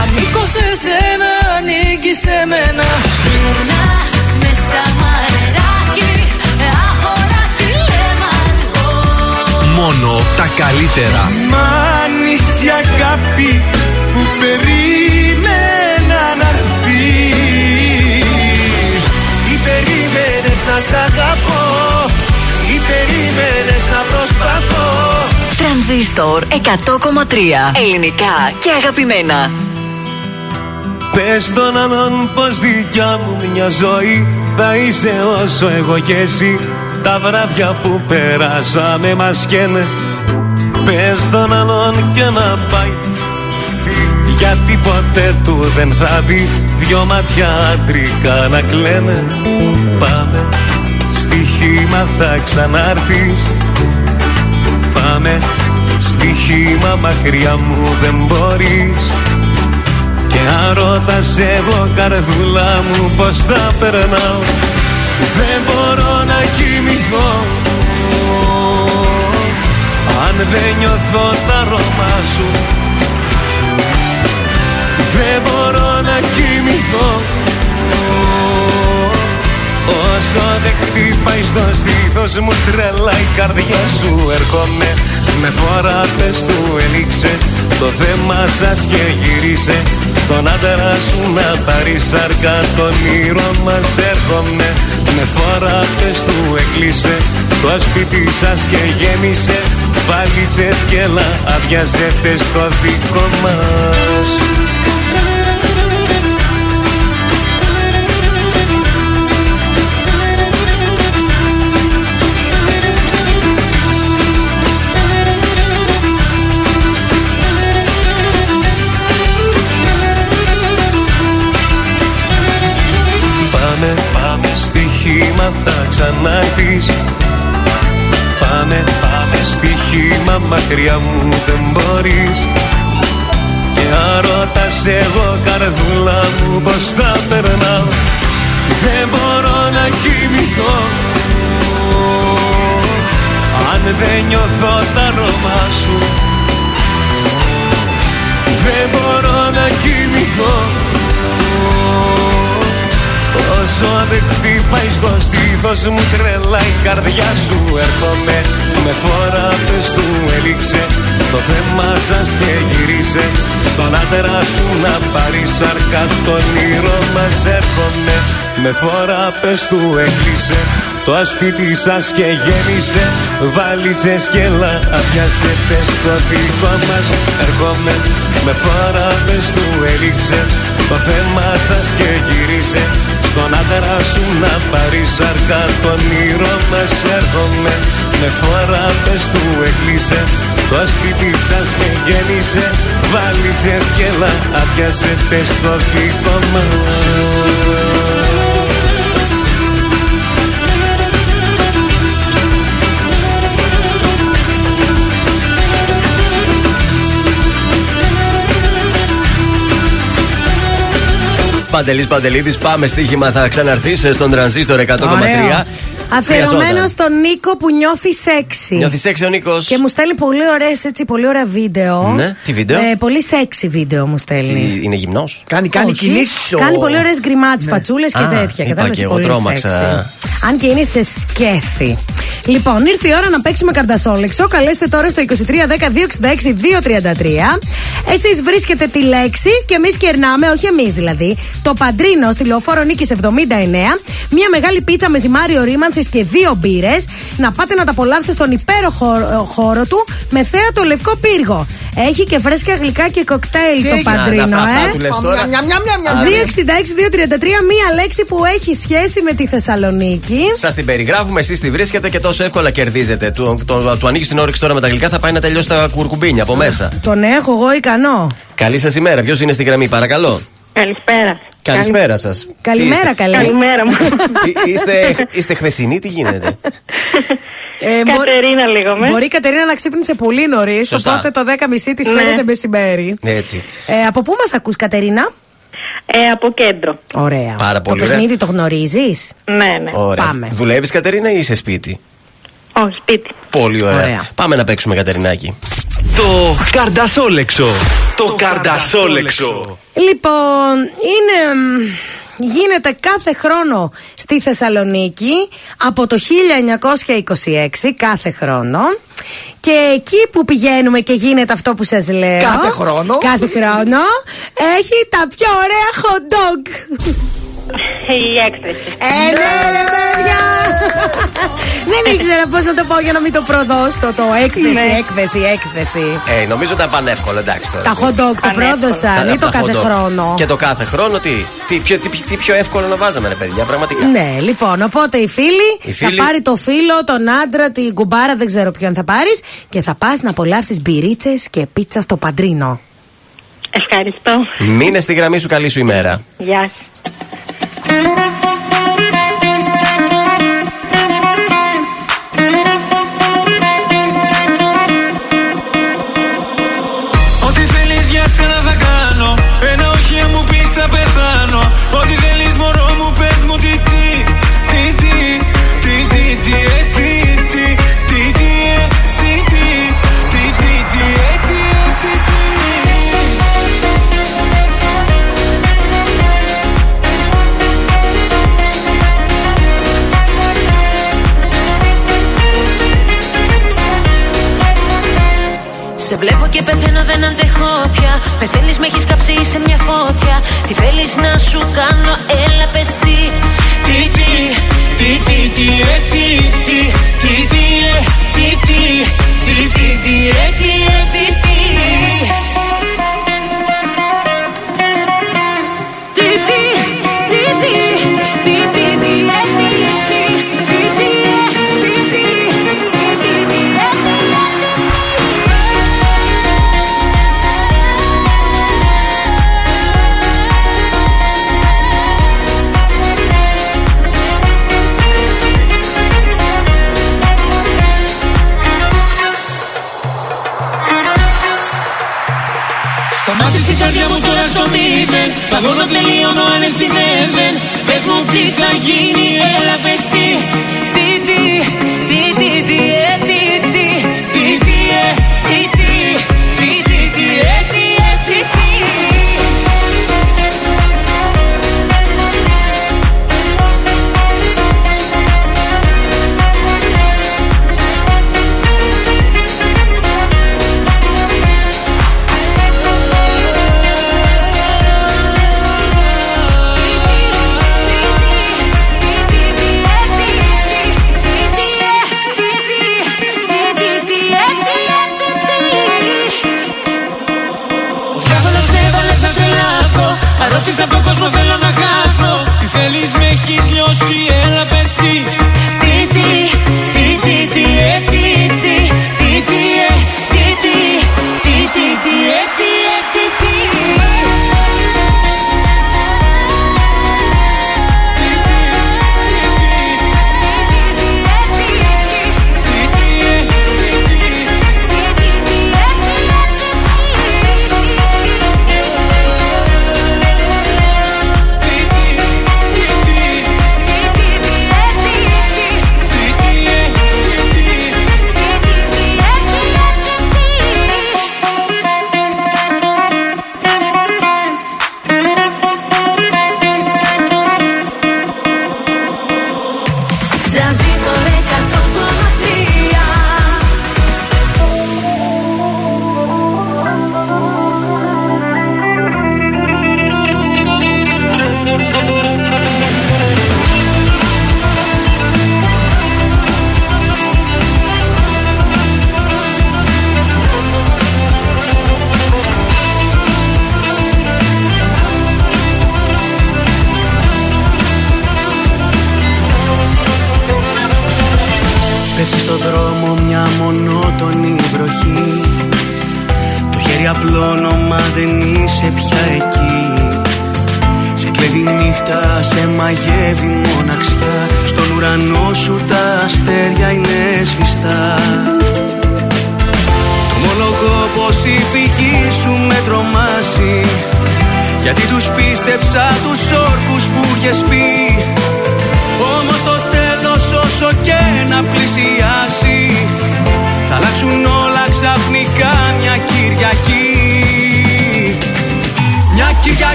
Ανήκω σε σένα, ανήκει σε μένα Λούνα μέσα μαρεράκι Άχωρα τη λέμε αργό Μόνο τα καλύτερα. Μ' η αγάπη που περίμενα να έρθει Ή περίμενες να σ' αγαπώ Ή περίμενες να προσπαθώ Τρανζίστορ 100,3. Ελληνικά και αγαπημένα. Πες τον άλλον πως δικιά μου μια ζωή Θα είσαι όσο εγώ και εσύ. Τα βράδια που περάσαμε μας καίνε. Πες τον άλλον και να πάει. Γιατί ποτέ του δεν θα δει. Δυο μάτια άντρικα να κλαίνε. Πάμε στοίχημα θα ξανάρθεις. Πάμε στοίχημα μακριά μου δεν μπορείς. Και αν ρωτάς εγώ καρδούλα μου πως θα περνάω Δεν μπορώ να κοιμηθώ. Αν δεν νιώθω τα αρώμα σου Δεν μπορώ να κοιμηθώ. Όσο δεν χτυπάει στο στήθος μου τρελά η καρδιά σου. Έρχομαι με φορά πες του έληξε. Το θέμα σας και γύρισε. Στον άντρα σου να πάρει σάρκα Το όνειρο μας έρχομαι. Με φορά πες του έκλεισε. Το σπίτι σας και γέμισε. Βάλιτσες και έλα αδειάζετε στο δικό μας στοίχημα θα ξανάρθεις. Πάμε, πάμε στοίχημα μακριά μου δεν μπορείς. Και αν ρωτάς εγώ καρδούλα μου πως θα περνάω Δεν μπορώ να κοιμηθώ. Αν δεν νιώθω τα αρώμα σου Δεν μπορώ να κοιμηθώ Όσο δεν χτυπάει στο στήθος μου τρελά η καρδιά σου. Έρχομαι με φορά πες του έληξε. Το θέμα σας και γυρίσε Στον άντρα σου να πάρει σαρκά Το όνειρο μας έρχομαι. Με φορά πες του έκλεισε. Το ασπίτι σας και γέμισε. Βάλιτσες και λαπιάσετε στο δικό μας. Έρχομαι με φορά πες του έληξε. Το θέμα σας και γύρισε στον άντρα σου να πάρεις σαρκά Το όνειρο μας έρχομαι. Με φορά πες του έκλεισε. Το σπίτι σας και γέννησε. Βάλιτσες και λαπιάσετε στο δικό μας Παντελής Παντελίδης, πάμε στοίχημα. Θα ξαναρθείς στον τρανζίστορ 100,3. Αφιερωμένος στον Νίκο που νιώθει σεξι. Νιώθεις σεξι ο Νίκος. Και μου στέλνει πολύ ωραίες, έτσι, πολύ ωραία βίντεο. Ναι, τι βίντεο; Ε, πολύ σεξι βίντεο μου στέλνει. Τι, είναι γυμνός; Κάνει, κάνει Όχι. κινήσεις ο- Κάνει πολύ ωραίες γκριμάτσε, Ναι. φατσούλες και Α, τέτοια. είπα Κατάλαβες, και εγώ, πολύ τρόμαξα. σεξι. Αν και είναι σε σκέφη. Λοιπόν, ήρθε η ώρα να παίξουμε καρτασόλεξο. Καλέστε τώρα στο 2310-266-233. Εσείς βρίσκετε τη λέξη και εμείς κερνάμε, όχι εμείς δηλαδή, το παντρίνο στη λεωφόρο Νίκης 79. Μια μεγάλη πίτσα με ζυμάριο ρήμανση και δύο μπύρες. Να πάτε να τα απολαύσετε στον υπέροχο χώρο- χώρο του με θέα το λευκό πύργο. Έχει και φρέσκα γλυκά και κοκτέιλ το έγινε; παντρίνο, Να, να, αυτά ε. του λες τώρα. Μιαμ, μιαμ, μιαμ, μιαμ. 266-233, μία λέξη που έχει σχέση με τη Θεσσαλονίκη. Σας την περιγράφουμε, εσείς τη βρίσκετε και τόσο εύκολα κερδίζετε. Του, το, του ανοίγει την όρεξη τώρα με τα γλυκά, θα πάει να τελειώσει τα κουρκουμπίνια από μέσα. Τον έχω εγώ ικανό. Καλή σας ημέρα. Ποιος είναι στη γραμμή, παρακαλώ. Καλησπέρα. Καλησπέρα σας. Καλημέρα, καλή. Καλημέρα μου. Είστε, είστε χθεσινοί, τι γίνεται; Ε, μπορεί- Κατερίνα λέγομαι. Μπορεί η Κατερίνα να ξύπνησε πολύ νωρίς, Σωστά. οπότε το 10.30 της Ναι. φαίνεται μεσημέρι. Έτσι. Ε, από πού μας ακούς Κατερίνα; Ε, από κέντρο. Ωραία. Πάρα πολύ Το ωραία. παιχνίδι το γνωρίζεις; Ναι, ναι. Ωραία. Πάμε. Δουλεύεις, Κατερίνα, ή είσαι σπίτι; Όχι, σπίτι. Πολύ ωραία. Ωραία. Πάμε να παίξουμε, Κατερινάκη. Το καρντασόλεξο. Το καρντασόλεξο. Λοιπόν, είναι. μ, Γίνεται κάθε χρόνο στη Θεσσαλονίκη από το 1926 κάθε χρόνο και εκεί που πηγαίνουμε και γίνεται αυτό που σας λέω Κάθε χρόνο; Κάθε χρόνο Έχει τα πιο ωραία hot dog Η έκθεση. Ε, ναι, ρε παιδιά! Δεν ήξερα πώς να το πω για να μην το προδώσω. Το έκθεση, Ναι. έκθεση, έκθεση. Ε, νομίζω ήταν πανεύκολο, εντάξει τώρα. Τα hot dog το πρόδωσαν Τα- ή από το τα κάθε hot dog. χρόνο. Και το κάθε χρόνο τι. Τι, πιο, τι, τι πιο εύκολο να βάζαμε, ρε παιδιά, πραγματικά. Ναι, λοιπόν, οπότε η φίλη, Η φίλη- θα πάρει το φίλο, τον άντρα, την κουμπάρα, δεν ξέρω ποιον θα πάρεις και θα πας να απολαύσεις μπυρίτσες και πίτσα στο παντρίνο. Ευχαριστώ. Μείνε στη γραμμή σου, καλή σου ημέρα. Γεια σας. Ό,τι Σε βλέπω και πεθαίνω, δεν αντέχω πια. Με στέλνει, με έχει κάψει σε μια φώτια. Τι θέλει να σου κάνω, έλα πε τι. Τι, τι, τι, τι, τι, ε, τι, τι, τι, τι, ε, τι, τι, τι, τι, τι, ε, τι, ε, τι, Παγώνω τελείωνω αν εσύ δεν δεν. Πες μου τι θα γίνει έχεις λιώσει έλα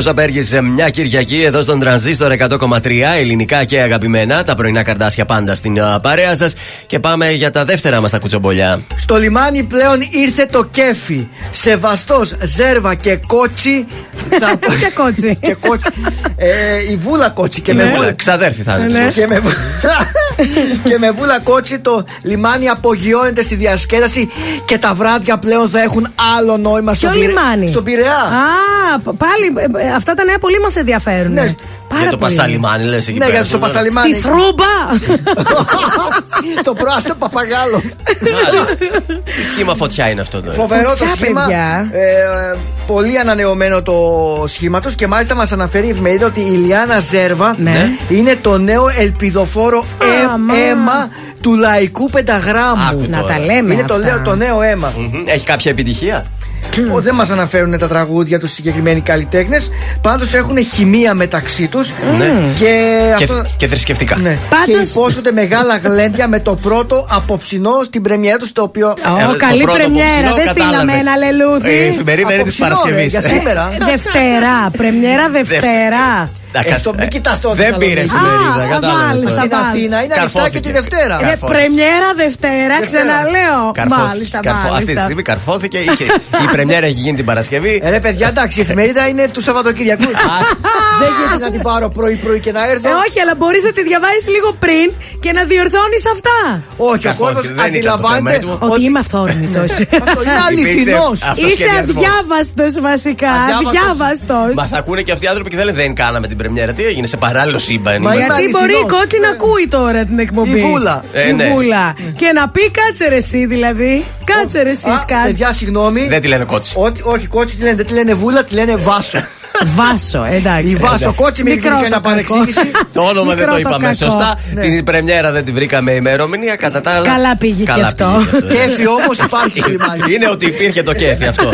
Νίκος Ζαμπέργη, μια Κυριακή εδώ στον Τρανζίστορ 100,3 ελληνικά και αγαπημένα. Τα πρωινά καρδάσια πάντα στην α, παρέα σας. Και πάμε για τα δεύτερα μας τα κουτσομπολιά. Στο λιμάνι πλέον ήρθε το κέφι. Σεβαστός, ζέρβα και κότσι. θα- Και κότσι. και κότσι. Ε, η βούλα κότσι και με Ναι. βούλα. Ξαδέρφη θα είναι. Ναι. Και με, βου- και με βούλα κότσι το λιμάνι απογειώνεται στη διασκέδαση και τα βράδια πλέον θα έχουν άλλο νόημα Ποιο στον, Πειρα- λιμάνι; στον Πειραιά. Α, π- πάλι ε, ε, αυτά τα νέα πολύ μας ενδιαφέρουν. Ναι. Πάρα Για το πολύ. Πασαλιμάνι, λες εκεί Ναι, πέρα. γιατί στο Πασαλιμάνι. Στη θρούμπα! στο πράσινο παπαγάλο. Μάλιστα. Τι σχήμα φωτιά είναι αυτό τώρα. Φοβερό το Φωτιά, σχήμα. παιδιά. Ε, πολύ ανανεωμένο το σχήμα του και μάλιστα μας αναφέρει η εφημερίδα ότι η Λιάνα Ζέρβα Ναι. είναι το νέο ελπιδοφόρο ε- Αμά. αίμα του λαϊκού πενταγράμμου. Άκου Να τώρα. τα λέμε. Είναι το, αυτά. λέω, το νέο αίμα. Μμμ. Έχει κάποια επιτυχία; Ο, δεν μας αναφέρουν τα τραγούδια τους συγκεκριμένοι καλλιτέχνες. Πάντως έχουν χημεία μεταξύ τους. Ναι. Και, Και, αυτό. και θρησκευτικά. Ναι. Πάντως- Και υπόσχονται μεγάλα γλέντια με το πρώτο απόψινό στην πρεμιέρα τους, το οποίο. Ω, Ε, το καλή πρώτο πρεμιέρα. ποψινό Δεν στείλαμε κατάλαβες. ένα λελούδι. Ε, Η εφημερίδα είναι της Απόψινό, ρε, Παρασκευής. για σήμερα. Δευτέρα. Πρεμιέρα Δευτέρα. Ε, στο- μην κοιτάς το Δεν Θεσσαλονίκη. πήρε Α, εφημερίδα, κατάλαβες μάλιστα. τώρα. Στην Αθήνα είναι ανοιχτά και Καρφώθηκε. τη Δευτέρα. Ε, Καρφώθηκε. πρεμιέρα Δευτέρα, Δευτέρα. ξαναλέω. Καρφώθηκε. Μάλιστα, Καρφώ- Αυτή τη μάλιστα. στιγμή καρφώθηκε. Είχε, η πρεμιέρα έχει γίνει την Παρασκευή. Ε, ρε παιδιά, εντάξει, η εφημερίδα είναι του Σαββατοκυριακού. Δεν γίνεται να την πάρω πρωί-πρωί και να έρθω. Ε, όχι, αλλά μπορείς να τη διαβάσεις λίγο πριν και να διορθώνεις αυτά. Όχι, ο Καρφώθηκε, κόσμος δεν ήταν το αντιλαμβάνεται θέμα έτοιμο. Ότι είμαι αυθόρμητο. Αυτό είναι αληθινός. Υπήρξε- Αυτό Είσαι σχεδιασμός. αδιάβαστος βασικά. Αδιάβαστος. Αδιάβαστος. Μα θα ακούνε και αυτοί οι άνθρωποι και δεν λένε δεν κάναμε την πρεμιέρα. Τι έγινε σε παράλληλο σύμπαν. Μα είμαστε. Γιατί είμαι μπορεί η αληθινός. κότσι να ακούει τώρα την εκπομπή. Η Βούλα. Ε, Η ναι. Βούλα. Και να πει κάτσε ρε εσύ δηλαδή. Κάτσε ρε εσύ, Α, κάτσε. παιδιά, συγγνώμη. Δεν τη λένε κότσι. Ότι- Όχι, κότσι τη λένε, δεν τη λένε βούλα, τη λένε βάσο. Βάσο, εντάξει. Η βάσο κότσι με Μικρό ειλικρινή το παρεξήγηση. Το όνομα δεν Μικρό το το είπαμε κακό. σωστά; Ναι. Την πρεμιέρα δεν τη βρήκαμε ημερομηνία. Κατά τα άλλα. Καλά πήγε και αυτό. πήγε και Κέφι όμως υπάρχει στο λιμάνι. Είναι ότι υπήρχε το κέφι αυτό.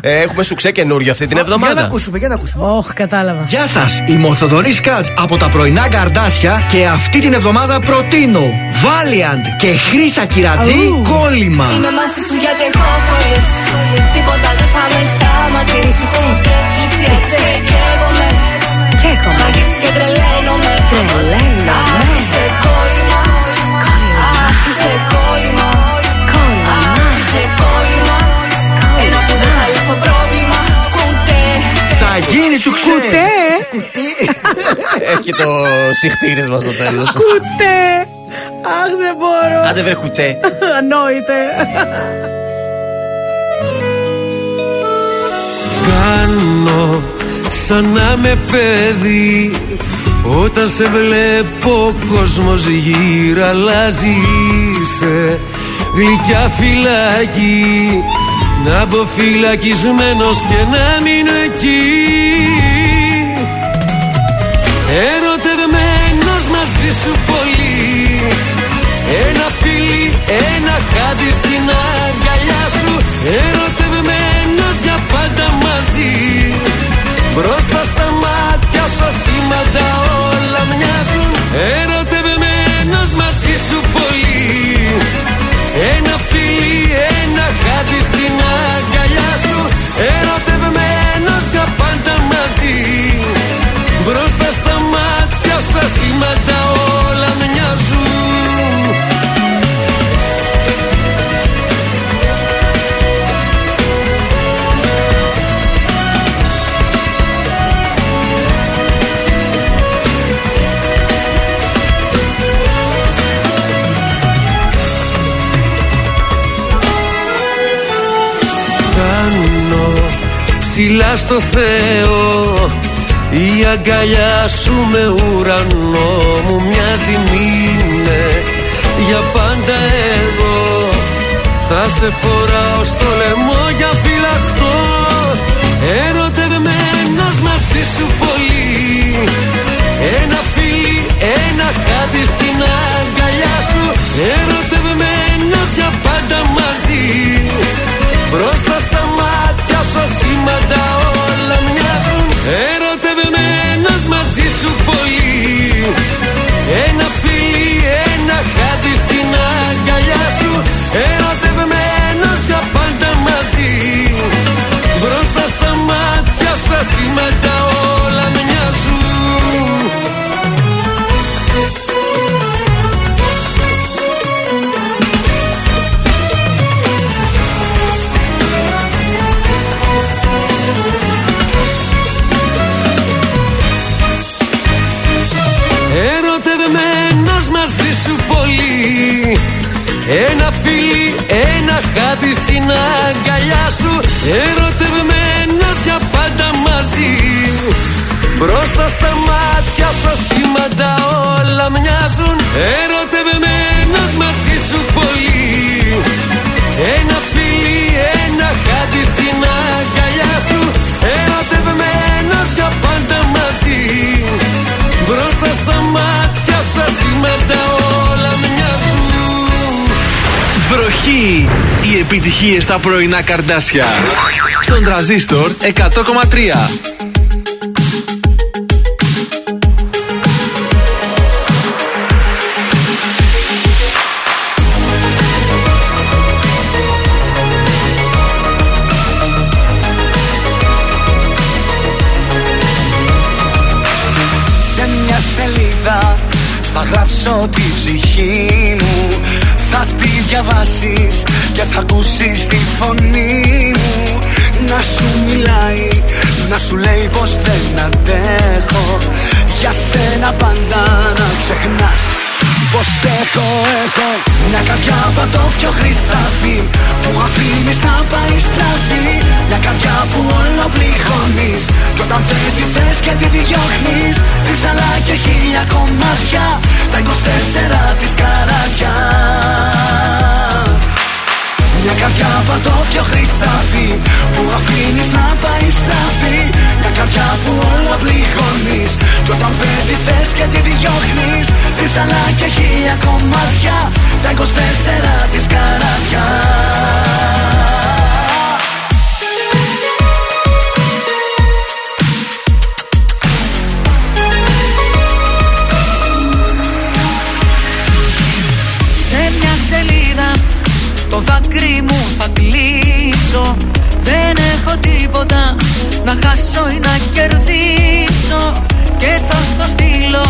Ε, έχουμε σουξέ καινούριο αυτή την Για να εβδομάδα. ακούσουμε, για να ακούσουμε. Όχι, κατάλαβα. Γεια σας, είμαι ο Θοδωρή Κάτς από τα πρωινά καρδάσια και αυτή την εβδομάδα προτείνω Valiant και Χρύσα Κυρατζή κόλλημα. Είμαι μαζί σου γιατί έχω κολλήσει Τίποτα δεν θα με σταματήσει Ποτέ πλησιάσαι και εγώ με Και έχω Μ' αγγίζεις και τρελαίνομαι Τρελαίνομαι. Αχ, είσαι κόλλημα Αχ, είσαι κόλλημα Αχ, είσαι κόλλημα Ένα που δεν θα λύσω πρόβλημα Κουτέ σου ξέ. Κουτέ. Έχει το συχτήρισμα στο τέλος. Κουτέ. Αχ, δεν μπορώ. Άντε βρε κουτέ. Ανόητε. Κάνω σαν να με παιδί Όταν σε βλέπω ο κόσμος γύρω αλλάζει Είσαι γλυκιά φυλακή. Να μπω φυλακισμένος και να μείνω εκεί. Ερωτευμένος μαζί σου πολύ. Ένα φίλι, ένα χάδι στην αγκαλιά σου. Ερωτευμένος για πάντα μαζί Μπροστά στα μάτια σου ασήμαντα όλα μοιάζουν. Ερωτευμένος μαζί σου πολύ. Ένα φίλι, ένα χάδι στην αγκαλιά σου. Ερωτευμένος για πάντα μαζί. Μπροστά στα μάτια σου ασήμαντα όλα μοιάζουν ψηλά στο Θεό. Η αγκαλιά σου με ουρανό μου μοιάζει μήνε. Για πάντα εγώ Θα σε φοράω στο λαιμό για φυλακτό. Ερωτευμένος μαζί σου πολύ. Ένα φίλι, ένα χάδι στην αγκαλιά σου. Ερωτευμένος για πάντα μαζί. Μπροστά στα μάτια σου ασήμαντα όλα μοιάζουν. Ερωτευμένος μαζί σου πολύ. Ένα φίλι, ένα χάδι στην αγκαλιά σου. Ερωτευμένος για πάντα μαζί. Μπροστά στα μάτια σου ασήμαντα όλα μοιάζουν μαζί σου πολύ. Ένα φίλι, ένα χάδι στην αγκαλιά σου. Ερωτευμένος για πάντα μαζί. Μπροστά στα μάτια σου ασήμαντα όλα μοιάζουν. Ερωτευμένος μαζί σου πολύ. Ένα φίλι, ένα χάδι στην αγκαλιά σου. Ερωτευμένος για πάντα μαζί. Μπροστά στα μάτια σου ασήμαντα όλα μοιάζουν Βροχή! Οι επιτυχίες στα πρωινά καρδάσια. Στον τραζίστορ 100,3. Γράψω τη ψυχή μου. Θα τη διαβάσεις και θα ακούσεις τη φωνή μου. Να σου μιλάει, να σου λέει πως δεν αντέχω. Για σένα πάντα να ξεχνάς πως έχω, έχω. Μια καρδιά πατώφιο χρυσάφι Που αφήνεις να πάει στραφή Τα 24 της καράτια μια καρδιά πατώφιο χρυσάφι Που αφήνεις να πάει στραφή. Μια καρδιά που όλα πληγώνεις Κι όταν δεν τη θες και τη διώχνεις. Ρίψαλα και χίλια κομμάτια Τα 24 της καράτια να χάσω ή να κερδίσω Και θα στο στείλω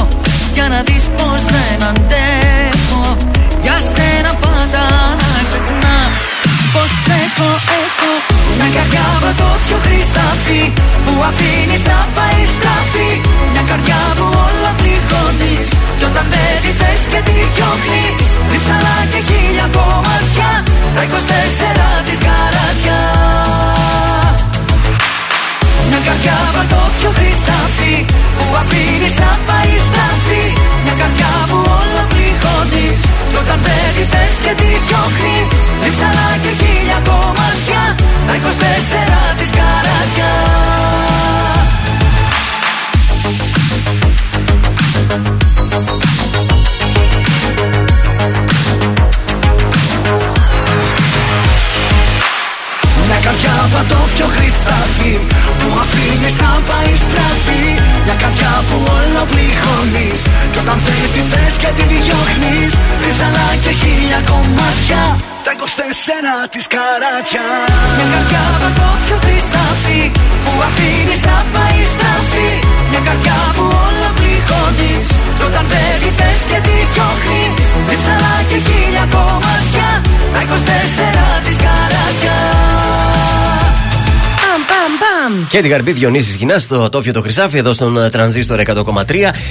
για να δεις πως δεν αντέχω. Για σένα πάντα να ξεχνάς πως έχω, έχω. Μια καρδιά πατώφιο πιο χρυσάφι Που αφήνεις να πάει στραφή. Μια καρδιά που όλα πληγώνεις Κι όταν δεν τη θες και τη διώχνεις. Ρίψαλα και χίλια κομμάτια Τα 24 της καρατιά. μια καρδιά το πιο χρυσάφι Που αφήνεις να πάει στραφή Μια καρδιά που όλα πληγώνεις Κι όταν δεν τη θες και τη διώχνεις Ρίψαλα και χίλια κομμάτια Τα 24 της καρατιά Μια καρδιά πατώφιο χρυσάφι Που αφήνεις να πάει στραφή. Μια καρδιά που όλο πληγώνεις Κι όταν θέλει τη θες και τη διώχνεις. Ρίψαλα και χίλια κομμάτια Τα 24 της καράτια. Μια καρδιά πατώφιο χρυσάφι Που αφήνεις να πάει στραφή. Μια καρδιά που όλο πληγώνεις Κι όταν δεν τη θες και τη διώχνεις. Ρίψαλα και χίλια κομμάτια Τα 24 της καράτια. Παμ, παμ, παμ. Και την καρμπή Διονύσης Γυνάς στο τόφιο το Χρυσάφι εδώ στον ε, τρανζίστορ 100,3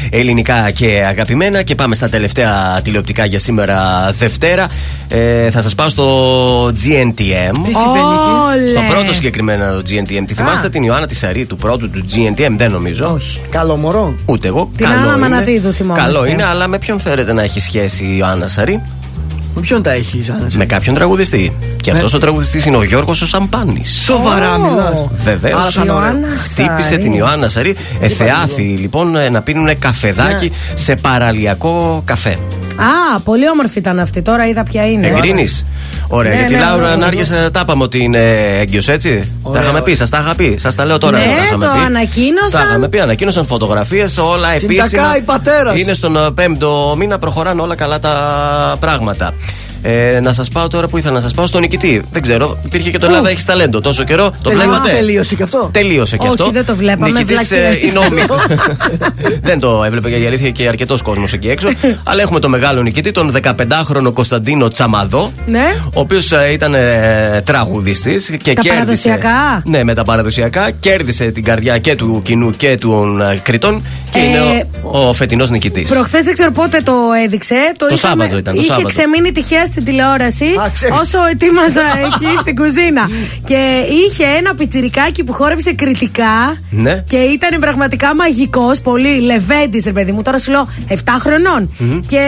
ελληνικά και αγαπημένα. Και πάμε στα τελευταία τηλεοπτικά για σήμερα Δευτέρα. Ε, θα σας πάω στο GNTM. Τι συμβαίνει εκεί; Στο πρώτο συγκεκριμένα το GNTM. Τη θυμάστε την Ιωάννα τη Σαρή του πρώτου του GNTM, δεν νομίζω. Όχι. Καλό μωρό. Ούτε εγώ. Την Καλό Άννα είναι. Μανατίδου θυμόμαστε. Καλό είναι, αλλά με ποιον φέρεται να έχει σχέση η Ιωάννα Σαρή; Με ποιον τα έχει, Ζάνα. Με κάποιον τραγουδιστή. Και Ναι. αυτός ο τραγουδιστής είναι ο Γιώργος ο Σαμπάνης. Σοβαρά μιλάς. Βεβαίως. Άρα θα είναι ωραίο. Ιωάννα Χτύπησε Σαρή. την Ιωάννα Σαρή. Εθεάθη λοιπόν ε, να πίνουν καφεδάκι Ναι. σε παραλιακό καφέ. Α, πολύ όμορφη ήταν αυτή. Τώρα είδα ποια είναι. Εγκρίνεις. Ωραία, Ναι, για τη ναι, Λάουρα ναι, ναι. Νάργε τα είπαμε ότι είναι έγκυος, έτσι. Τα είχαμε πει, σας τα είχα πει. Σας τα λέω τώρα. Ναι, τα είχαμε το πει. ανακοίνωσαν. Τα είχαμε πει, ανακοίνωσαν φωτογραφίες, όλα Συντακά επίσημα. η πατέρας. Είναι στον ε, πέμπτο μήνα, προχωράνε όλα καλά τα πράγματα. Ε, να σας πάω τώρα που ήθελα να σας πάω στον νικητή. Δεν ξέρω, υπήρχε και το Ελλάδα έχεις ταλέντο. Τόσο καιρό το Τελείω- βλέπατε; Τελείωσε και αυτό. Τελείωσε και Όχι, αυτό. δεν το βλέπαμε, Νικητής, βλακία. ε, είναι ο Μίκο. δεν το έβλεπε για η αλήθεια και αρκετός κόσμος εκεί έξω. Αλλά έχουμε τον μεγάλο νικητή, τον 15χρονο Κωνσταντίνο Τσαμαδό. Ναι. Ο οποίος ήταν ε, τραγουδιστής και Τα κέρδισε. παραδοσιακά; Ναι, με τα παραδοσιακά. Κέρδισε την καρδιά και του κοινού και των ε, κριτών. Και Ε, είναι ο, ο φετινός νικητής. Προχθές δεν ξέρω πότε το έδειξε. Το, Το είχαμε- Σάββατο ήταν, το είχε Σάββατο. ξεμείνει τυχαία στην τηλεόραση Α, ξέρω. όσο ετοίμαζα εκεί στην κουζίνα. Και είχε ένα πιτσιρικάκι που χόρεψε κριτικά. Ναι. Και ήταν πραγματικά μαγικός, πολύ λεβέντης, ρε παιδί μου. Τώρα σου λέω 7 χρονων Και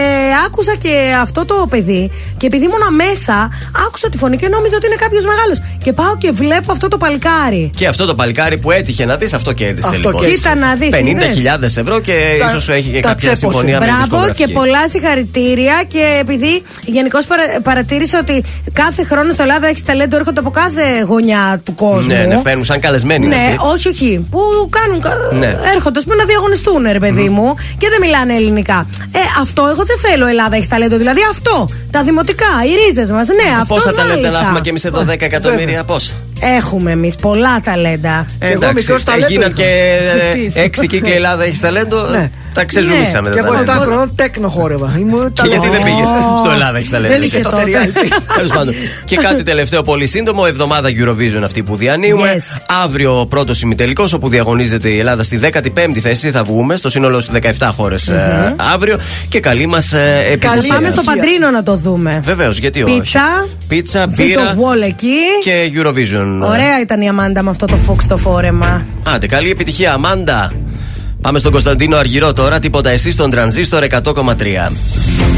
άκουσα και αυτό το παιδί. Και επειδή ήμουνα μέσα, άκουσα τη φωνή και νόμιζα ότι είναι κάποιος μεγάλος. Και πάω και βλέπω αυτό το παλικάρι. Και αυτό το παλικάρι που έτυχε να δεις, αυτό κέρδισε Αυτό λοιπόν. Κοίτα να δεις, 50.000 ευρώ και Τα- ίσως έχει και τα κάποια τσέπωσε. συμφωνία με τη Μπράβο και δισκογραφική. πολλά συγχαρητήρια. Και επειδή γενικώς παρατήρησα ότι κάθε χρόνο στο Ελλάδα έχεις ταλέντο, έρχονται από κάθε γωνιά του κόσμου. Ναι, ναι, φέρνουν σαν καλεσμένοι. είναι Ναι, αυτοί. όχι, όχι. Που κάνουν. κα- Ναι. Έρχονται, ας πούμε, να διαγωνιστούν, ρε παιδί μου, και δεν μιλάνε ελληνικά. Ε, αυτό εγώ δεν θέλω Ελλάδα έχεις ταλέντο. Δηλαδή αυτό. Τα δημοτικά, οι ρίζες μας. Ναι, αυτό. Πόσα ταλέντα να έχουμε και εμείς εδώ 10 εκατομμύρια, πόσα; Έχουμε εμείς πολλά ταλέντα. Ε, εγώ μικρός ταλέντο Έγιναν είχα. και Ζητήσω. ε, έξι κύκλοι Ελλάδα έχεις ταλέντο. Ναι. Τα ξεζουμίσαμε. Και τα εγώ 7 ταλέντα. χρονών τέκνο χόρευα. Ήμουν Και γιατί δεν πήγες στο Ελλάδα έχεις ταλέντο. Δεν είχε τότε reality. Τέλος πάντων. Και κάτι τελευταίο πολύ σύντομο. Εβδομάδα Eurovision αυτή που διανύουμε. Yes. Αύριο πρώτος ημιτελικός όπου διαγωνίζεται η Ελλάδα στη 15η θέση. Θα βγούμε στο σύνολο στις 17 χώρες αύριο. Και καλή μας επιτυχία. Πάμε στο Παντρίνο να το δούμε. Βεβαίως, γιατί όχι. Πίτσα. Πίτσα, Βίτο μπύρα Wall εκεί. και Eurovision. Ωραία ήταν η Αμάντα με αυτό το φόξ το φόρεμα. Άντε, καλή επιτυχία, Αμάντα. Πάμε στον Κωνσταντίνο Αργυρό τώρα. Τίποτα εσύ στον τρανζίστορ 100,3.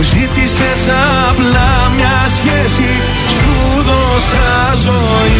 Μου ζήτησες απλά μια σχέση Σου δώσα ζωή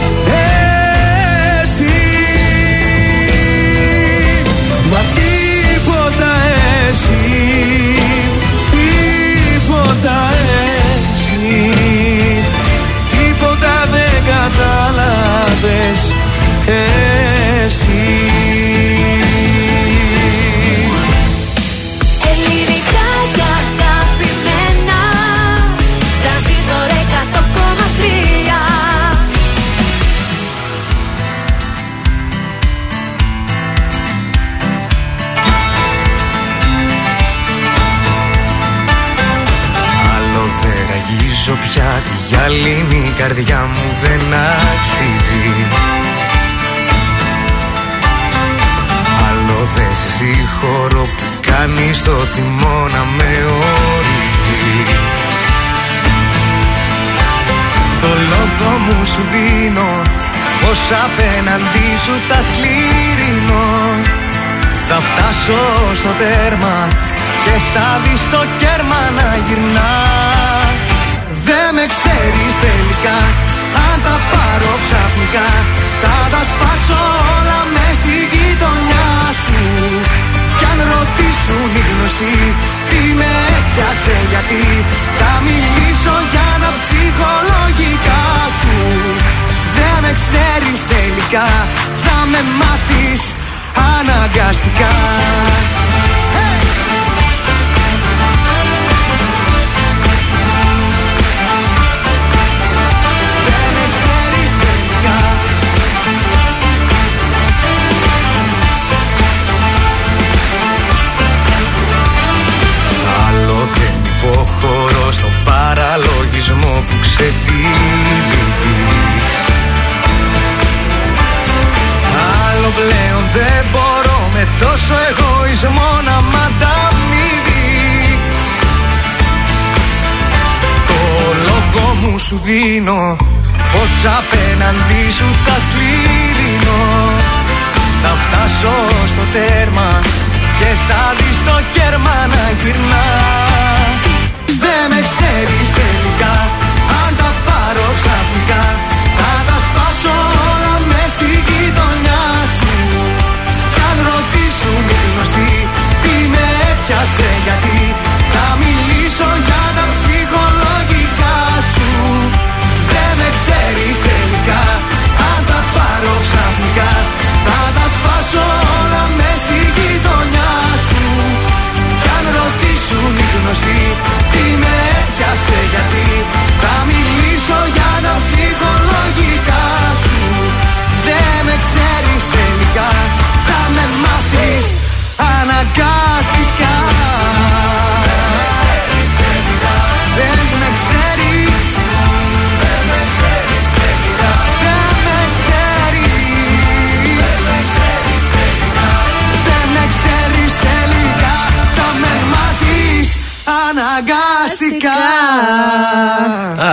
γυαλίνη η καρδιά μου δεν αξίζει. Άλλο δεν σε συγχωρώ που κάνεις το θυμό να με ορίζει. Το λόγο μου σου δίνω πως απέναντί σου θα σκληρινώ Θα φτάσω στο τέρμα και θα δεις το κέρμα να γυρνά Δεν με ξέρεις τελικά. Αν τα πάρω ξαφνικά Θα τα σπάσω όλα μες στη γειτονιά σου. Κι αν ρωτήσουν οι γνωστοί τι με έπιασε γιατί Θα μιλήσω για τα ψυχολογικά σου. Δεν με ξέρεις τελικά θα με μάθεις αναγκαστικά παραλογισμό που ξετυλίγεις Άλλο πλέον δεν μπορώ με τόσο εγωισμό να μ' ανταμείβεις. Το λόγο μου σου δίνω πως απέναντί σου θα σκληρινώ Θα φτάσω στο τέρμα και θα δεις το κέρμα να γυρνά. Δεν με ξέρεις ξαφνικά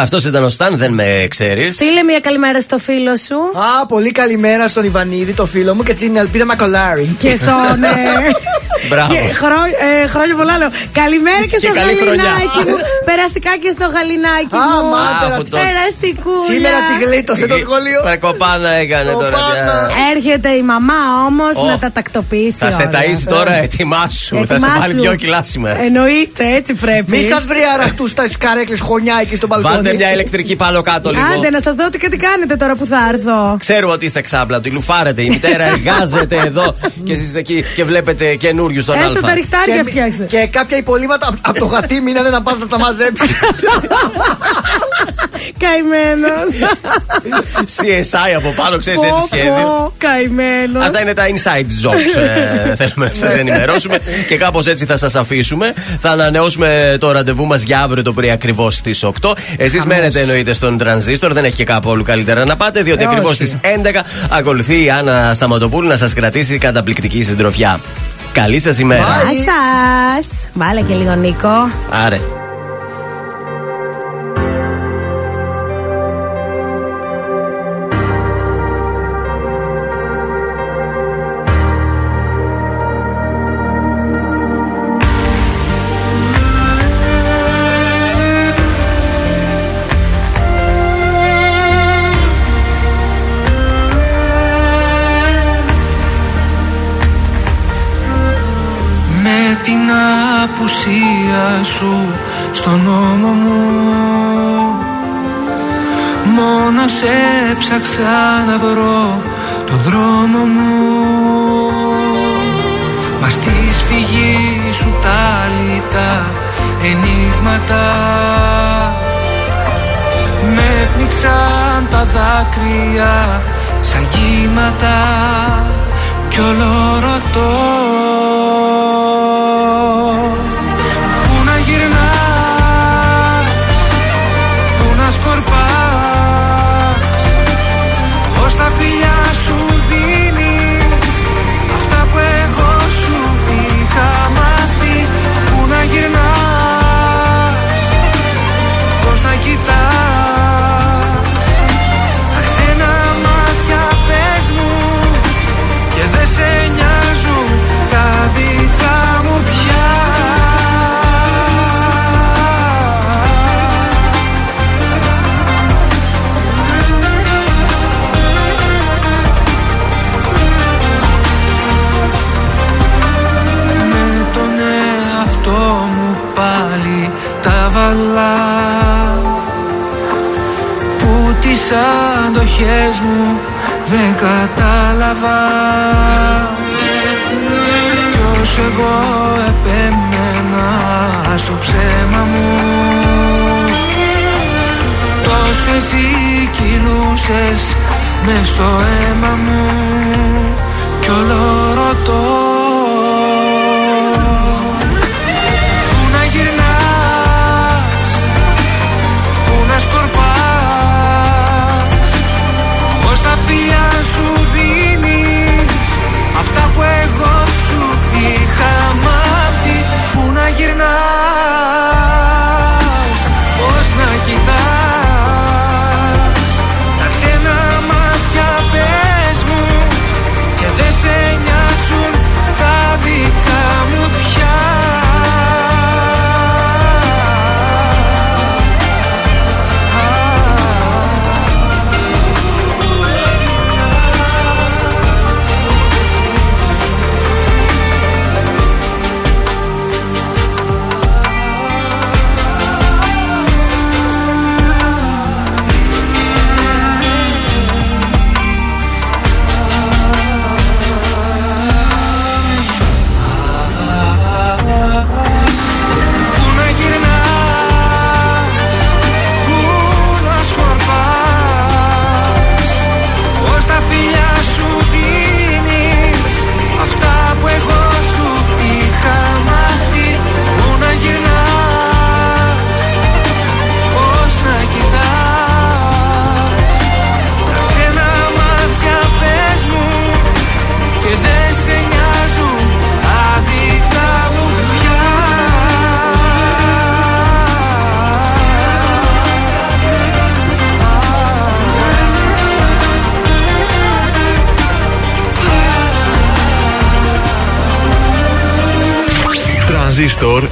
αυτός ήταν ο Σταν, δεν με ξέρεις. Στείλε μια καλημέρα στο φίλο σου. Α, πολύ καλημέρα στον Ιβανίδη, το φίλο μου και στην Ελπίδα Μακολάρη. Και στον. ε, Μπράβο. και χρό- ε, χρόνια πολλά λέω. Καλημέρα και, Και στο καλή χρονιά. γαλινάκι μου. Περαστικά και στο γαλινάκι Α, μου. μα, από το- Περαστικού. Σήμερα τη γλίτωσε το σχολείο. Κοπάνα έκανε τώρα. πια. Έρχεται η μαμά όμως Ω. να τα τακτοποιήσει. Θα σε όλα. ταΐσει τώρα, ετοιμάσου. Θα σε Ετοιμάσου. βάλει δυο κιλά σήμερα. Εννοείται, έτσι πρέπει. Μη σας βρει αραχτούς στα καρέκλε χωνιά εκεί στο μπαλκόνι. Βάλτε μια ηλεκτρική πάνω κάτω λίγο. Άντε να σας δω τι και τι κάνετε τώρα που θα έρθω. Ξέρουμε ότι είστε ξάπλα του, λουφάρετε. Η μητέρα εργάζεται εδώ και εσείς είστε εκεί και βλέπετε καινούριου στον Έστω τα Α. ριχτάρια Και, φτιάξτε. και κάποια υπολείμματα από το γατί μείνανε να πας να τα μαζέψεις. Καημένος. CSI από πάνω, ξέρεις έτσι σχέδιο. Καημένος. Αυτά είναι τα inside jokes. ε, θέλουμε να σας ενημερώσουμε και κάπως έτσι θα σας αφήσουμε. Θα ανανεώσουμε το ραντεβού μας για αύριο το πρωί ακριβώς στις 8. Εσείς μένετε εννοείται στον τρανζίστορ, δεν έχει και κάπου όλου καλύτερα να πάτε, διότι Ε, ακριβώς όχι. στις 11 ακολουθεί η Άννα Σταματοπούλου να σας κρατήσει καταπληκτική συντροφιά. Καλή σας ημέρα. Γεια σας. Βάλε και λίγο Νίκο. Άρε. Σου στον νόμο μου. Μόνο σε ψάξα να βρω το δρόμο μου. Μα στη σφυγή σου τα λιτά ενίγματα Με πνίξαν τα δάκρυα σαν κύματα κι όλο ρωτώ τις αντοχές μου δεν κατάλαβα. Κι όσο εγώ επέμενα στο ψέμα μου. Τόσο εσύ κυλούσες μες στο αίμα μου. Κι όλο ρωτώ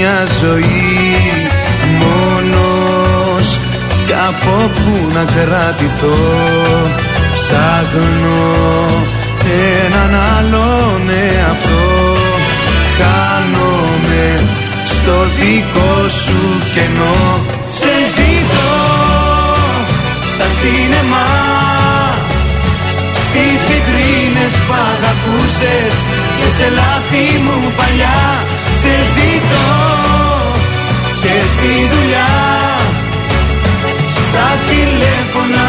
Μια ζωή μόνος κι από που να κρατηθώ. Ψάχνω έναν άλλον εαυτό. Χάνομαι στο δικό σου κενό. Σε ζητώ στα σίνεμα Στις βιτρίνες που αγαπούσες. Και σε λάθη μου παλιά Σε ζητώ Και στη δουλειά Στα τηλέφωνα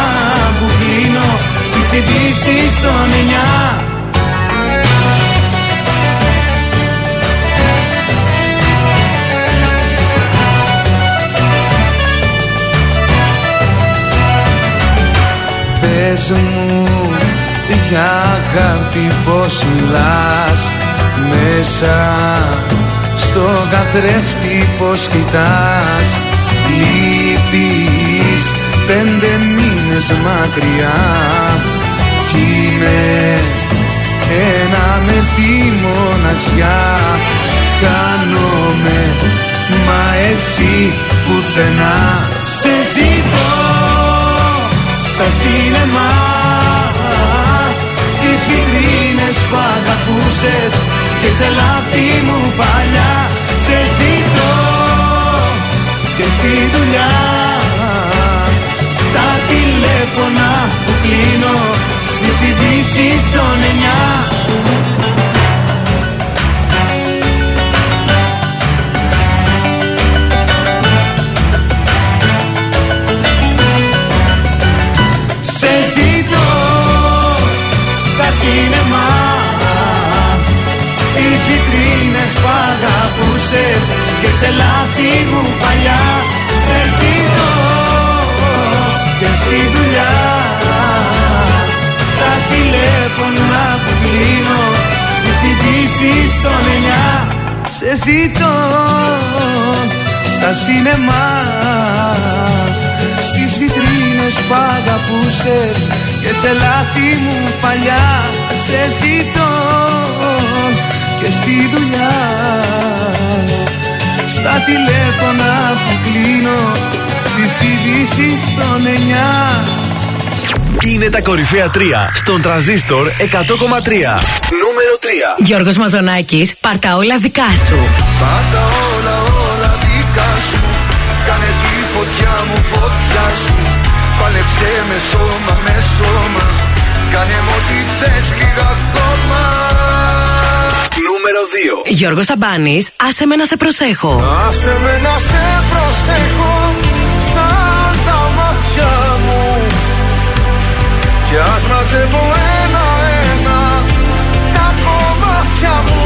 που κλείνω Στις ειδήσεις των εννιά. Πες μου για αγάπη πως μιλάς Μέσα στο καθρέφτη πως κοιτάς. Λείπεις πέντε μήνες μακριά. Κι είμαι ένα με τη μοναξιά. Χάνομαι μα εσύ πουθενά. Σε ζητώ στα σίνεμα Στις βιτρίνες που αγαπούσες Και σε λάθη μου παλιά Σε ζητώ Και στη δουλειά. Στα τηλέφωνα που κλείνω Στις ειδήσεις των εννιά. Σε ζητώ στα σίνεμα Στις βιτρίνες που αγαπούσες Και σε λάθη μου παλιά. Σε ζητώ και στη δουλειά. Στα τηλέφωνα που κλείνω Στις ειδήσεις των εννιά. Σε ζητώ στα σίνεμα Στις βιτρίνες που αγαπούσες Και σε λάθη μου παλιά. Σε ζητώ Και στη δουλειά Στα τηλέφωνα που κλείνω Στις ειδήσεις των εννιά Είναι τα κορυφαία 3 στον τραζίστορ 100,3. Νούμερο 3. Γιώργος Μαζονάκης, πάρτα όλα δικά σου. Πάντα όλα όλα δικά σου Κάνε τη φωτιά μου φωτιά σου Πάλεψε με σώμα με σώμα Κάνε μου ό,τι θες λίγα ακόμα Νούμερο 2. Γιώργος Σαμπάνης, άσε με να σε προσέχω. Άσε με να σε προσέχω σαν τα μάτια μου Κι ας μαζεύω ένα-ένα τα κομμάτια μου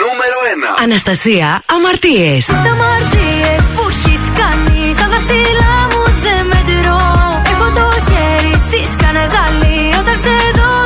Νούμερο 1. Αναστασία, αμαρτίες. Τις αμαρτίες που έχεις κάνει Στα δάχτυλά μου δεν μετρώ Έχω το χέρι στη σκανεδάλη Όταν σε δω δαυλοφορώ